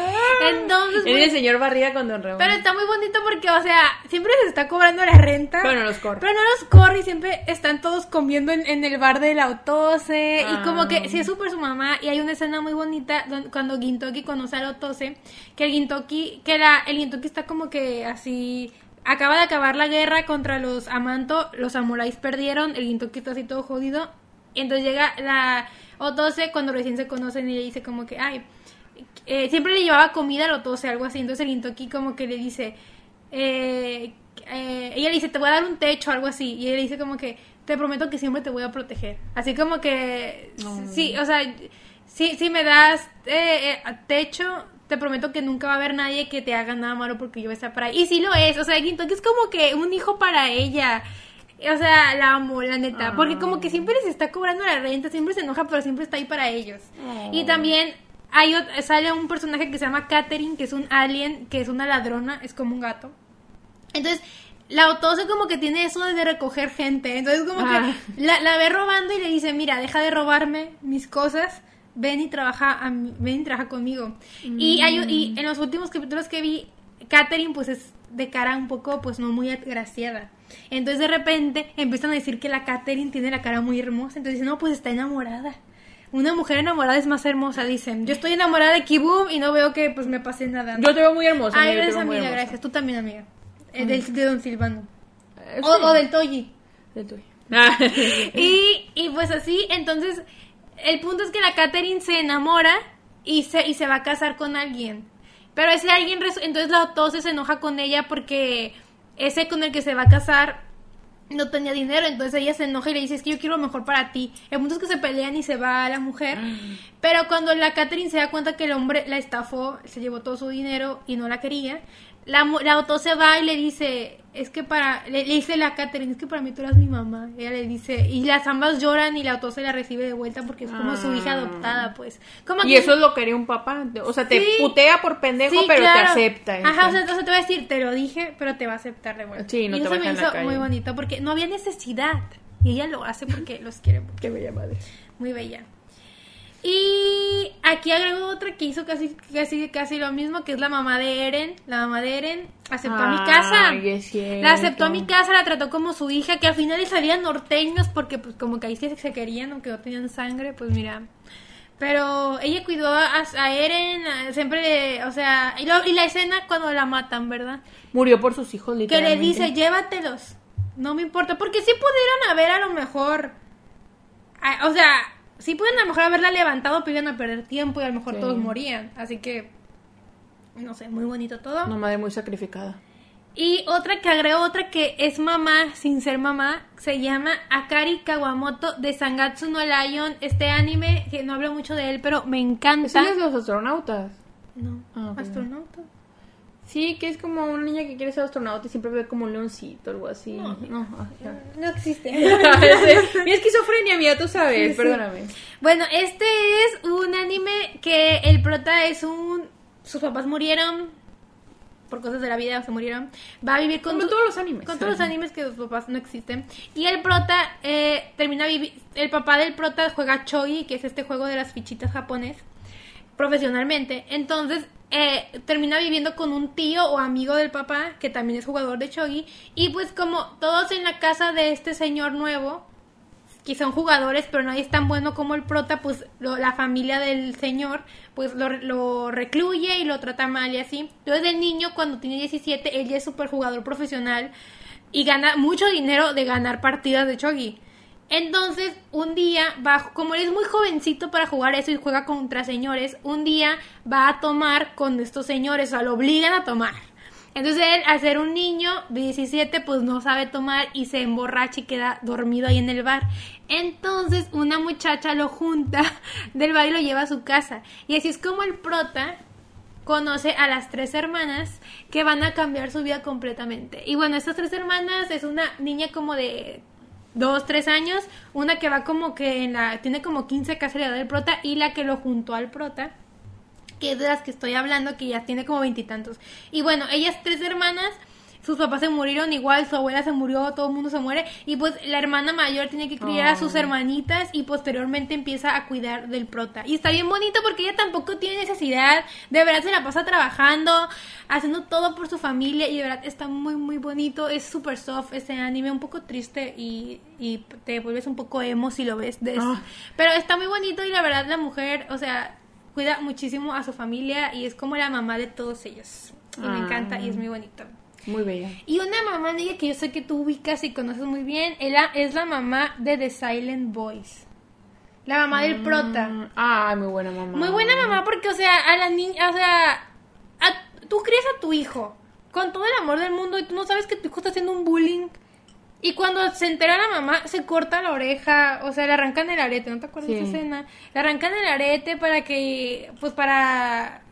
Entonces, Era pues, el señor Barriga con Don Ramón. pero está muy bonito porque, o sea, siempre les está cobrando la renta. Pero no los corre. Pero no los corre y siempre están todos comiendo en, en el bar del Autose. Y Ah. como que sí es súper su mamá. Y hay una escena muy bonita don- cuando Gintoki conoce al Autose. Que el Gintoki, que la, el Gintoki está como que así. Acaba de acabar la guerra contra los Amanto. Los samuráis perdieron. El Gintoki está así todo jodido. Entonces llega la Otose cuando recién se conocen y le dice como que, ay, eh, siempre le llevaba comida al Otose, algo así. Entonces el Gintoki como que le dice, eh, eh, ella le dice, te voy a dar un techo, algo así. Y él le dice como que, te prometo que siempre te voy a proteger. Así como que, sí, o sea, si, si me das techo, te prometo que nunca va a haber nadie que te haga nada malo porque yo voy a estar para ahí. Y sí lo es, o sea, Gintoki es como que un hijo para ella. O sea, la amo, la neta. Porque como que siempre les está cobrando la renta, siempre se enoja, pero siempre está ahí para ellos. Y también hay sale un personaje que se llama Katherine, que es un alien, que es una ladrona, es como un gato. Entonces, la Otose como que tiene eso de recoger gente. Entonces, como Ah. que la, la ve robando y le dice, mira, deja de robarme mis cosas, ven y trabaja, a mí- ven y trabaja conmigo. Y, hay, y en los últimos capítulos que vi, Katherine pues es de cara un poco, pues no muy agraciada. Entonces, de repente, empiezan a decir que la Katherine tiene la cara muy hermosa. Entonces, dicen, no, pues está enamorada. Una mujer enamorada es más hermosa, dicen. Yo estoy enamorada de Kibum y no veo que pues me pase nada. Yo te veo muy hermosa. Ay, amiga, gracias, amiga, hermosa. gracias. Tú también, amiga. Eh, del, de Don Silvano. Eh, O, sí. o del Toyi. De tuyo. Y, y pues así, entonces, el punto es que la Katherine se enamora y se, y se va a casar con alguien. Pero ese alguien, entonces la Otose se enoja con ella porque ese con el que se va a casar no tenía dinero, entonces ella se enoja y le dice, es que yo quiero lo mejor para ti. El punto es que se pelean y se va la mujer. Pero cuando la Catherine se da cuenta que el hombre la estafó, se llevó todo su dinero y no la quería, la, la se va y le dice, es que para, le, le dice la Catherine, es que para mí tú eras mi mamá. Ella le dice, y las ambas lloran y la Otto se la recibe de vuelta porque es como su hija adoptada, pues. Como Y que- eso es lo que haría un papá. O sea, te putea por pendejo, Sí, pero claro. te acepta. Ajá, o sea, entonces te va a decir, te lo dije, pero te va a aceptar de vuelta. Sí, no y te eso me hizo muy bonito porque no había necesidad. Y ella lo hace porque los quiere. Qué bella madre. Muy bella. Y aquí agrego otra que hizo casi, casi, casi lo mismo, que es la mamá de Eren. La mamá de Eren aceptó a mi casa. La aceptó a mi casa, la trató como su hija, que al final le salían norteños porque pues como que ahí sí se querían, aunque no tenían sangre, pues mira. Pero ella cuidó a, a Eren, a- siempre, o sea, y, lo- y la escena cuando la matan, ¿verdad? Murió por sus hijos, Que le literalmente. dice, llévatelos. No me importa. Porque sí pudieron haber a lo mejor. a- o sea, sí pueden a lo mejor haberla levantado, pero iban a perder tiempo y a lo mejor Sí. todos morían. Así que, no sé, muy bonito todo. Una madre muy sacrificada. Y otra que agregó otra que es mamá sin ser mamá, se llama Akari Kawamoto de Sangatsu no Lion, este anime que no hablo mucho de él, pero me encanta. ¿Eso no es de los astronautas? No, Ah, ok. Sí, que es como una niña que quiere ser astronauta y siempre ve como un leoncito o algo así. No, ya. No existe. Mi esquizofrenia, mía, tú sabes, perdóname. Bueno, este es un anime que el prota es un... Sus papás murieron por cosas de la vida, se murieron. Va a vivir con... Como su- todos los animes. Con todos los animes que sus papás no existen. Y el prota eh, termina vivi- El papá del prota juega Chogi, que es este juego de las fichitas japonés, profesionalmente. Entonces eh, termina viviendo con un tío o amigo del papá, que también es jugador de Chogi. Y pues como todos en la casa de este señor nuevo, que son jugadores, pero nadie es tan bueno como el prota, pues lo- la familia del señor, pues lo, lo recluye y lo trata mal y así. Entonces el niño cuando tiene 17, él ya es súper jugador profesional y gana mucho dinero de ganar partidas de chogi. Entonces, un día, como él es muy jovencito para jugar eso y juega contra señores, un día va a tomar con estos señores, o sea, lo obligan a tomar. Entonces él, al ser un niño de 17, pues no sabe tomar y se emborracha y queda dormido ahí en el bar. Entonces una muchacha lo junta del bar y lo lleva a su casa. Y así es como el prota conoce a las tres hermanas que van a cambiar su vida completamente. Y bueno, estas tres hermanas es una niña como de dos, tres años, una que va como que en la, tiene como 15 casi del prota y la que lo juntó al prota que es de las que estoy hablando, que ya tiene como veintitantos. Y, bueno, ellas tres hermanas, sus papás se murieron igual, su abuela se murió, todo el mundo se muere, y pues la hermana mayor tiene que criar a sus hermanitas y posteriormente empieza a cuidar del prota. Y está bien bonito porque ella tampoco tiene necesidad, de verdad se la pasa trabajando, haciendo todo por su familia y de verdad está muy muy bonito, es súper soft ese anime, un poco triste y, y te vuelves un poco emo si lo ves. de- Ah. Pero está muy bonito y la verdad la mujer, o sea, cuida muchísimo a su familia y es como la mamá de todos ellos. Y me Ah. encanta y es muy bonito. Muy bella. Y una mamá amiga que yo sé que tú ubicas y conoces muy bien, ella es la mamá de The Silent Voice. La mamá del prota. Mm, Ay, muy buena mamá. Muy buena mamá porque, o sea, a la niña, o sea, a- tú crías a tu hijo con todo el amor del mundo y tú no sabes que tu hijo está haciendo un bullying. Y cuando se entera la mamá, se corta la oreja, o sea, le arrancan el arete, ¿no te acuerdas de esa escena? Le arrancan el arete para que, pues para...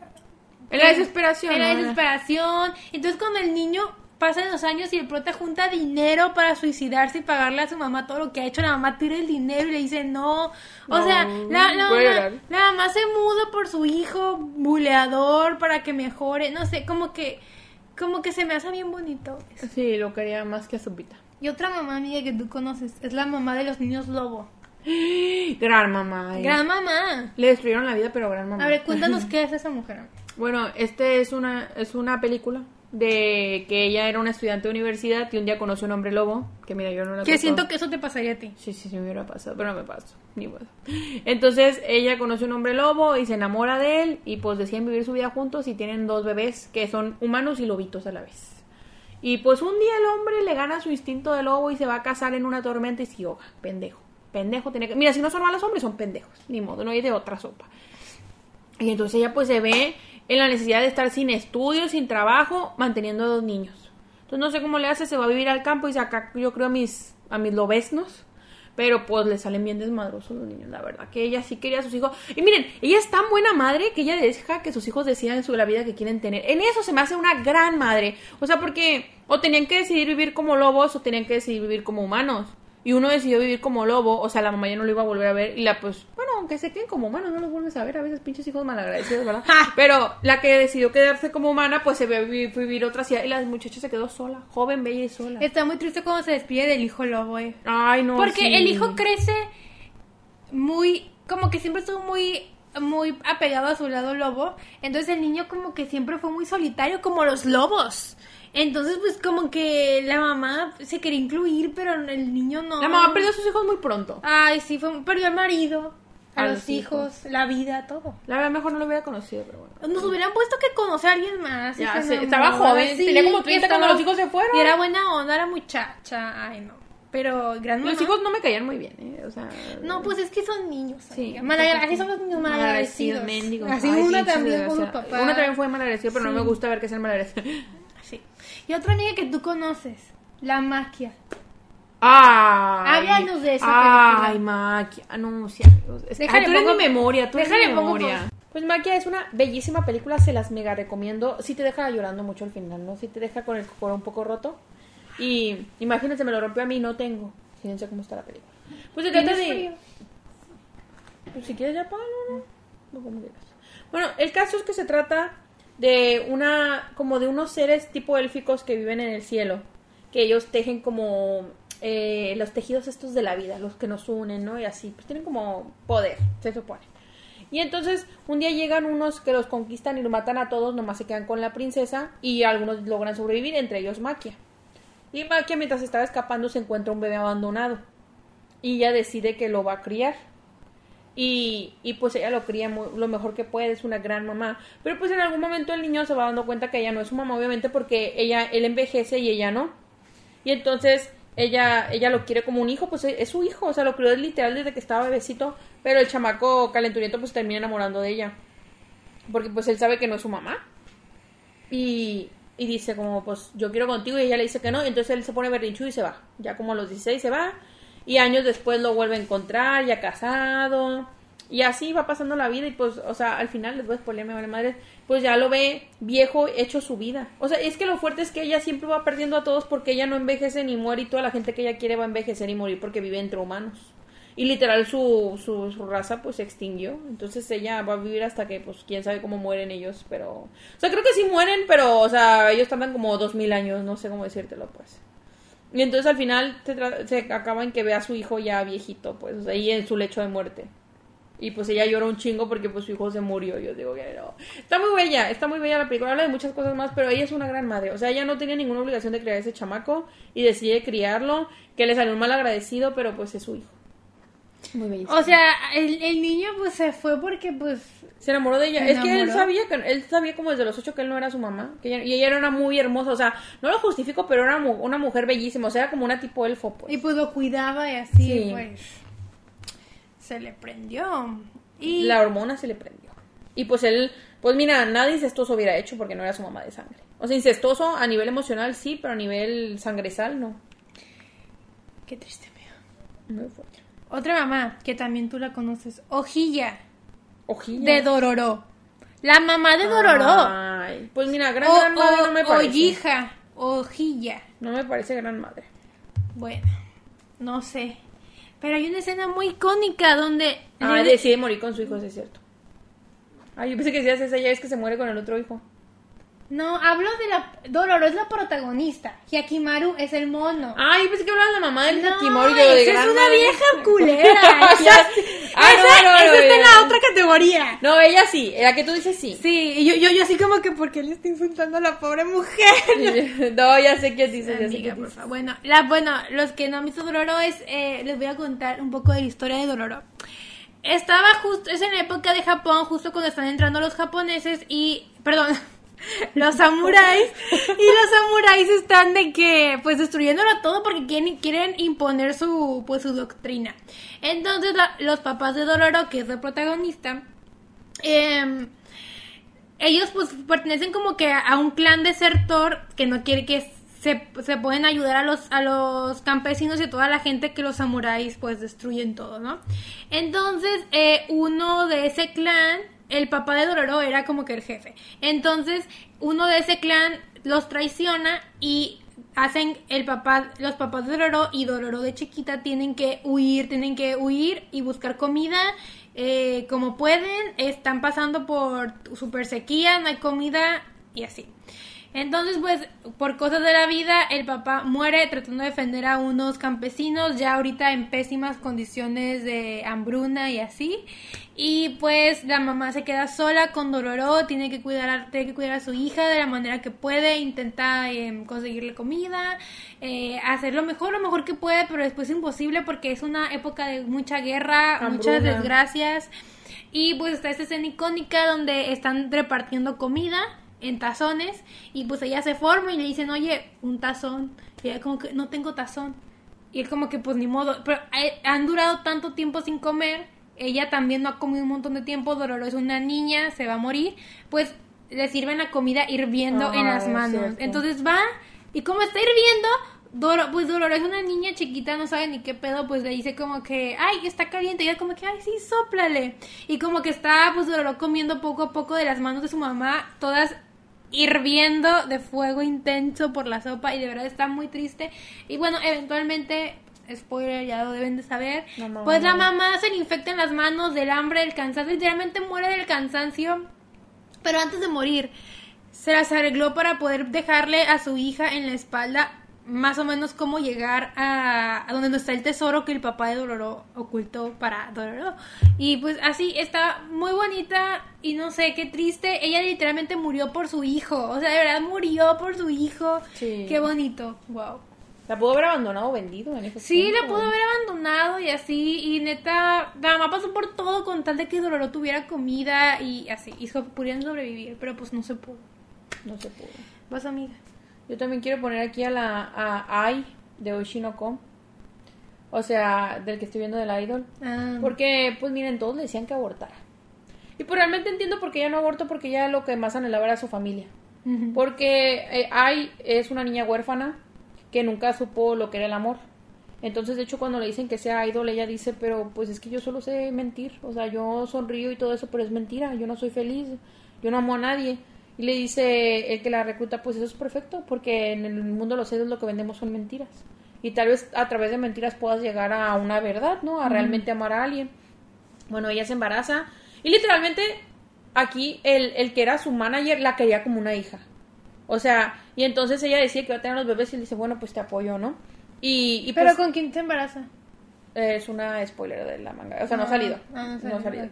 En la desesperación. En la desesperación. Entonces cuando el niño pasa los años y el prota junta dinero para suicidarse y pagarle a su mamá todo lo que ha hecho, la mamá tira el dinero y le dice no. O No, sea, la, la mamá, la mamá se muda por su hijo buleador para que mejore. No sé, como que, como que se me hace bien bonito. Sí, lo quería más que a su pita. Y otra mamá amiga que tú conoces es la mamá de los niños lobo. Gran mamá. eh. Gran mamá. Le destruyeron la vida, pero gran mamá. A ver, cuéntanos qué es esa mujer. amiga. Bueno, este es una, es una película de que ella era una estudiante de universidad y un día conoció un hombre lobo, que mira, yo no la Que siento que eso te pasaría a ti. Sí, sí, sí me hubiera pasado, pero no me pasó, ni modo. Entonces ella conoce un hombre lobo y se enamora de él y pues deciden vivir su vida juntos y tienen dos bebés que son humanos y lobitos a la vez. Y pues un día el hombre le gana su instinto de lobo y se va a casar en una tormenta y se ahoga, pendejo. Pendejo tiene que... Mira, si no son malos hombres, son pendejos. Ni modo, no hay de otra sopa. Y entonces ella pues se ve en la necesidad de estar sin estudios, sin trabajo, manteniendo a dos niños. Entonces no sé cómo le hace, se va a vivir al campo y saca, yo creo, a mis, a mis lobesnos. Pero pues le salen bien desmadrosos los niños, la verdad. Que ella sí quería a sus hijos. Y miren, ella es tan buena madre que ella deja que sus hijos decidan sobre la vida que quieren tener. En eso se me hace una gran madre. O sea, porque o tenían que decidir vivir como lobos o tenían que decidir vivir como humanos. Y uno decidió vivir como lobo, o sea, la mamá ya no lo iba a volver a ver. Y la, pues, aunque se queden como humanos, no los vuelves a ver. A veces pinches hijos malagradecidos, ¿verdad? Pero la que decidió quedarse como humana, pues se ve vivir otra ciudad. Y la muchacha se quedó sola, joven, bella y sola. Está muy triste cuando se despide del hijo lobo, eh. Ay, no. Porque sí. el hijo crece muy, como que siempre estuvo muy, muy apegado a su lado lobo. Entonces el niño como que siempre fue muy solitario, como los lobos. Entonces pues como que la mamá se quería incluir, pero el niño no. La mamá perdió a sus hijos muy pronto. Ay, sí, fue, perdió al marido, a, A los los hijos, la vida, todo. La verdad, mejor no lo hubiera conocido, pero bueno. Nos hubieran puesto que conocer a alguien más. Ya se estaba joven, tenía como 30 cuando los hijos se fueron. Y era buena onda, era muchacha. Ay, no. pero gran. Los hijos no me caían muy bien, ¿eh? O sea... No, pues es que son niños. Sí. así son los niños malagradecidos. mendigos. Así Ay, una también desgraciados. papá. Una también fue malagradecida, pero no me gusta ver que sean malagradecidos. Sí. Y otra amiga que tú conoces, la maquia. Ay, Háblanos de esa Ay. Maquia. Ah, no, sí, amigos. Es- Déjale, ah, tú eres pongo- mi memoria, tú eres déjale, mi pongo memoria. Pues Maquia es una bellísima película, se las mega recomiendo. Sí te deja llorando mucho al final, ¿no? Sí te deja con el corazón un poco roto. Y imagínense, me lo rompió a mí, no tengo. Fíjense cómo está la película. Pues se trata ¿Tienes de... frío? Pues si quieres ya págalo, ¿no? No, como quieras. Bueno, el caso es que se trata de una, como de unos seres tipo élficos que viven en el cielo, que ellos tejen como eh, los tejidos estos de la vida, los que nos unen, ¿no? Y así, pues tienen como poder, se supone. Y entonces un día llegan unos que los conquistan y lo matan a todos, nomás se quedan con la princesa y algunos logran sobrevivir, entre ellos Maquia. Y Maquia mientras estaba escapando se encuentra un bebé abandonado y ella decide que lo va a criar. Y, y pues ella lo cría lo mejor que puede, es una gran mamá. Pero pues en algún momento el niño se va dando cuenta que ella no es su mamá, obviamente, porque ella, él envejece y ella no. Y entonces ella, ella lo quiere como un hijo, pues es su hijo, o sea, lo crió literal desde que estaba bebecito, pero el chamaco calenturiento pues termina enamorando de ella. Porque pues él sabe que no es su mamá. Y, y dice como, pues yo quiero contigo y ella le dice que no, y entonces él se pone berrinchudo y se va. Ya como a los 16 se va y años después lo vuelve a encontrar, ya casado. Y así va pasando la vida y pues, o sea, al final les voy a spoilear, me vale madre, pues ya lo ve viejo, hecho su vida. O sea, es que lo fuerte es que ella siempre va perdiendo a todos porque ella no envejece ni muere y toda la gente que ella quiere va a envejecer y morir porque vive entre humanos. Y literal su, su, su raza pues se extinguió. Entonces ella va a vivir hasta que pues quién sabe cómo mueren ellos. Pero... O sea, creo que sí mueren, pero o sea, ellos tardan como dos mil años, no sé cómo decírtelo pues. Y entonces al final se, se acaba en que ve a su hijo ya viejito, pues, o sea, ahí en su lecho de muerte. Y pues ella llora un chingo porque pues su hijo se murió. Yo digo que no. Está muy bella, está muy bella la película. Habla de muchas cosas más, pero ella es una gran madre. O sea, ella no tenía ninguna obligación de criar a ese chamaco y decide criarlo. Que le salió un mal agradecido, pero pues es su hijo. Muy bellísimo. O sea, el, el niño pues se fue porque pues... Se enamoró de ella. ¿Se Es que él sabía que él sabía como desde los ocho que él no era su mamá. Que ella- y ella era una muy hermosa. O sea, no lo justifico, pero era mu- una mujer bellísima. O sea, era como una tipo elfo, pues. Y pues lo cuidaba y así Sí. pues... Se le prendió. Y... La hormona se le prendió. Y pues él, pues mira, nada incestuoso hubiera hecho porque no era su mamá de sangre. O sea, incestuoso a nivel emocional sí, pero a nivel sangresal no. Qué triste, amigo. Muy fuerte. Otra mamá, que también tú la conoces, Ojilla, Ojilla. de Dororó. La mamá de Dororó. Ay, pues mira, gran, O- gran madre o- no me parece. Ollija, Ojilla. No me parece gran madre. Bueno, no sé. Pero hay una escena muy icónica donde... Ah, decide morir con su hijo, sí es cierto. Ay, yo pensé que decías esa ya es que se muere con el otro hijo. No, hablo de la... Dororo es la protagonista. Hyakimaru es el mono. Ay, pensé que hablaba de la mamá del no, Hakimori, yo de esa es una madre. vieja culera. Ya esa. Ah, no, esa- no, no, esa está en ya. la otra categoría. No, ella sí, la que tú dices sí. Sí, y yo, yo, yo así como que, ¿por qué le está insultando a la pobre mujer? no, ya sé qué dices, ya sé Amiga, qué por dices. favor. Bueno, la, bueno, los que no han visto Dororo es, eh, les voy a contar un poco de la historia de Dororo. Estaba justo, es en la época de Japón, justo cuando están entrando los japoneses y, perdón, los samuráis. y los samuráis están de que, pues, destruyéndolo todo porque quieren, quieren imponer su, pues, su doctrina. Entonces, los papás de Dororo, que es el protagonista, em, ellos pues pertenecen como que a un clan desertor que no quiere que se, se pueden ayudar a los, a los campesinos y a toda la gente que los samuráis pues destruyen todo, ¿no? Entonces, eh, uno de ese clan, el papá de Dororo era como que el jefe. Entonces, uno de ese clan los traiciona y hacen el papá, los papás de Dororo y Dororo de chiquita tienen que huir, tienen que huir y buscar comida eh, como pueden, están pasando por super sequía, no hay comida y así. Entonces, pues, por cosas de la vida, el papá muere tratando de defender a unos campesinos, ya ahorita en pésimas condiciones de hambruna y así. Y pues la mamá se queda sola con Dororo, tiene que cuidar a, tiene que cuidar a su hija de la manera que puede, intenta em, conseguirle comida, eh, hacer lo mejor, lo mejor que puede, pero después es imposible porque es una época de mucha guerra, muchas desgracias. Y pues está esta escena icónica donde están repartiendo comida en tazones y pues ella se forma y le dicen, oye, un tazón. Y ella como que no tengo tazón. Y él como que pues ni modo, pero eh, han durado tanto tiempo sin comer, ella también no ha comido un montón de tiempo, Dororo es una niña, se va a morir, pues le sirven la comida hirviendo Ah, en las manos. Entonces va y como está hirviendo, Doro, pues Dororo es una niña chiquita, no sabe ni qué pedo, pues le dice como que, ay, está caliente, y ella como que, ay, sí, sóplale. Y como que está, pues Dororo comiendo poco a poco de las manos de su mamá, todas hirviendo de fuego intenso por la sopa, y de verdad está muy triste. Y bueno, eventualmente, spoiler, ya lo deben de saber, pues la mamá se le infecta en las manos del hambre, del cansancio, literalmente muere del cansancio. Pero antes de morir, se las arregló para poder dejarle a su hija en la espalda más o menos cómo llegar a, a donde está el tesoro que el papá de Dororo ocultó para Dororo. Y pues así está muy bonita y no sé, qué triste. Ella literalmente murió por su hijo. O sea, de verdad murió por su hijo. Sí. Qué bonito. Wow. La pudo haber abandonado o vendido en ese Sí, tiempo. la pudo haber abandonado y así, y neta, la mamá pasó por todo con tal de que Dororo tuviera comida y así, y pudieran sobrevivir, pero pues no se pudo. No se pudo. Vas, amiga. Yo también quiero poner aquí a la a Ai de Oshinoko. O sea, del que estoy viendo del idol. Ah, Porque, pues miren, todos le decían que abortara. Y pues realmente entiendo por qué ella no abortó, porque ella lo que más anhelaba era su familia. Porque eh, Ai es una niña huérfana que nunca supo lo que era el amor. Entonces, de hecho, cuando le dicen que sea idol, ella dice, pero pues es que yo solo sé mentir. O sea, yo sonrío y todo eso, pero es mentira. Yo no soy feliz. Yo no amo a nadie. Y le dice el que la recluta, pues eso es perfecto, porque en el mundo de los idols lo que vendemos son mentiras. Y tal vez a través de mentiras puedas llegar a una verdad, ¿no? A realmente amar a alguien. Bueno, ella se embaraza. Y literalmente, aquí el, el que era su manager la quería como una hija. O sea, y entonces ella decía que iba a tener los bebés y él dice, bueno, pues te apoyo, ¿no? Y, y Pero pues, con quién se embaraza. es una spoiler de la manga. O sea, no ha Ah, salido. ah, no ha salido.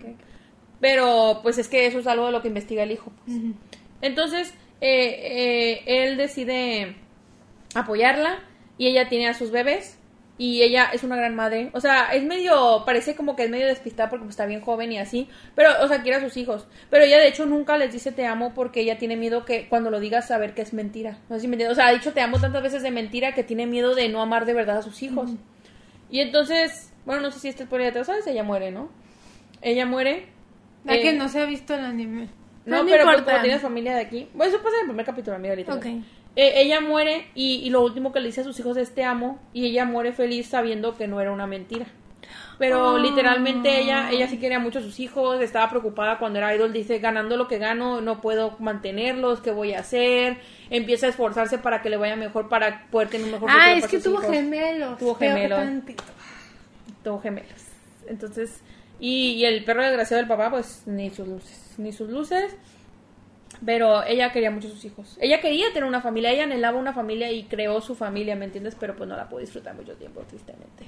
Pero pues es que eso es algo de lo que investiga el hijo. pues. Entonces, eh, eh, él decide apoyarla y ella tiene a sus bebés y ella es una gran madre. O sea, es medio, parece como que es medio despistada porque pues, está bien joven y así, pero, o sea, quiere a sus hijos. Pero ella de hecho nunca les dice te amo porque ella tiene miedo que cuando lo digas saber que es mentira. No sé si me entiendes. O sea, ha dicho te amo tantas veces de mentira que tiene miedo de no amar de verdad a sus hijos. Y entonces, bueno, no sé si este es por ella, ¿sabes? Ella muere, ¿no? Ella muere. La eh, que no se ha visto el anime. No, pero importa. como tienes familia de aquí. Bueno, eso pasa en el primer capítulo, amiga, ahorita. Ok. Eh, ella muere y, y lo último que le dice a sus hijos es te amo y ella muere feliz sabiendo que no era una mentira. Pero Ah. literalmente ella, ella sí quería mucho a sus hijos, estaba preocupada cuando era idol, dice, ganando lo que gano, no puedo mantenerlos, ¿qué voy a hacer? Empieza a esforzarse para que le vaya mejor, para poder tener un mejor futuro Ah, es para que sus tuvo hijos. gemelos. Tuvo gemelos. Tuvo gemelos. Entonces, y, y el perro desgraciado del papá, pues ni sus luces, ni sus luces. Pero ella quería mucho a sus hijos. Ella quería tener una familia, ella anhelaba una familia y creó su familia, ¿me entiendes? Pero pues no la pudo disfrutar mucho tiempo, tristemente.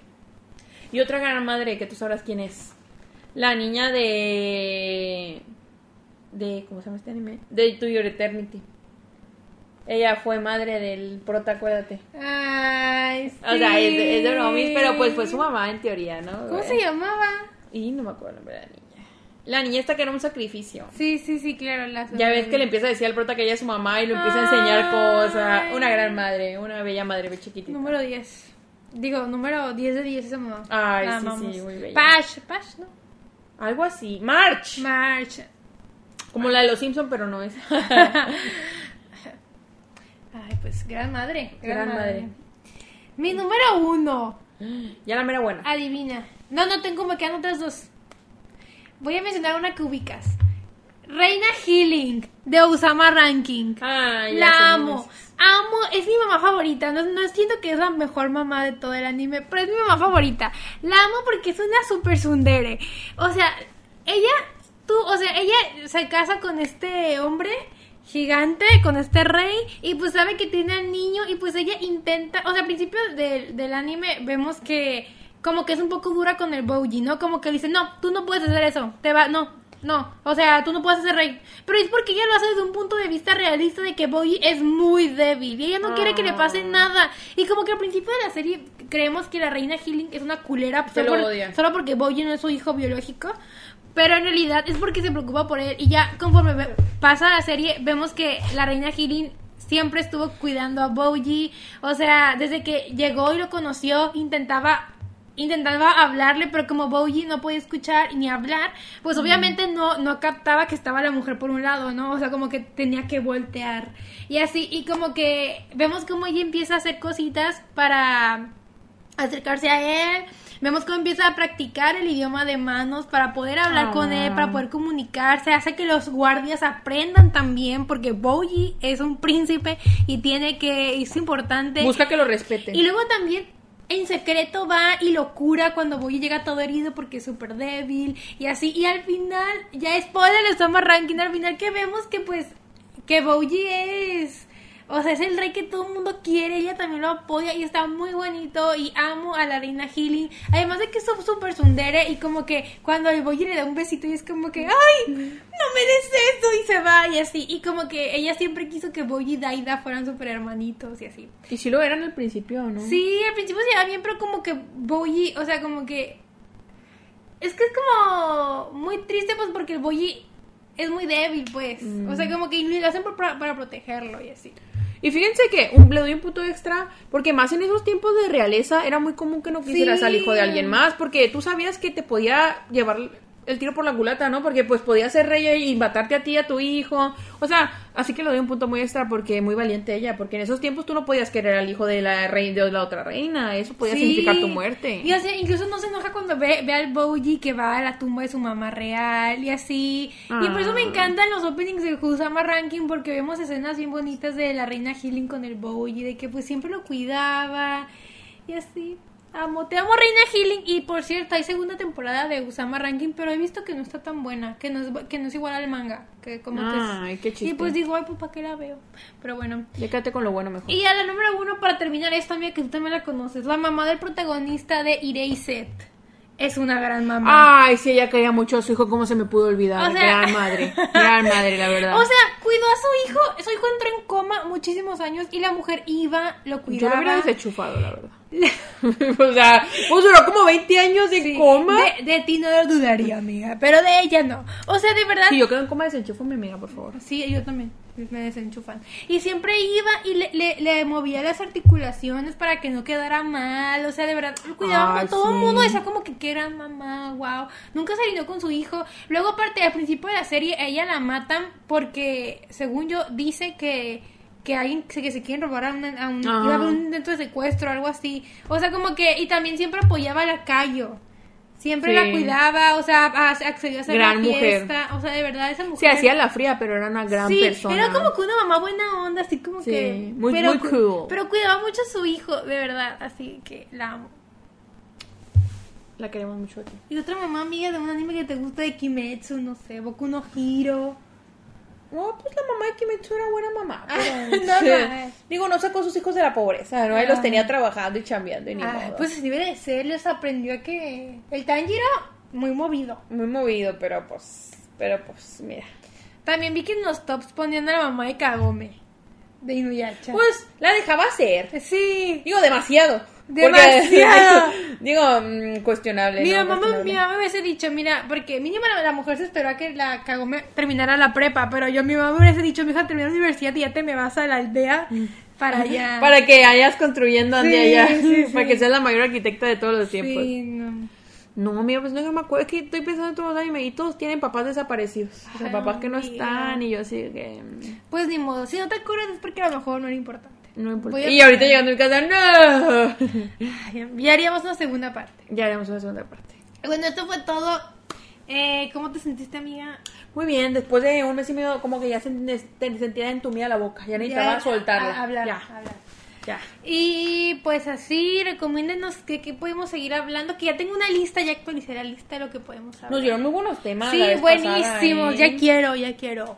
Y otra gran madre, que tú sabrás quién es. La niña de... de ¿Cómo se llama este anime? De To Your Eternity. Ella fue madre del prota, acuérdate. Ay, sí. O sea, es de, es de bromis, pero pues fue su mamá en teoría, ¿no? ¿Cómo se llamaba? Y no me acuerdo el nombre de la niña. La niña esta que era un sacrificio. Sí, sí, sí, claro. La Ya ves que le empieza a decir al prota que ella es su mamá y le empieza a enseñar cosas. Una gran madre, una bella madre muy chiquitita. Número 10. Digo, número 10 de 10 esa mamá. Ay, La sí, amamos. sí, muy bella. Pash, Pash, ¿no? Algo así. March. March. Como la de los Simpson, pero no es. Ay, pues, gran madre. Gran madre. Mi número uno. ya la mera buena. Adivina. No, no tengo, me quedan otras dos. Voy a mencionar una que ubicas. Reina Healing de Osama Ranking. Ya sé la amo. Amo, es mi mamá favorita. No, no siento que es la mejor mamá de todo el anime, pero es mi mamá favorita. La amo porque es una super sundere. O sea, ella, tú, o sea, ella se casa con este hombre gigante, con este rey, y pues sabe que tiene al niño, y pues ella intenta, o sea, al principio del, del anime vemos que como que es un poco dura con el Bougie, ¿no? Como que dice, no, tú no puedes hacer eso, te va, no, no, o sea, tú no puedes ser rey. Pero es porque ella lo hace desde un punto de vista realista de que Boyi es muy débil y ella no quiere que le pase Ah. nada. Y como que al principio de la serie creemos que la reina Healing es una culera solo, lo por- odia. solo porque Boyi no es su hijo biológico. Pero en realidad es porque se preocupa por él. Y ya conforme ve- pasa la serie, vemos que la reina Healing siempre estuvo cuidando a Boji. O sea, desde que llegó y lo conoció, intentaba intentaba hablarle, pero como Boji no podía escuchar ni hablar, pues obviamente no, no captaba que estaba la mujer por un lado, ¿no? O sea, como que tenía que voltear. Y así, y como que vemos como ella empieza a hacer cositas para acercarse a él. Vemos cómo empieza a practicar el idioma de manos para poder hablar con él, para poder comunicarse. Hace que los guardias aprendan también, porque Boji es un príncipe y tiene que, es importante. Busca que lo respete. Y luego también en secreto va y lo cura cuando Boyi llega todo herido porque es súper débil y así. Y al final, ya spoiler, estamos ranking al final que vemos que pues que Boyi es... O sea, es el rey que todo el mundo quiere, ella también lo apoya y está muy bonito y amo a la reina Healing. Además de que es súper sundere y como que cuando el Boyi le da un besito y es como que, ¡ay! No merece eso y se va y así. Y como que ella siempre quiso que Boyi y Daida fueran súper hermanitos y así. Y si lo eran al principio, ¿no? Sí, al principio se iba bien, pero como que Boyi, o sea, como que... Es que es como muy triste, pues, porque el Boyi es muy débil, pues. O sea, como que lo hacen por- para, para protegerlo y así. Y fíjense que un, le doy un punto extra, porque más en esos tiempos de realeza era muy común que no quisieras Sí. al hijo de alguien más, porque tú sabías que te podía llevar el tiro por la culata, ¿no? Porque pues podía ser rey y matarte a ti, a tu hijo. O sea, así que le doy un punto muy extra porque muy valiente ella, porque en esos tiempos tú no podías querer al hijo de la rey de la otra reina, eso podía Sí. significar tu muerte. Y así, incluso no se enoja cuando ve, ve al Boji que va a la tumba de su mamá real y así. Y por eso me Ah. encantan los openings del Kusama Ranking porque vemos escenas bien bonitas de la reina Healing con el Boji, de que pues siempre lo cuidaba y así. Amo, te amo Reina Healing y por cierto hay segunda temporada de Usama Ranking pero he visto que no está tan buena, que no es, que no es igual al manga, que como que es- Ay, qué chiste. Y pues digo, ay pues para qué la veo, pero bueno. Ya quédate con lo bueno mejor. Y a la número uno, para terminar esta, amiga, que tú también la conoces, la mamá del protagonista de Irei Set. Es una gran mamá. Ay, sí, ella quería mucho a su hijo, ¿cómo se me pudo olvidar? O sea- gran madre, gran madre, la verdad. O sea, cuidó a su hijo, su hijo entró en coma muchísimos años y la mujer iba, lo Yo lo cuidaba. hubiera desenchufado, la verdad. o sea, pues duró como 20 años de Sí, coma. De, de ti no lo dudaría, amiga, pero de ella no. O sea, de verdad. Si yo quedo en coma, desenchufo a mi amiga, por favor. Sí, yo también. Me desenchufan. Y siempre iba y le, le, le movía las articulaciones para que no quedara mal. O sea, de verdad, lo cuidaba con todo el sí. mundo. Decía como que, que era mamá, wow. Nunca se alineó con su hijo. Luego, aparte, al principio de la serie, ella la matan porque, según yo, dice que que alguien que se quieren robar a, una, a un Ah. iba a haber un intento de secuestro algo así o sea como que y también siempre apoyaba a la Cayo siempre Sí. la cuidaba o sea accedió a hacer Gran la mujer. fiesta o sea de verdad esa mujer Se hacía la fría, pero era una gran sí, persona. era como que una mamá buena onda, así como Sí, que... muy- pero, muy cool. Pero cuidaba mucho a su hijo, de verdad, así que la amo. La queremos mucho aquí. Y otra mamá amiga de un anime que te gusta de Kimetsu, no sé, Boku no Hiro. No, pues la mamá de Kimetsu era buena mamá. Ah, pero- no, no. Digo, no sacó a sus hijos de la pobreza, ¿no? Ahí los tenía trabajando y chambeando y ni Ay, modo. pues debe de ser, les aprendió a que... El Tanjiro, muy movido. Muy movido, pero pues... Pero pues, mira. También vi que en los tops ponían a la mamá de Kagome, de Inuyasha. Pues, la dejaba hacer. sí. Digo, demasiado. Demasiado. digo, mm, cuestionable. Mi ¿no? mamá, Cuestionable. mi mamá me hubiese dicho, mira, porque mínimo la, la mujer se esperó a que la Kagome terminara la prepa, pero yo mi mamá me hubiese dicho, mi hija termina la universidad y ya te me vas a la aldea para allá. Para que hayas construyendo Sí, allá. sí, sí. Para que seas la mayor arquitecta de todos los tiempos. Sí, no. No, mira, pues no me acuerdo. Es que estoy pensando en todos los y todos tienen papás desaparecidos. O sea, Ay, papás que no están y yo así que. mm, Pues ni modo, si no te acuerdas es porque a lo mejor no era importante. No importa. Voy a Y ahorita llegando a mi casa, ¡no! Ya haríamos una segunda parte. ya haremos una segunda parte. Bueno, esto fue todo. Eh, ¿Cómo te sentiste, amiga? Muy bien, después de un mes y medio, como que ya se, te sentía entumida la boca. Ya necesitaba Ya, soltarla. a- hablar, Ya, hablar. ya. Y pues así, recomiéndenos que, que podemos seguir hablando, que ya tengo una lista, ya actualicé la lista de lo que podemos hablar. Nos dieron muy buenos temas. Sí, la vez buenísimo, pasada, ¿eh? ya quiero, ya quiero.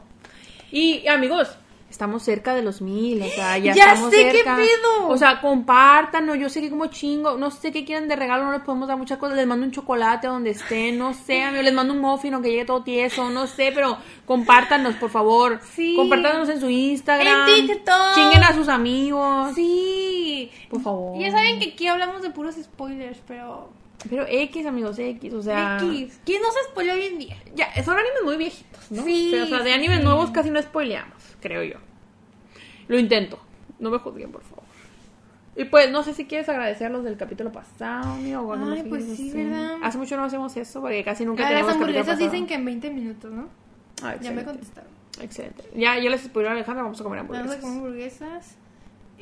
Y amigos, estamos cerca de los mil, o sea, ya, Ya estamos sé, ¿qué cerca. pedo? O sea, compártanos, yo sé que como chingo, no sé qué quieren de regalo, no les podemos dar muchas cosas, les mando un chocolate a donde estén, no sé, amigos, les mando un muffin aunque llegue todo tieso, no sé, pero compártanos, por favor. Sí. Compártanos en su Instagram. En TikTok. Chinguen a sus amigos. Sí. Por favor. Ya saben que aquí hablamos de puros spoilers, pero... Pero X, amigos, X, o sea... X. ¿Quién no se spoiló hoy en día? Ya, son animes muy viejitos, ¿no? Sí, Pero, o sea, de animes sí. nuevos casi no spoileamos, creo yo. Lo intento. No me juzguen, por favor. Y pues, no sé si quieres agradecer los del capítulo pasado, amigo. o algo Ay, así, pues sí. ¿verdad? Hace mucho no hacemos eso porque casi nunca tenemos las hamburguesas dicen que en 20 minutos, ¿no? Ah, Ya me contestaron. Excelente. Ya, yo les spoilé a Alejandra, vamos a comer Vamos a hamburguesas. comer hamburguesas.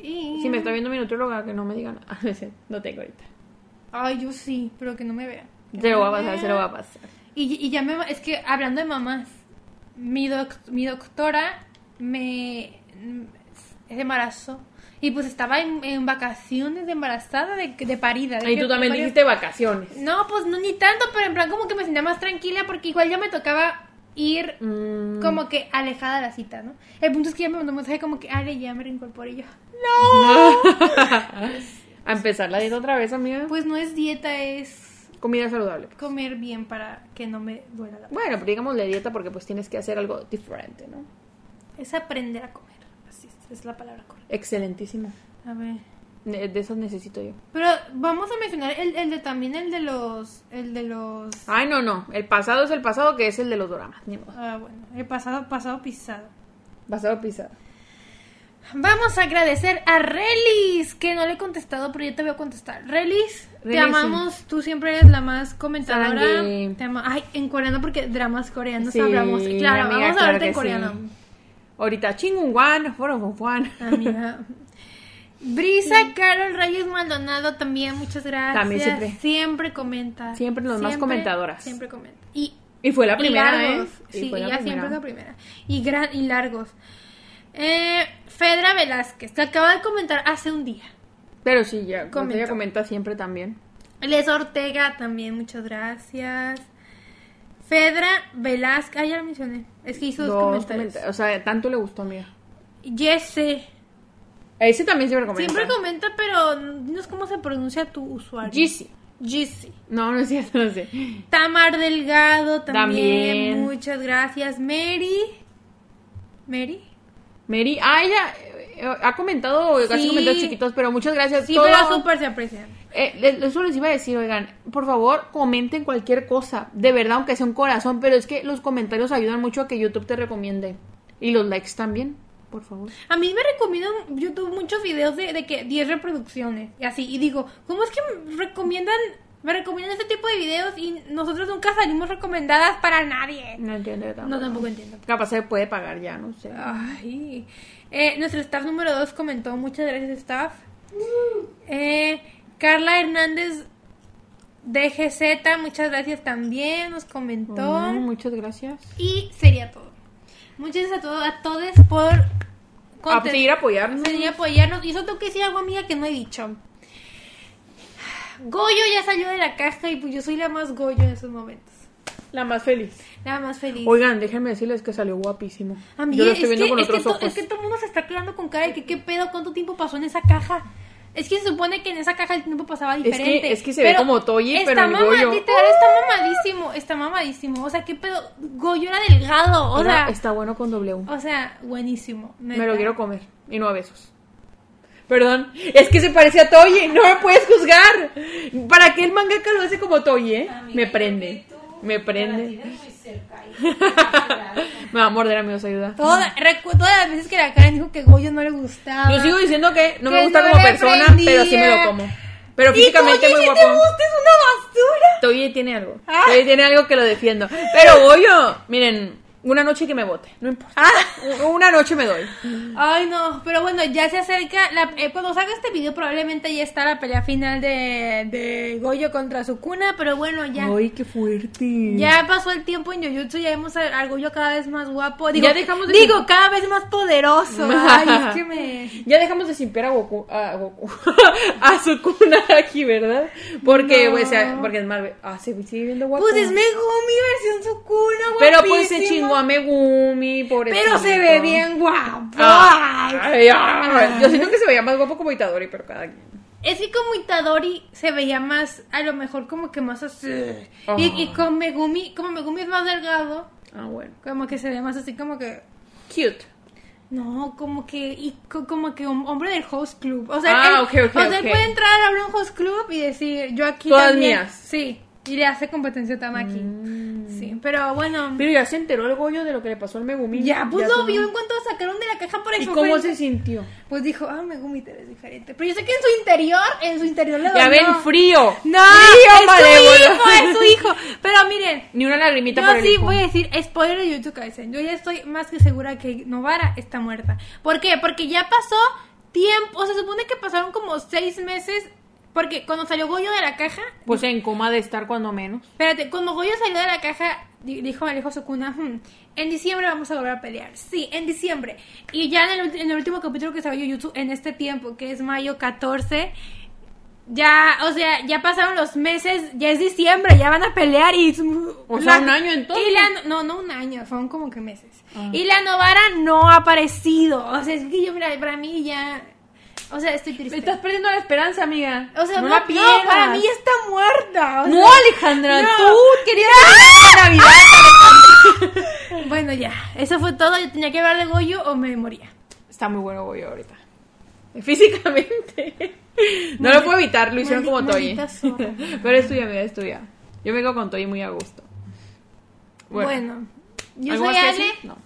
Y... Si me está viendo mi nutrióloga, que no me digan. Ah, no tengo ahorita. Ay, yo sí, pero que no me vea. Que Se lo va a pasar, se lo va a pasar. Y, y ya me... Es que hablando de mamás, mi, doc- mi doctora me... se embarazó. Y pues estaba en, en vacaciones de embarazada, de, de parida. de Y que- tú también dijiste vacaciones. No, pues no ni tanto, pero en plan como que me sentía más tranquila porque igual ya me tocaba ir Mm. como que alejada de la cita, ¿no? El punto es que ya me mandó un mensaje como que, Ale, ya me reincorporé y yo. a empezar la dieta otra vez, amiga. Pues no es dieta, es Comida saludable. comer bien para que no me duela la Bueno, pero digamos la dieta porque pues tienes que hacer algo diferente, ¿no? Es aprender a comer. Así es, es la palabra correcta. Excelentísimo. A ver. De, de esas necesito yo. Pero vamos a mencionar el, el de también el de los. El de los. Ay, no, no. El pasado es el pasado que es el de los dramas. Ni modo. Ah, bueno. El pasado, pasado pisado. Pasado pisado. Vamos a agradecer a Relis, que no le he contestado, pero yo te voy a contestar. Relis, te amamos, tú siempre eres la más comentadora. Sangue. Te ama- Ay, en coreano, porque dramas coreanos Sí, hablamos. Claro, amiga, vamos a claro verte en coreano. sí. Ahorita chingunguan, Juan. Amiga. Brisa Carol Reyes Maldonado también, muchas gracias. También siempre. Siempre comenta. Siempre las más comentadoras. Siempre comenta. Y, Y fue la y primera, largos. ¿eh? Y Sí, fue la ella primera. siempre es la primera. Y, gran, y largos. Eh, Fedra Velázquez, te acaba de comentar hace un día. Pero sí, ya. Ella comenta siempre también. Les Ortega también, muchas gracias. Fedra Velázquez, ah, ya la mencioné. Es que hizo dos, Dos comentarios. comentarios. O sea, tanto le gustó, amiga. Jesse, Ese también siempre comenta. siempre comenta, pero no es cómo se pronuncia tu usuario. Jesse. Jesse. No, no es cierto, no sé. Tamar Delgado también, También. muchas gracias. Mary. Mary. Mary, ah, ella eh, ha comentado, casi Sí. comentarios chiquitos, pero muchas gracias. Sí, Todo- pero súper se aprecian. Eh, les- eso les iba a decir, oigan, por favor, comenten cualquier cosa, de verdad, aunque sea un corazón, pero es que los comentarios ayudan mucho a que YouTube te recomiende. Y los likes también, por favor. A mí me recomiendan YouTube muchos videos de, de que 10 reproducciones y así. Y digo, ¿cómo es que me recomiendan, me recomiendan este tipo de videos y nosotros nunca salimos recomendadas para nadie? No entiendo yo No, tampoco entiendo. Capaz se puede pagar ya, no sé. Ay. Eh, nuestro staff número 2 comentó, muchas gracias staff. Eh, Carla Hernández DGZ, muchas gracias también, nos comentó. Mm, muchas gracias. Y sería todo. Muchas gracias a todos, a todos por A seguir apoyarnos. seguir apoyarnos. Y eso tengo que decir algo, amiga, que no he dicho. Goyo ya salió de la caja y pues yo soy la más Goyo en esos momentos. La más feliz. La más feliz. Oigan, déjenme decirles que salió guapísimo. Amiga, Yo lo estoy es, viendo que, con es, que otros to- ojos. es que todo el mundo se está quedando con cara de que qué pedo, cuánto tiempo pasó en esa caja. Es que se supone que en esa caja el tiempo pasaba que- diferente. es que se ve como Toye, está pero el mama- Goyo- Literal, está mamadísimo, está mamadísimo. O sea, qué pedo, Goyo era delgado, o Era- sea, está bueno con W. o sea, buenísimo. Me lo quiero comer. Y no a besos. Perdón. Es que se parece a Toye. No me puedes juzgar. ¿Para qué el mangaka lo hace como Toye? Amiga, Me yo prende. que Me prende. Me va a morder, amigos. Ayuda. Toda- todas las veces que la Karen dijo que Goyo no le gustaba. Yo sigo diciendo que no me gusta no como persona, prendía. pero sí me lo como. Pero físicamente muy si guapo. te gusta, es una basura. Toye tiene algo. Ah. Toye tiene algo que lo defiendo. Pero Goyo, miren, una noche que me vote. No importa. Ah. Una noche me doy. Ay, no, pero bueno, ya se acerca. La, eh, cuando salga este video, probablemente ya está la pelea final de, de Goyo contra Sukuna. Pero bueno, ya. Ay, qué fuerte. Ya pasó el tiempo en Jujutsu, ya vemos al, al Goyo cada vez más guapo. Digo, Ya dejamos de- digo cada vez más poderoso. Ay, es que me. Ya dejamos de simpiar a Goku, a Goku, a Sukuna aquí, ¿verdad? Porque, No. pues, o sea, porque es mal, ah, se sigue viendo guapo. Pues es Megumi versión Sukuna, Pero pues se guapísimo. A Megumi, por Pero se ve bien guapo. Ay. Ay, ay, Yo siento que se veía más guapo como Itadori, pero cada quien. Es que como Itadori se veía más, a lo mejor como que más así. Oh. Y, y con Megumi, como Megumi es más delgado, Ah, bueno. como que se ve más así como que... Cute. No, como que, y como que un hombre del host club. O sea, Ah, él, ok, ok, o sea, él puede entrar a un host club y decir, yo aquí Todas también. mías. Sí, y le hace competencia a Tamaki. Mm. Sí. Pero bueno. Pero ya se enteró el Goyo de lo que le pasó al Megumi. Ya, pues lo todo- vio en cuanto sacaron de la caja por ¿Y eso. cómo fue- se sintió? Pues dijo, ah, Megumi te ves diferente. Pero yo sé que en su interior, en su interior le Ya dolió. ven, frío. No, frío, es su hijo, es su hijo. Pero miren, Ni una lagrimita yo por el sí hijo. voy a decir, spoiler de YouTube Kaisen. Yo ya estoy más que segura que Novara está muerta. ¿Por qué? Porque ya pasó tiempo, o sea, se supone que pasaron como seis meses. Porque cuando salió Goyo de la caja, Pues en coma de estar cuando menos. Espérate, cuando Goyo salió de la caja, di- dijo al hijo Sukuna, "Hmm, en diciembre vamos a volver a pelear. Sí, en diciembre. Y ya en el, ulti- en el último capítulo que salió YouTube, en este tiempo, que es mayo 14, ya, o sea, ya pasaron los meses, ya es diciembre, ya van a pelear y... O sea, un año entonces. y la- no, no un año, fueron como que meses. Ah. Y la Novara no ha aparecido. O sea, es que yo, mira, para mí ya... O sea, estoy triste. Me estás perdiendo la esperanza, amiga. O sea, no, la no, pierdas. para mí está muerta. o No, Alejandra, no. tú querías la Navidad. Bueno, ya, eso fue todo. Yo tenía que hablar de Goyo o me moría. Está muy bueno Goyo ahorita. Físicamente. No lo puedo evitar, lo hicieron como zorra. Pero es tuya, amiga, es tuya. Yo me quedo con Toyi muy a gusto. Bueno, yo ¿algo soy Ale. No.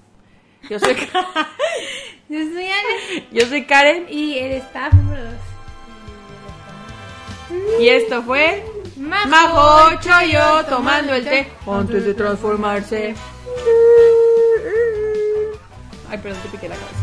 Yo soy, Yo soy Ale. yo soy Karen Y el staff número dos. y esto fue Majo, Majo Choyo tomando el té antes de transformarse. Ay, perdón, te piqué la cabeza.